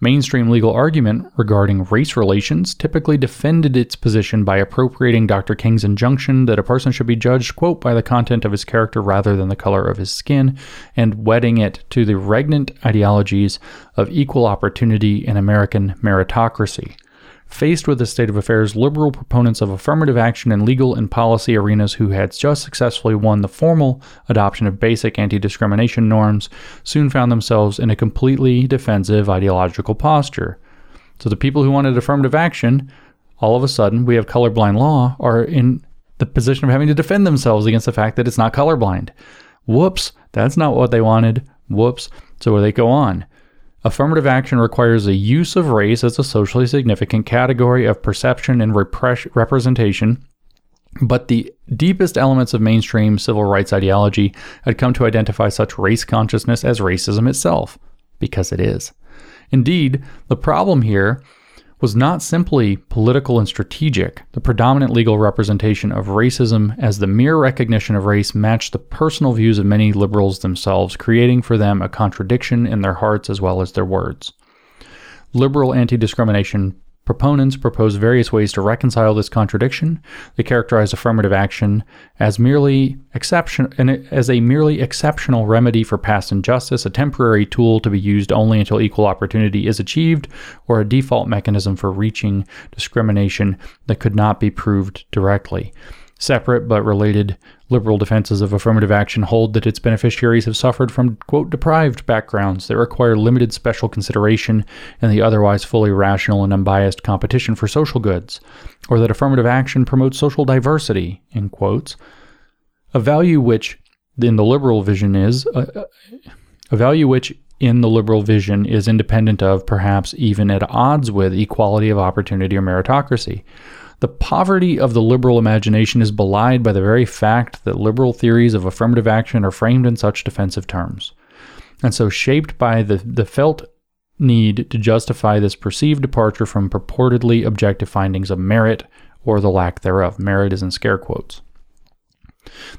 S1: Mainstream legal argument regarding race relations typically defended its position by appropriating Dr. King's injunction that a person should be judged, quote, by the content of his character rather than the color of his skin, and wedding it to the regnant ideologies of equal opportunity and American meritocracy. Faced with this state of affairs, liberal proponents of affirmative action in legal and policy arenas who had just successfully won the formal adoption of basic anti discrimination norms soon found themselves in a completely defensive ideological posture. So the people who wanted affirmative action, all of a sudden, we have colorblind law, are in the position of having to defend themselves against the fact that it's not colorblind. Whoops, that's not what they wanted. Whoops. So they go on. Affirmative action requires the use of race as a socially significant category of perception and repress- representation, but the deepest elements of mainstream civil rights ideology had come to identify such race consciousness as racism itself, because it is. Indeed, the problem here was not simply political and strategic. The predominant legal representation of racism as the mere recognition of race matched the personal views of many liberals themselves, creating for them a contradiction in their hearts as well as their words. Liberal anti discrimination Proponents propose various ways to reconcile this contradiction. They characterize affirmative action as merely exception as a merely exceptional remedy for past injustice, a temporary tool to be used only until equal opportunity is achieved, or a default mechanism for reaching discrimination that could not be proved directly. Separate but related liberal defenses of affirmative action hold that its beneficiaries have suffered from, quote, deprived backgrounds that require limited special consideration in the otherwise fully rational and unbiased competition for social goods, or that affirmative action promotes social diversity, in quotes, a value which, in the liberal vision, is uh, uh, a value which in the liberal vision is independent of, perhaps even at odds with, equality of opportunity or meritocracy. The poverty of the liberal imagination is belied by the very fact that liberal theories of affirmative action are framed in such defensive terms. And so, shaped by the, the felt need to justify this perceived departure from purportedly objective findings of merit or the lack thereof. Merit is in scare quotes.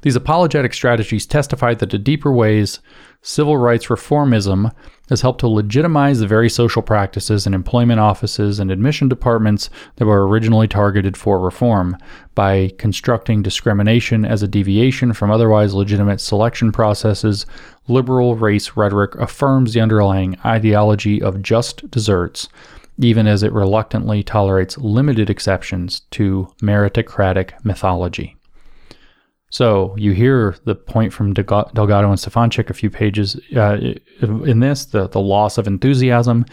S1: These apologetic strategies testify that the deeper ways civil rights reformism has helped to legitimize the very social practices in employment offices and admission departments that were originally targeted for reform by constructing discrimination as a deviation from otherwise legitimate selection processes. Liberal race rhetoric affirms the underlying ideology of just deserts, even as it reluctantly tolerates limited exceptions to meritocratic mythology. So you hear the point from Delgado and Stefancic a few pages uh, in this the, the loss of enthusiasm,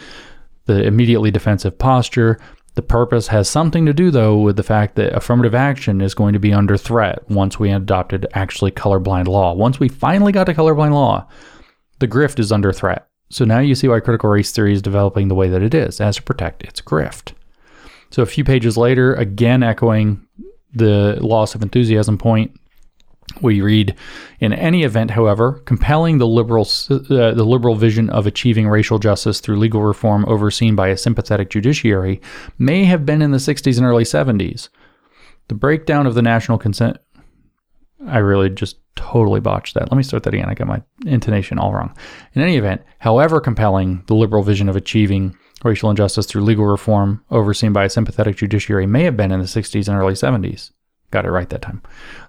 S1: the immediately defensive posture. The purpose has something to do, though, with the fact that affirmative action is going to be under threat once we adopted actually colorblind law. Once we finally got to colorblind law, the grift is under threat. So now you see why critical race theory is developing the way that it is, as to protect its grift. So a few pages later, again echoing the loss of enthusiasm point, we read, in any event, however, compelling the liberal uh, the liberal vision of achieving racial justice through legal reform overseen by a sympathetic judiciary may have been in the 60s and early 70s. The breakdown of the national consent. I really just totally botched that. Let me start that again. I got my intonation all wrong. In any event, however compelling the liberal vision of achieving racial injustice through legal reform overseen by a sympathetic judiciary may have been in the 60s and early 70s. Got it right that time.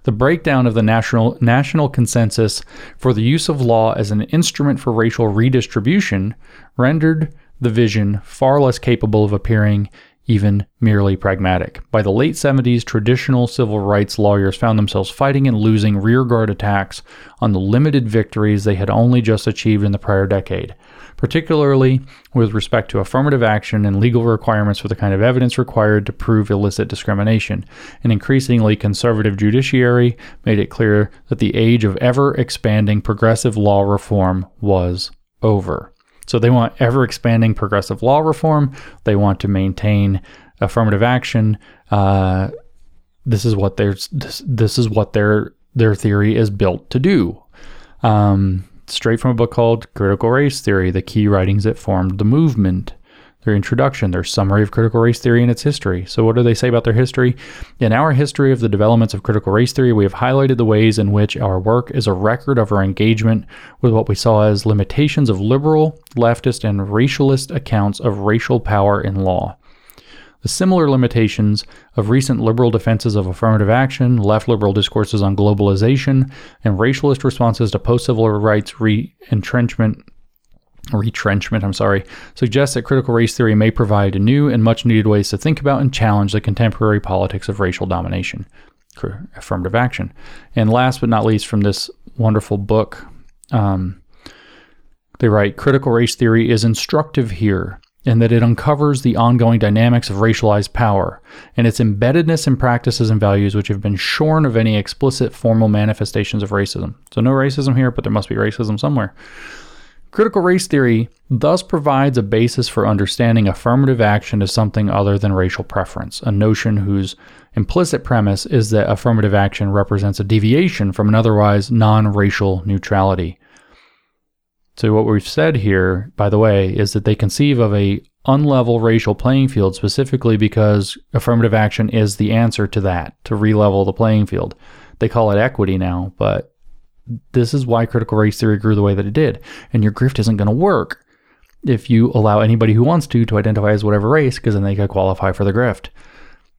S1: The breakdown of the national national consensus for the use of law as an instrument for racial redistribution rendered the vision far less capable of appearing even merely pragmatic. By the late 70s, traditional civil rights lawyers found themselves fighting and losing rearguard attacks on the limited victories they had only just achieved in the prior decade particularly with respect to affirmative action and legal requirements for the kind of evidence required to prove illicit discrimination. An increasingly conservative judiciary made it clear that the age of ever expanding progressive law reform was over. So they want ever expanding progressive law reform. They want to maintain affirmative action. Uh, this is what their this, this is what their their theory is built to do. Um, straight from a book called Critical Race Theory, the key writings that formed the movement. Their introduction, their summary of critical race theory and its history. So, what do they say about their history? In our history of the developments of critical race theory, we have highlighted the ways in which our work is a record of our engagement with what we saw as limitations of liberal, leftist, and racialist accounts of racial power in law. The similar limitations of recent liberal defenses of affirmative action, left liberal discourses on globalization, and racialist responses to post civil rights re entrenchment retrenchment, I'm sorry, suggests that critical race theory may provide new and much needed ways to think about and challenge the contemporary politics of racial domination, affirmative action. And last but not least, from this wonderful book, um, they write critical race theory is instructive here in that it uncovers the ongoing dynamics of racialized power and its embeddedness in practices and values which have been shorn of any explicit formal manifestations of racism. So, no racism here, but there must be racism somewhere. Critical race theory thus provides a basis for understanding affirmative action as something other than racial preference, a notion whose implicit premise is that affirmative action represents a deviation from an otherwise non racial neutrality. So what we've said here, by the way, is that they conceive of a unlevel racial playing field specifically because affirmative action is the answer to that, to relevel the playing field. They call it equity now, but this is why critical race theory grew the way that it did. And your grift isn't going to work if you allow anybody who wants to to identify as whatever race because then they can qualify for the grift.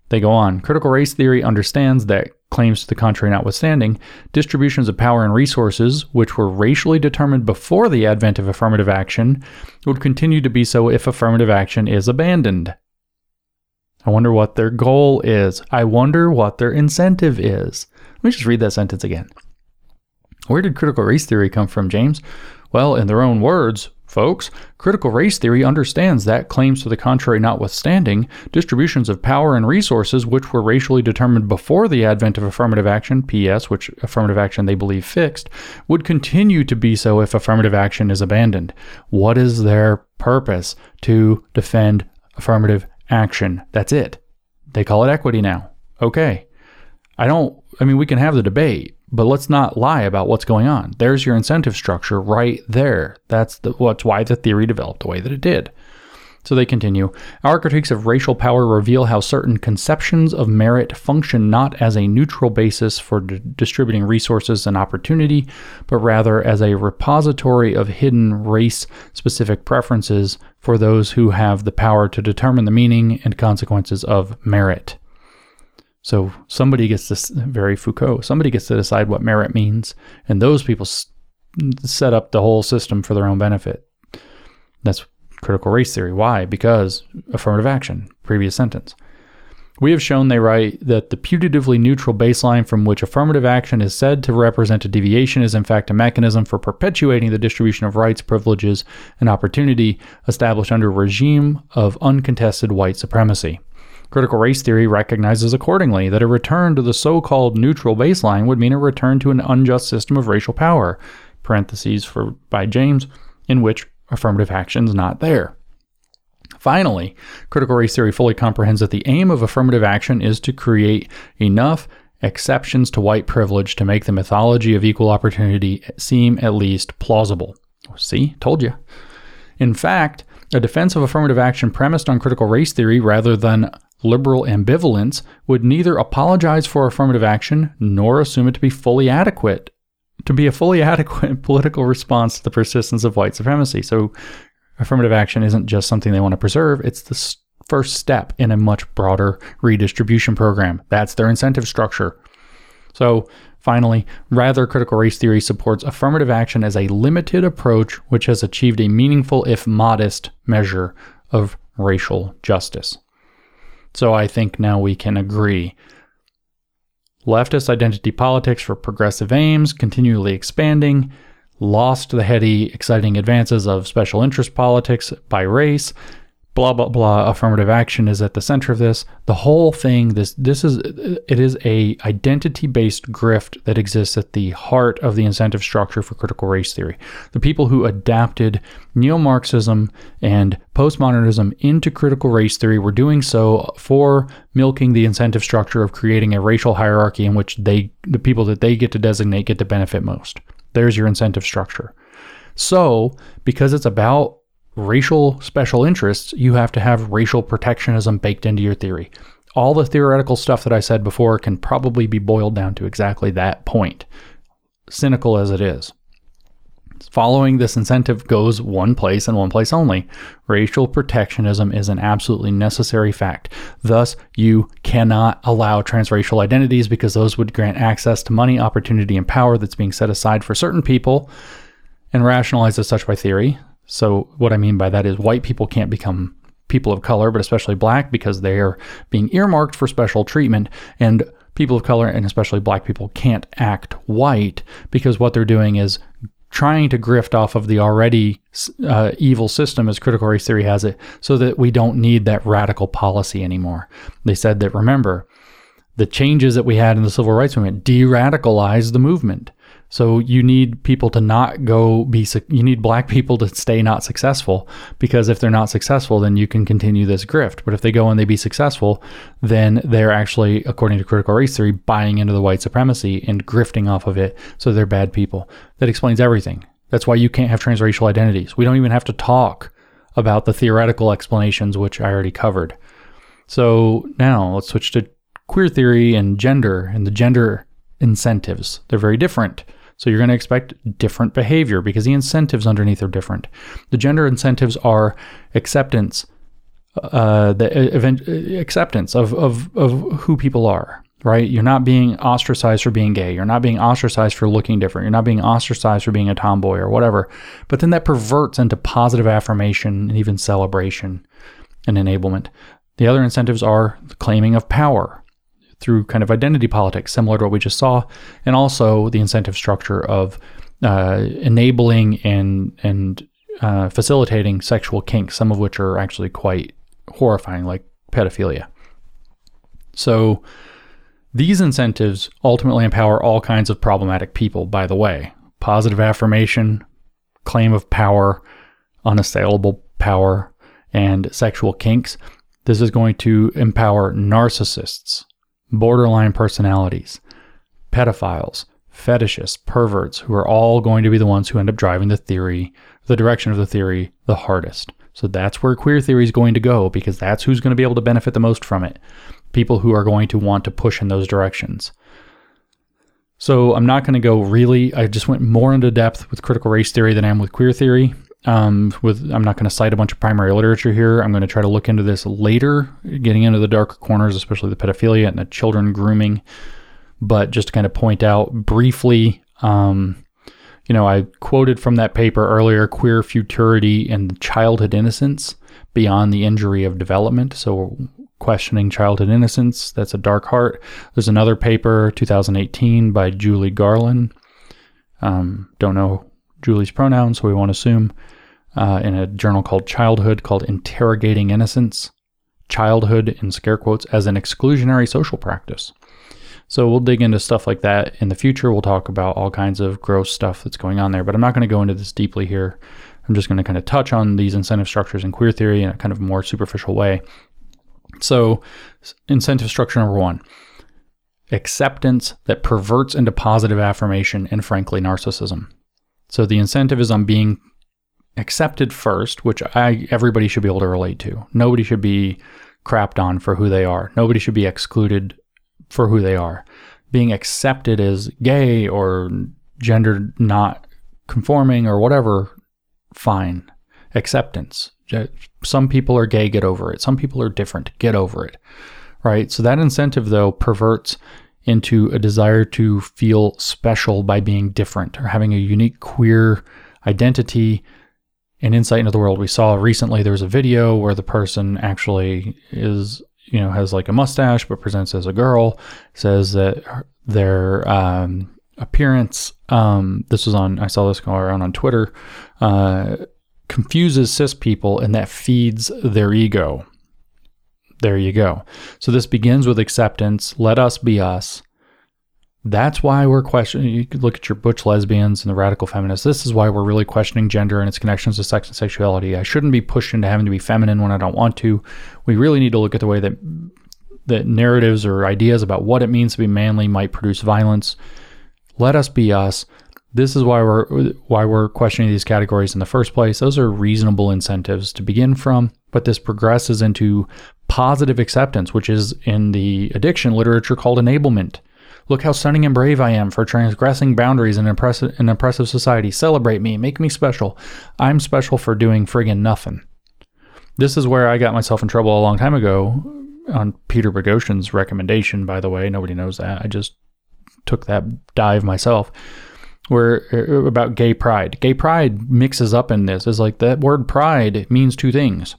S1: They go on. Critical race theory understands that claims to the contrary notwithstanding, distributions of power and resources, which were racially determined before the advent of affirmative action, would continue to be so if affirmative action is abandoned. I wonder what their goal is. I wonder what their incentive is. Let me just read that sentence again. Where did critical race theory come from, James? Well, in their own words, Folks, critical race theory understands that, claims to the contrary notwithstanding, distributions of power and resources which were racially determined before the advent of affirmative action, PS, which affirmative action they believe fixed, would continue to be so if affirmative action is abandoned. What is their purpose? To defend affirmative action. That's it. They call it equity now. Okay. I don't, I mean, we can have the debate, but let's not lie about what's going on. There's your incentive structure right there. That's the, what's why the theory developed the way that it did. So they continue Our critiques of racial power reveal how certain conceptions of merit function not as a neutral basis for d- distributing resources and opportunity, but rather as a repository of hidden race specific preferences for those who have the power to determine the meaning and consequences of merit. So somebody gets this very Foucault. Somebody gets to decide what merit means, and those people s- set up the whole system for their own benefit. That's critical race theory. Why? Because affirmative action. Previous sentence. We have shown, they write, that the putatively neutral baseline from which affirmative action is said to represent a deviation is in fact a mechanism for perpetuating the distribution of rights, privileges, and opportunity established under a regime of uncontested white supremacy. Critical race theory recognizes accordingly that a return to the so called neutral baseline would mean a return to an unjust system of racial power, parentheses for by James, in which affirmative action is not there. Finally, critical race theory fully comprehends that the aim of affirmative action is to create enough exceptions to white privilege to make the mythology of equal opportunity seem at least plausible. See, told you. In fact, a defense of affirmative action premised on critical race theory rather than liberal ambivalence would neither apologize for affirmative action nor assume it to be fully adequate to be a fully *laughs* adequate political response to the persistence of white supremacy. So affirmative action isn't just something they want to preserve, it's the first step in a much broader redistribution program. That's their incentive structure. So, finally, rather, critical race theory supports affirmative action as a limited approach which has achieved a meaningful, if modest, measure of racial justice. So, I think now we can agree. Leftist identity politics for progressive aims, continually expanding, lost the heady, exciting advances of special interest politics by race. Blah blah blah. Affirmative action is at the center of this. The whole thing. This this is it is a identity based grift that exists at the heart of the incentive structure for critical race theory. The people who adapted neo Marxism and postmodernism into critical race theory were doing so for milking the incentive structure of creating a racial hierarchy in which they the people that they get to designate get to benefit most. There's your incentive structure. So, because it's about racial special interests, you have to have racial protectionism baked into your theory. All the theoretical stuff that I said before can probably be boiled down to exactly that point, cynical as it is. Following this incentive goes one place and one place only. Racial protectionism is an absolutely necessary fact. Thus, you cannot allow transracial identities because those would grant access to money, opportunity, and power that's being set aside for certain people and rationalized as such by theory. So, what I mean by that is white people can't become people of color, but especially black, because they are being earmarked for special treatment. And people of color, and especially black people, can't act white because what they're doing is trying to grift off of the already uh, evil system, as critical race theory has it, so that we don't need that radical policy anymore. They said that, remember, the changes that we had in the civil rights movement de radicalized the movement. So you need people to not go be you need black *laughs* people to stay not successful because if they're not successful then you can continue this grift. But if they go and they be successful, then they're actually according to critical race theory buying into the white supremacy and grifting off of it. So they're bad people. That explains everything. That's why you can't have transracial identities. We don't even have to talk about the theoretical explanations which I already covered. So now let's switch to queer theory and gender and the gender incentives. They're very different. So you're going to expect different behavior because the incentives underneath are different. The gender incentives are acceptance, uh, the event, acceptance of, of, of who people are, right? You're not being ostracized for being gay. You're not being ostracized for looking different. You're not being ostracized for being a tomboy or whatever. But then that perverts into positive affirmation and even celebration and enablement. The other incentives are the claiming of power, through kind of identity politics, similar to what we just saw, and also the incentive structure of uh, enabling and and uh, facilitating sexual kinks, some of which are actually quite horrifying, like pedophilia. So these incentives ultimately empower all kinds of problematic people. By the way, positive affirmation, claim of power, unassailable power, and sexual kinks. This is going to empower narcissists, borderline personalities, pedophiles, fetishists, perverts, who are all going to be the ones who end up driving the theory, the direction of the theory, the hardest. So that's where queer theory is going to go because that's who's going to be able to benefit the most from it. People who are going to want to push in those directions. So I'm not going to go really, I just went more into depth with critical race theory than I am with queer theory. Um, with I'm not going to cite a bunch of primary literature here. I'm going to try to look into this later, getting into the darker corners, especially the pedophilia and the children grooming. But just to kind of point out briefly, um, you know, I quoted from that paper earlier: queer futurity and childhood innocence beyond the injury of development. So questioning childhood innocence. That's a dark heart. There's another paper, 2018, by Julie Garlen. Um, don't know Julie's pronouns, so we won't assume. Uh, in a journal called Childhood, called Interrogating Innocence. Childhood, in scare quotes, as an exclusionary social practice. So we'll dig into stuff like that in the future. We'll talk about all kinds of gross stuff that's going on there, but I'm not going to go into this deeply here. I'm just going to kind of touch on these incentive structures in queer theory in a kind of more superficial way. So, incentive structure number one acceptance that perverts into positive affirmation and, frankly, narcissism. So, the incentive is on being accepted first, which I everybody should be able to relate to. Nobody should be crapped on for who they are. Nobody should be excluded for who they are. Being accepted as gay or gender not conforming or whatever, fine. Acceptance. Some people are gay, get over it. Some people are different, get over it. Right? So that incentive, though, perverts into a desire to feel special by being different or having a unique queer identity and insight into the world. We saw recently there was a video where the person actually is you know has like a mustache but presents as a girl says that their um, appearance um, this was on i saw this go around on twitter uh, confuses cis people and that feeds their ego there you go so this begins with acceptance let us be us that's why we're questioning. You could look at your butch lesbians and the radical feminists. This is why we're really questioning gender and its connections to sex and sexuality. I shouldn't be pushed into having to be feminine when I don't want to. We really need to look at the way that that narratives or ideas about what it means to be manly might produce violence. Let us be us. This is why we're why we're questioning these categories in the first place. Those are reasonable incentives to begin from, but this progresses into positive acceptance, which is in the addiction literature called enablement. Look how stunning and brave I am for transgressing boundaries in impressive, an oppressive society. Celebrate me, make me special. I'm special for doing friggin' nothing. This is where I got myself in trouble a long time ago on Peter Boghossian's recommendation, by the way. Nobody knows that. I just took that dive myself. Where uh, about gay pride. Gay pride mixes up in this. Is like that word pride means two things.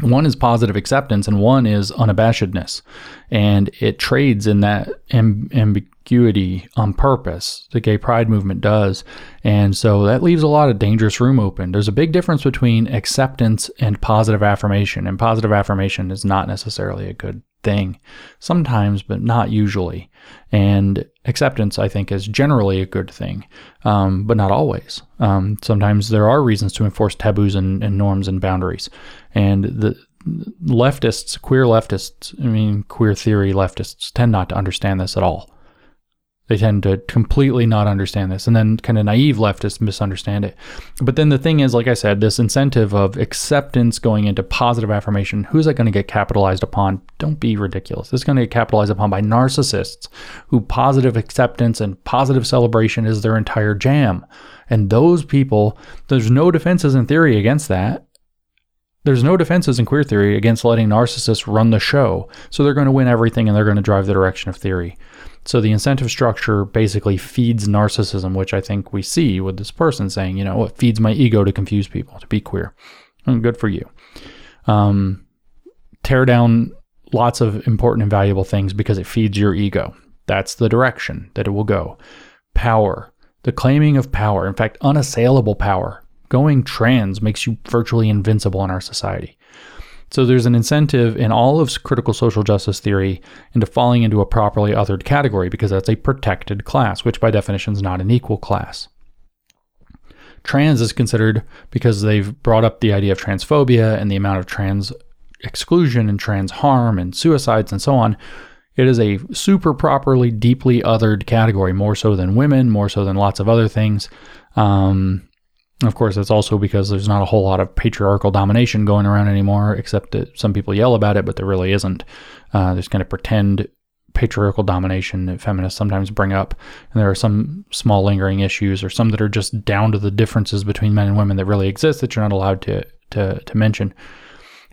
S1: One is positive acceptance, and one is unabashedness. And it trades in that amb- ambiguity on purpose. The gay pride movement does. And so that leaves a lot of dangerous room open. There's a big difference between acceptance and positive affirmation. And positive affirmation is not necessarily a good thing sometimes, but not usually. And acceptance, I think, is generally a good thing, um, but not always. Um, sometimes there are reasons to enforce taboos and, and norms and boundaries. And the leftists, queer leftists, I mean, queer theory leftists tend not to understand this at all. They tend to completely not understand this. And then kind of naive leftists misunderstand it. But then the thing is, like I said, this incentive of acceptance going into positive affirmation, who's that going to get capitalized upon? Don't be ridiculous. It's going to get capitalized upon by narcissists who positive acceptance and positive celebration is their entire jam. And those people, there's no defenses in theory against that. There's no defenses in queer theory against letting narcissists run the show. So they're going to win everything and they're going to drive the direction of theory. So the incentive structure basically feeds narcissism, which I think we see with this person saying, you know, it feeds my ego to confuse people, to be queer. And good for you. Um, tear down lots of important and valuable things because it feeds your ego. That's the direction that it will go. Power, the claiming of power, in fact, unassailable power. Going trans makes you virtually invincible in our society. So there's an incentive in all of critical social justice theory into falling into a properly othered category because that's a protected class, which by definition is not an equal class. Trans is considered because they've brought up the idea of transphobia and the amount of trans exclusion and trans harm and suicides and so on. It is a super properly, deeply othered category, more so than women, more so than lots of other things. Um, of course, it's also because there's not a whole lot of patriarchal domination going around anymore, except that some people yell about it, but there really isn't. Uh, there's kind of pretend patriarchal domination that feminists sometimes bring up. And there are some small lingering issues or some that are just down to the differences between men and women that really exist that you're not allowed to, to, to mention.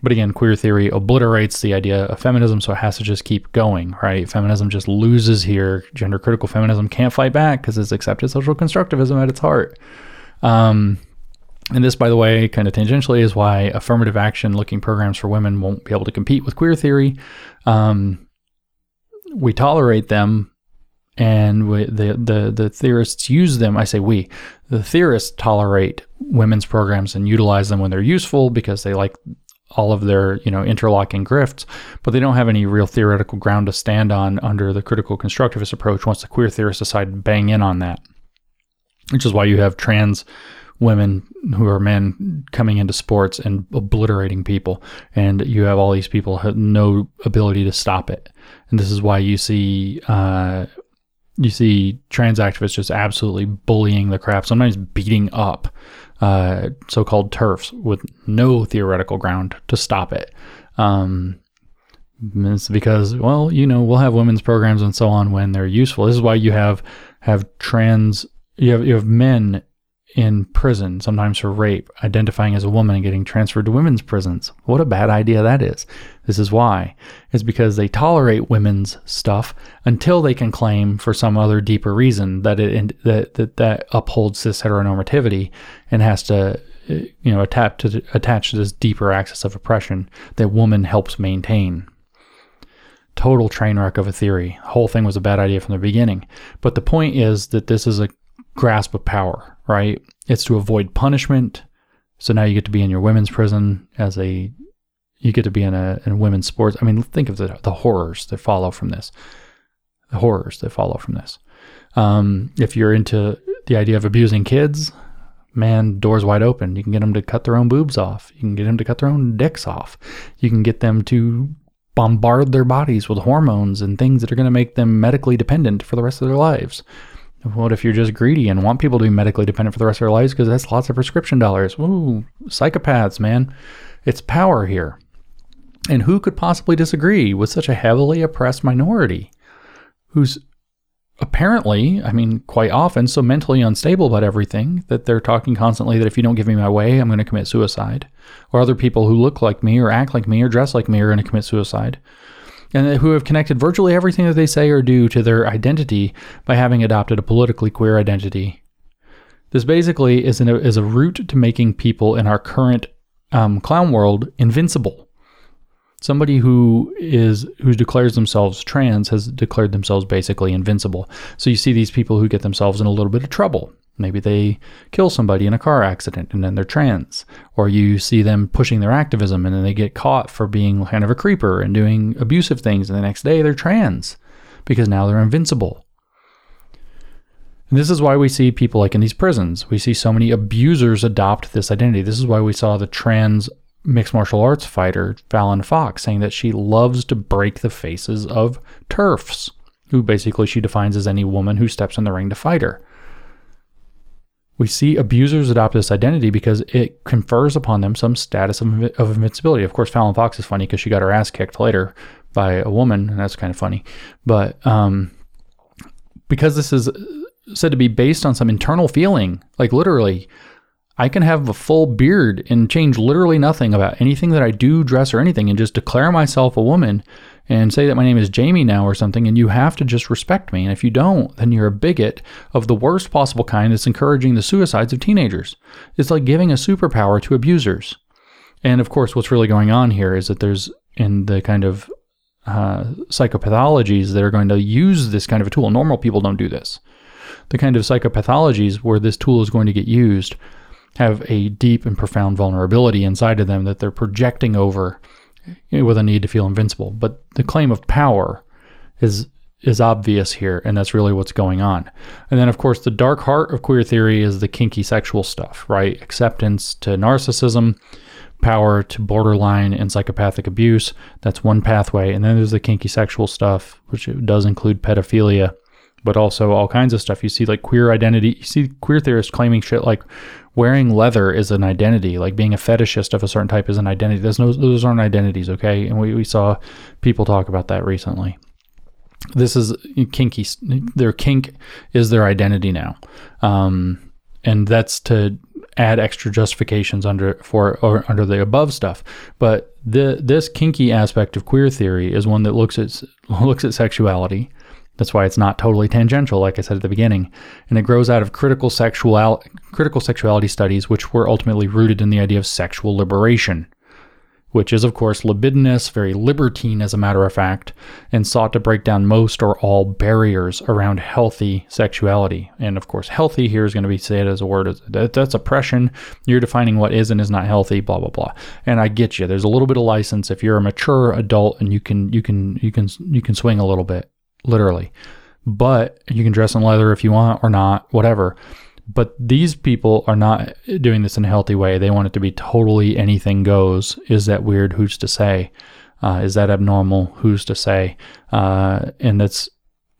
S1: But again, queer theory obliterates the idea of feminism, so it has to just keep going, right? Feminism just loses here. Gender critical feminism can't fight back because it's accepted social constructivism at its heart. Um, And this, by the way, kind of tangentially, is why affirmative action looking programs for women won't be able to compete with queer theory. Um, we tolerate them, and we, the, the the theorists use them. I say we, the theorists tolerate women's programs and utilize them when they're useful because they like all of their you know interlocking grifts, but they don't have any real theoretical ground to stand on under the critical constructivist approach. Once the queer theorists decide to bang in on that, which is why you have trans women who are men coming into sports and obliterating people, and you have all these people have no ability to stop it, and this is why you see. Uh, you see trans activists just absolutely bullying the crap, sometimes beating up uh, so-called turfs with no theoretical ground to stop it. Um, it's because, well, you know, we'll have women's programs and so on when they're useful. This is why you have have trans, you have you have men in prison, sometimes for rape, identifying as a woman and getting transferred to women's prisons. What a bad idea that is. This is why. It's because they tolerate women's stuff until they can claim for some other deeper reason that it that that, that upholds cis heteronormativity and has to you know attach to attach to this deeper axis of oppression that woman helps maintain. Total train wreck of a theory. The whole thing was a bad idea from the beginning. But the point is that this is a grasp of power, right? It's to avoid punishment. So now you get to be in your women's prison as a, you get to be in a, in women's sports. I mean, think of the, the horrors that follow from this. The horrors that follow from this. Um, if you're into the idea of abusing kids, man, doors wide open. You can get them to cut their own boobs off. You can get them to cut their own dicks off. You can get them to bombard their bodies with hormones and things that are going to make them medically dependent for the rest of their lives. What if you're just greedy and want people to be medically dependent for the rest of their lives because that's lots of prescription dollars? Ooh, psychopaths, man. It's power here. And who could possibly disagree with such a heavily oppressed minority who's apparently, I mean, quite often, so mentally unstable about everything that they're talking constantly that if you don't give me my way, I'm going to commit suicide. Or other people who look like me or act like me or dress like me are going to commit suicide and who have connected virtually everything that they say or do to their identity by having adopted a politically queer identity. This basically is, an, is a route to making people in our current um, clown world invincible. Somebody who is who declares themselves trans has declared themselves basically invincible. So you see these people who get themselves in a little bit of trouble Maybe they kill somebody in a car accident and then they're trans. Or you see them pushing their activism and then they get caught for being kind of a creeper and doing abusive things. And the next day they're trans because now they're invincible. And this is why we see people like in these prisons. We see so many abusers adopt this identity. This is why we saw the trans mixed martial arts fighter Fallon Fox saying that she loves to break the faces of turfs, who basically she defines as any woman who steps in the ring to fight her. We see abusers adopt this identity because it confers upon them some status of, of invincibility. Of course, Fallon Fox is funny because she got her ass kicked later by a woman, and that's kind of funny. But um, because this is said to be based on some internal feeling, like literally, I can have a full beard and change literally nothing about anything that I do, dress, or anything, and just declare myself a woman and say that my name is Jamie now or something, and you have to just respect me. And if you don't, then you're a bigot of the worst possible kind that's encouraging the suicides of teenagers. It's like giving a superpower to abusers. And of course, what's really going on here is that there's in the kind of uh, psychopathologies that are going to use this kind of a tool. Normal people don't do this. The kind of psychopathologies where this tool is going to get used have a deep and profound vulnerability inside of them that they're projecting over with a need to feel invincible. But the claim of power is is obvious here, and that's really what's going on. And then, of course, the dark heart of queer theory is the kinky sexual stuff, right? Acceptance to narcissism, power to borderline and psychopathic abuse. That's one pathway. And then there's the kinky sexual stuff, which does include pedophilia, but also all kinds of stuff. You see, like queer identity, you see queer theorists claiming shit like wearing leather is an identity, like being a fetishist of a certain type is an identity. There's no, those aren't identities, okay? And we, we saw people talk about that recently. This is kinky. Their kink is their identity now, um, and that's to add extra justifications under for or under the above stuff. But the this kinky aspect of queer theory is one that looks at *laughs* looks at sexuality, That's why it's not totally tangential, like I said at the beginning. And it grows out of critical sexual critical sexuality studies, which were ultimately rooted in the idea of sexual liberation which is, of course, libidinous, very libertine, as a matter of fact, and sought to break down most or all barriers around healthy sexuality. And of course, healthy here is going to be said as a word that's oppression. You're defining what is and is not healthy, blah blah blah. And I get you. There's a little bit of license if you're a mature adult and you can you can you can you can swing a little bit, literally. But you can dress in leather if you want or not, whatever. But these people are not doing this in a healthy way. They want it to be totally anything goes. Is that weird? Who's to say? Uh, is that abnormal? Who's to say? Uh, and that's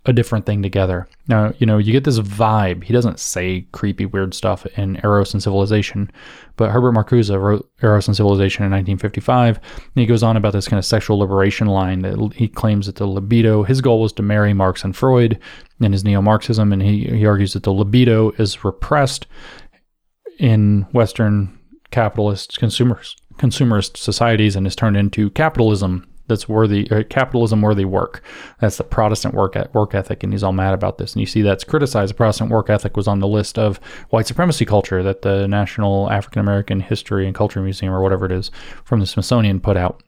S1: a different thing together. Now, you know, you get this vibe. He doesn't say creepy, weird stuff in Eros and Civilization, but Herbert Marcuse wrote Eros and Civilization in 1955. And he goes on about this kind of sexual liberation line that he claims that the libido, his goal was to marry Marx and Freud in his neo Marxism. And he, he argues that the libido is repressed in Western capitalist consumers consumerist societies and is turned into capitalism that's worthy, uh, capitalism worthy work. That's the Protestant work work ethic, and he's all mad about this. And you see that's criticized. The Protestant work ethic was on the list of white supremacy culture that the National African American History and Culture Museum, or whatever it is, from the Smithsonian put out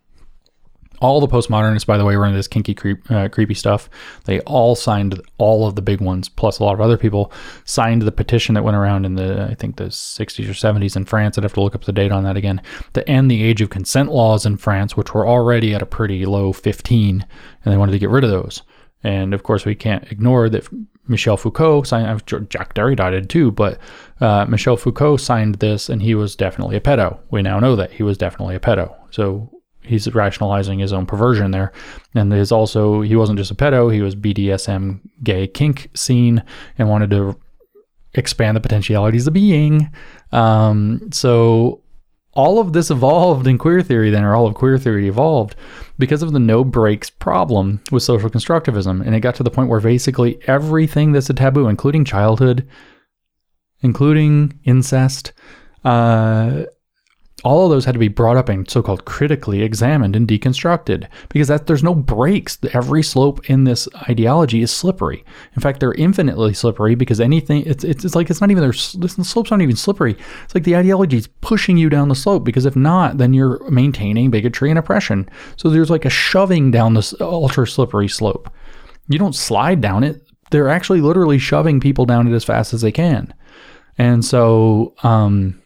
S1: all the postmodernists, by the way, were into this kinky, creep, uh, creepy stuff. They all signed all of the big ones, plus a lot of other people signed the petition that went around in the, I think, the 60s or 70s in France. I'd have to look up the date on that again to end the age of consent laws in France, which were already at a pretty low 15, and they wanted to get rid of those. And of course, we can't ignore that Michel Foucault signed. Jacques Derrida did too, but uh, Michel Foucault signed this, and he was definitely a pedo. We now know that he was definitely a pedo. So he's rationalizing his own perversion there. And there's also he wasn't just a pedo; he was BDSM gay kink scene and wanted to expand the potentialities of being. Um, so all of this evolved in queer theory then or all of queer theory evolved because of the no brakes problem with social constructivism and it got to the point where basically everything that's a taboo including childhood including incest uh, all of those had to be brought up and so-called critically examined and deconstructed because that there's no brakes. Every slope in this ideology is slippery. In fact, they're infinitely slippery because anything it's it's, it's like it's not even their the slopes aren't even slippery. It's like the ideology is pushing you down the slope because if not, then you're maintaining bigotry and oppression. So there's like a shoving down this ultra slippery slope. You don't slide down it. They're actually literally shoving people down it as fast as they can. And so um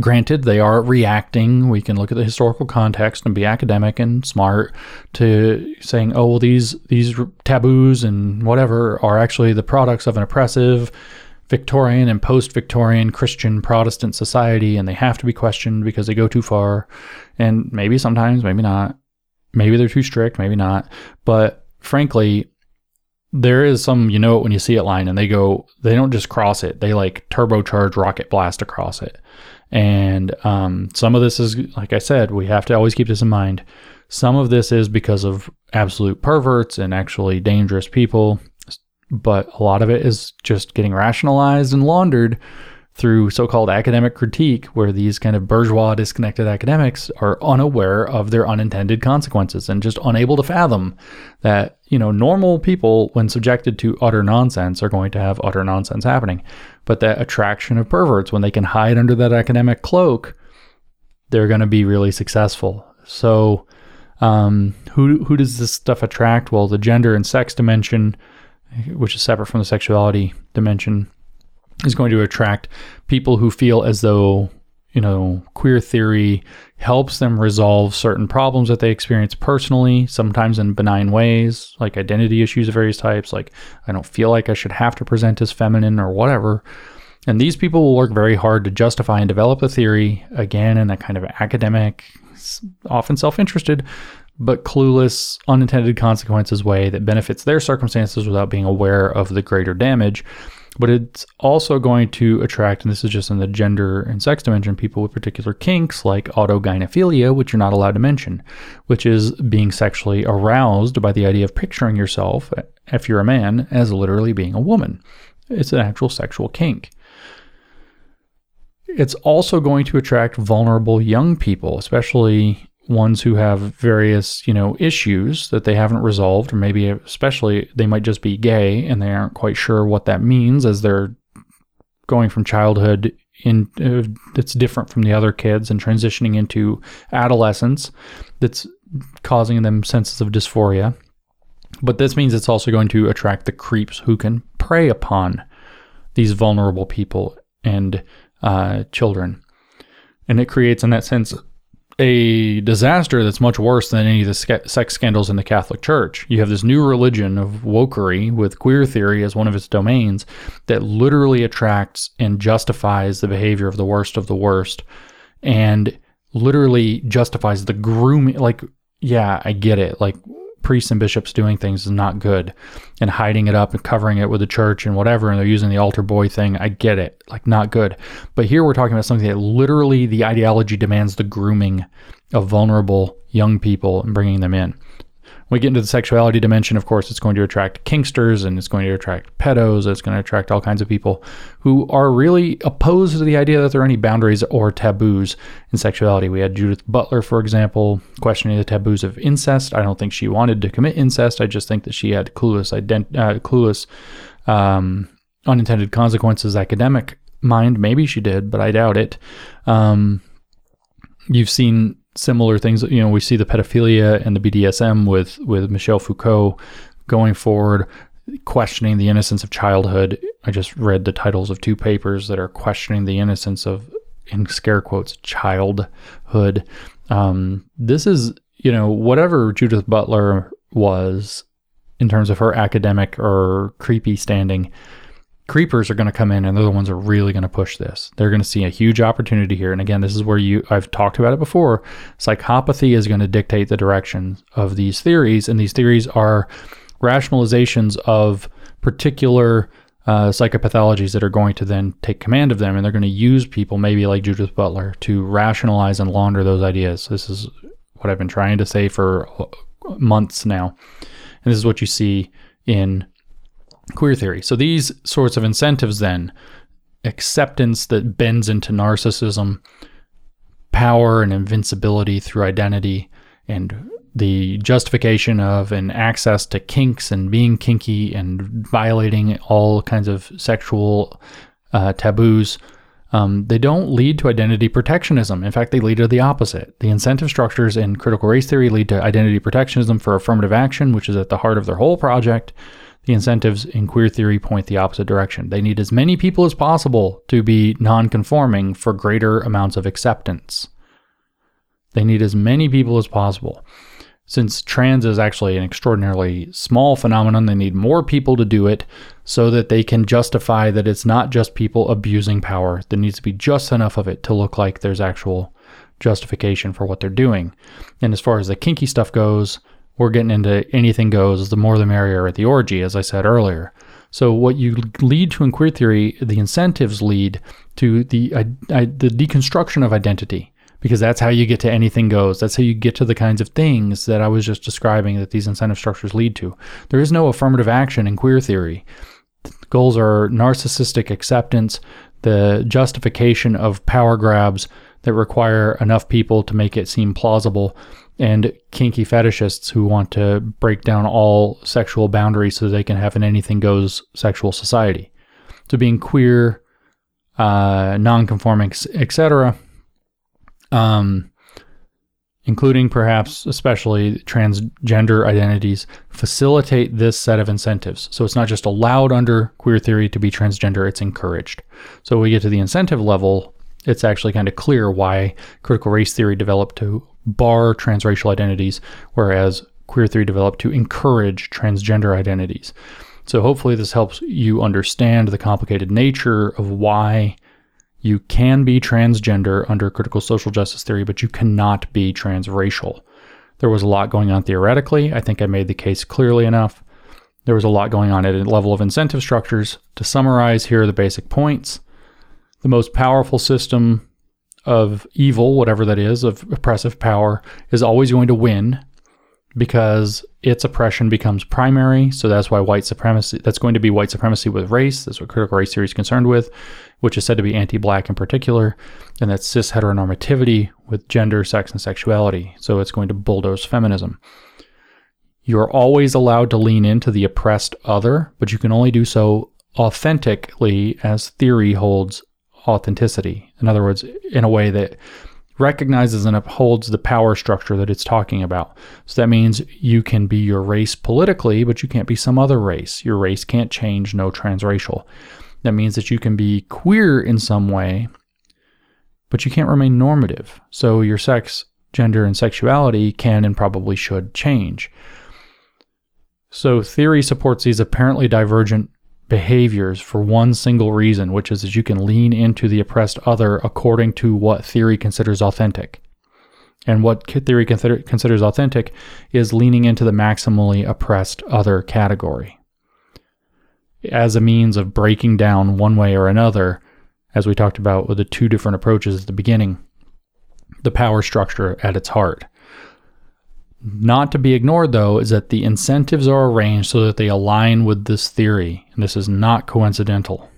S1: Granted, they are reacting. We can look at the historical context and be academic and smart to saying, "Oh, well, these these taboos and whatever are actually the products of an oppressive Victorian and post-Victorian Christian Protestant society, and they have to be questioned because they go too far." And maybe sometimes, maybe not. Maybe they're too strict, maybe not. But frankly, there is some you know it when you see it line, and they go. They don't just cross it; they like turbocharge rocket blast across it and um, some of this is, like I said, we have to always keep this in mind. Some of this is because of absolute perverts and actually dangerous people, but a lot of it is just getting rationalized and laundered through so called academic critique, where these kind of bourgeois disconnected academics are unaware of their unintended consequences and just unable to fathom that, you know, normal people, when subjected to utter nonsense, are going to have utter nonsense happening. But that attraction of perverts, when they can hide under that academic cloak, they're going to be really successful. So, um, who, who does this stuff attract? Well, the gender and sex dimension, which is separate from the sexuality dimension is going to attract people who feel as though you know queer theory helps them resolve certain problems that they experience personally sometimes in benign ways like identity issues of various types like i don't feel like i should have to present as feminine or whatever. And these people will work very hard to justify and develop the theory again in a kind of academic often self-interested but clueless unintended consequences way that benefits their circumstances without being aware of the greater damage but it's also going to attract, and this is just in the gender and sex dimension, people with particular kinks like autogynephilia, which you're not allowed to mention, which is being sexually aroused by the idea of picturing yourself, uh, if you're a man, as literally being a woman. It's an actual sexual kink. It's also going to attract vulnerable young people, especially ones who have various, you know, issues that they haven't resolved, or maybe especially they might just be gay and they aren't quite sure what that means as they're going from childhood in uh, that's different from the other kids and transitioning into adolescence that's causing them senses of dysphoria. But this means it's also going to attract the creeps who can prey upon these vulnerable people and uh, children. And it creates, in that sense, a disaster that's much worse than any of the sex scandals in the Catholic Church. You have this new religion of wokery with queer theory as one of its domains that literally attracts and justifies the behavior of the worst of the worst and literally justifies the grooming. Like, yeah, I get it. Like, priests and bishops doing things is not good. And hiding it up and covering it with the church and whatever and they're using the altar boy thing i get it. Like not good. But here we're talking about something that literally the ideology demands the grooming of vulnerable young people and bringing them in we get into the sexuality dimension, of course, it's going to attract kinksters and it's going to attract pedos. It's going to attract all kinds of people who are really opposed to the idea that there are any boundaries or taboos in sexuality. We had Judith Butler, for example, questioning the taboos of incest. I don't think she wanted to commit incest. I just think that she had clueless, ident- uh, clueless, um, unintended consequences academic mind. Maybe she did, but I doubt it. Um, you've seen similar things. You know, we see the pedophilia and the BDSM with with Michel Foucault going forward, questioning the innocence of childhood. I just read the titles of two papers that are questioning the innocence of, in scare quotes, childhood. Um, this is, you know, whatever Judith Butler was in terms of her academic or creepy standing creepers are going to come in and they're the ones that are really going to push this. They're going to see a huge opportunity here. And again, this is where you I've talked about it before. Psychopathy is going to dictate the direction of these theories, and these theories are rationalizations of particular uh, psychopathologies that are going to then take command of them, and they're going to use people, maybe like Judith Butler, to rationalize and launder those ideas. This is what I've been trying to say for months now, and this is what you see in queer theory. So these sorts of incentives then acceptance that bends into narcissism, power and invincibility through identity, and the justification of and access to kinks and being kinky and violating all kinds of sexual uh, taboos. Um, they don't lead to identity protectionism. In fact, they lead to the opposite. The incentive structures in critical race theory lead to identity protectionism for affirmative action, which is at the heart of their whole project. The incentives in queer theory point the opposite direction. They need as many people as possible to be nonconforming for greater amounts of acceptance. They need as many people as possible. Since trans is actually an extraordinarily small phenomenon, they need more people to do it so that they can justify that it's not just people abusing power. There needs to be just enough of it to look like there's actual justification for what they're doing. And as far as the kinky stuff goes, we're getting into anything goes, the more the merrier at the orgy, as I said earlier. So what you lead to in queer theory, the incentives lead to the the deconstruction of identity because that's how you get to anything goes. That's how you get to the kinds of things that I was just describing that these incentive structures lead to. There is no affirmative action in queer theory. The goals are narcissistic acceptance, the justification of power grabs that require enough people to make it seem plausible, and kinky fetishists who want to break down all sexual boundaries so they can have an anything goes sexual society. So being queer, uh, non-conforming, etc., um, including perhaps especially transgender identities, facilitate this set of incentives. So it's not just allowed under queer theory to be transgender; it's encouraged. So we get to the incentive level. It's actually kind of clear why critical race theory developed to bar transracial identities, whereas queer theory developed to encourage transgender identities. So hopefully this helps you understand the complicated nature of why you can be transgender under critical social justice theory, but you cannot be transracial. There was a lot going on theoretically. I think I made the case clearly enough. There was a lot going on at a level of incentive structures. To summarize, here are the basic points. The most powerful system of evil, whatever that is, of oppressive power, is always going to win. because its oppression becomes primary. So that's why white supremacy, that's going to be white supremacy with race. That's what critical race theory is concerned with, which is said to be anti black in particular. And that's cis heteronormativity with gender, sex, and sexuality. So it's going to bulldoze feminism. You're always allowed to lean into the oppressed other, but you can only do so authentically as theory holds authenticity. In other words, in a way that recognizes and upholds the power structure that it's talking about. So that means you can be your race politically, but you can't be some other race. Your race can't change, no transracial. That means that you can be queer in some way, but you can't remain normative. So your sex, gender, and sexuality can and probably should change. So theory supports these apparently divergent behaviors for one single reason, which is that you can lean into the oppressed other according to what theory considers authentic. And what theory consider, considers authentic is leaning into the maximally oppressed other category as a means of breaking down one way or another, as we talked about with the two different approaches at the beginning, the power structure at its heart. Not to be ignored, though, is that the incentives are arranged so that they align with this theory, and this is not coincidental.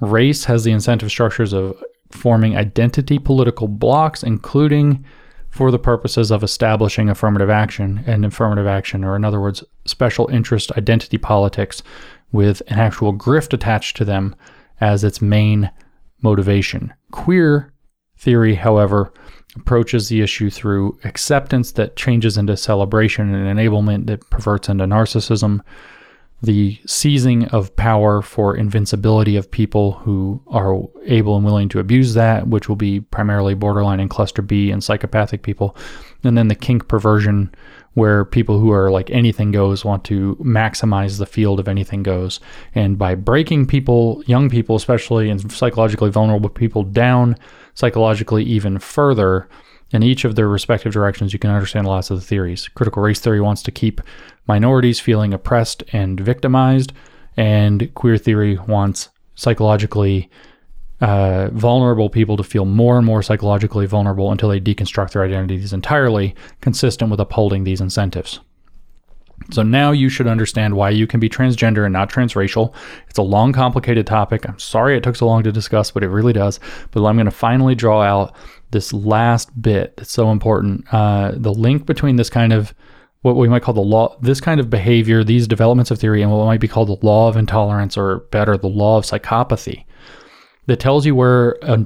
S1: Race has the incentive structures of forming identity political blocks, including for the purposes of establishing affirmative action and affirmative action, or in other words, special interest identity politics with an actual grift attached to them as its main motivation. Queer theory, however, approaches the issue through acceptance that changes into celebration and enablement that perverts into narcissism, the seizing of power for invincibility of people who are able and willing to abuse that, which will be primarily borderline and cluster B and psychopathic people, and then the kink perversion where people who are like anything goes want to maximize the field of anything goes. And by breaking people, young people especially, and psychologically vulnerable people down psychologically even further in each of their respective directions, you can understand lots of the theories. Critical race theory wants to keep minorities feeling oppressed and victimized, and queer theory wants psychologically uh, vulnerable people to feel more and more psychologically vulnerable until they deconstruct their identities entirely, consistent with upholding these incentives. So now you should understand why you can be transgender and not transracial. It's a long, complicated topic. I'm sorry it took so long to discuss, but it really does. But I'm going to finally draw out this last bit that's so important. Uh, the link between this kind of what we might call the law, this kind of behavior, these developments of theory, and what might be called the law of intolerance, or better, the law of psychopathy, that tells you where a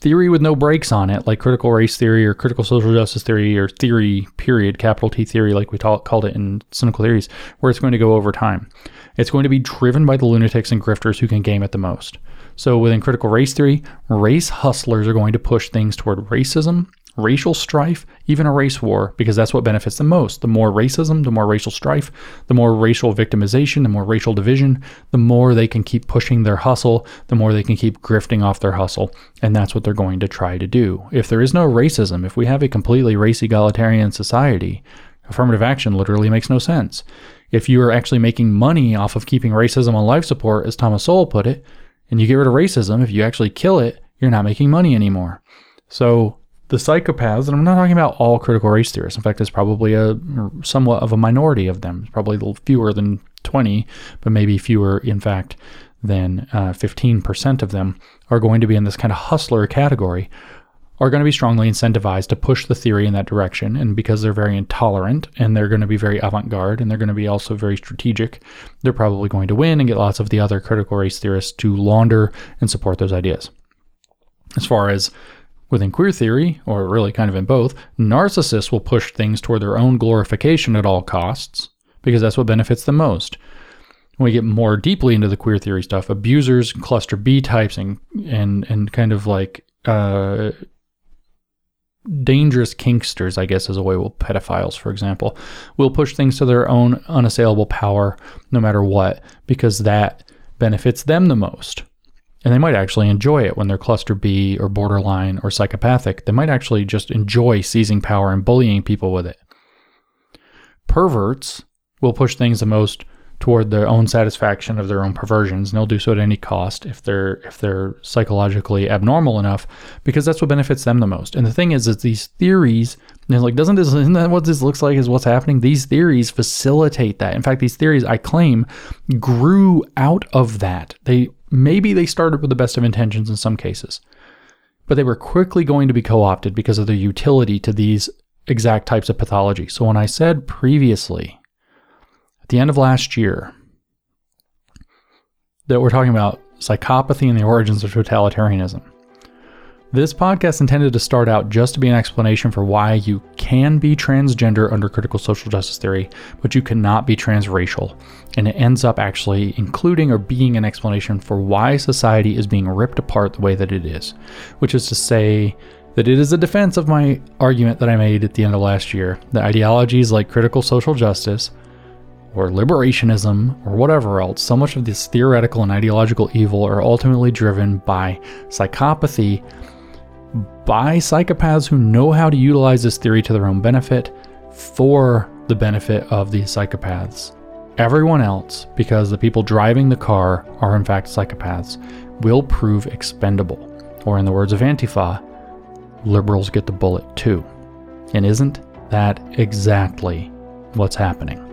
S1: theory with no brakes on it, like critical race theory or critical social justice theory or theory, period, capital T theory, like we called it in cynical theories, where it's going to go over time. It's going to be driven by the lunatics and grifters who can game it the most. So within critical race theory, race hustlers are going to push things toward racism racial strife, even a race war, because that's what benefits the most. The more racism, the more racial strife, the more racial victimization, the more racial division, the more they can keep pushing their hustle, the more they can keep grifting off their hustle. And that's what they're going to try to do. If there is no racism, if we have a completely race egalitarian society, affirmative action literally makes no sense. If you are actually making money off of keeping racism on life support, as Thomas Sowell put it, and you get rid of racism, if you actually kill it, you're not making money anymore. So the psychopaths, and I'm not talking about all critical race theorists. In fact, it's probably a somewhat of a minority of them. Probably a little fewer than 20, but maybe fewer, in fact, than uh, 15% of them are going to be in this kind of hustler category, are going to be strongly incentivized to push the theory in that direction. And because they're very intolerant and they're going to be very avant garde and they're going to be also very strategic, they're probably going to win and get lots of the other critical race theorists to launder and support those ideas. As far as Within queer theory, or really kind of in both, narcissists will push things toward their own glorification at all costs because that's what benefits them most. When we get more deeply into the queer theory stuff, abusers, cluster B types, and and and kind of like uh, dangerous kinksters, I guess, is a way. Well, pedophiles, for example, will push things to their own unassailable power, no matter what, because that benefits them the most. And they might actually enjoy it when they're cluster B or borderline or psychopathic. They might actually just enjoy seizing power and bullying people with it. Perverts will push things the most toward their own satisfaction of their own perversions and they'll do so at any cost if they're if they're psychologically abnormal enough because that's what benefits them the most and the thing is is these theories and like doesn't this isn't that what this looks like is what's happening these theories facilitate that in fact these theories i claim grew out of that they maybe they started with the best of intentions in some cases but they were quickly going to be co-opted because of their utility to these exact types of pathology so when i said previously at the end of last year that we're talking about psychopathy and the origins of totalitarianism. This podcast intended to start out just to be an explanation for why you can be transgender under critical social justice theory, but you cannot be transracial. And it ends up actually including or being an explanation for why society is being ripped apart the way that it is, which is to say that it is a defense of my argument that I made at the end of last year that ideologies like critical social justice or liberationism or whatever else, so much of this theoretical and ideological evil are ultimately driven by psychopathy, by psychopaths who know how to utilize this theory to their own benefit for the benefit of these psychopaths. Everyone else, because the people driving the car are in fact psychopaths, will prove expendable. Or, in the words of Antifa, liberals get the bullet too. And isn't that exactly what's happening?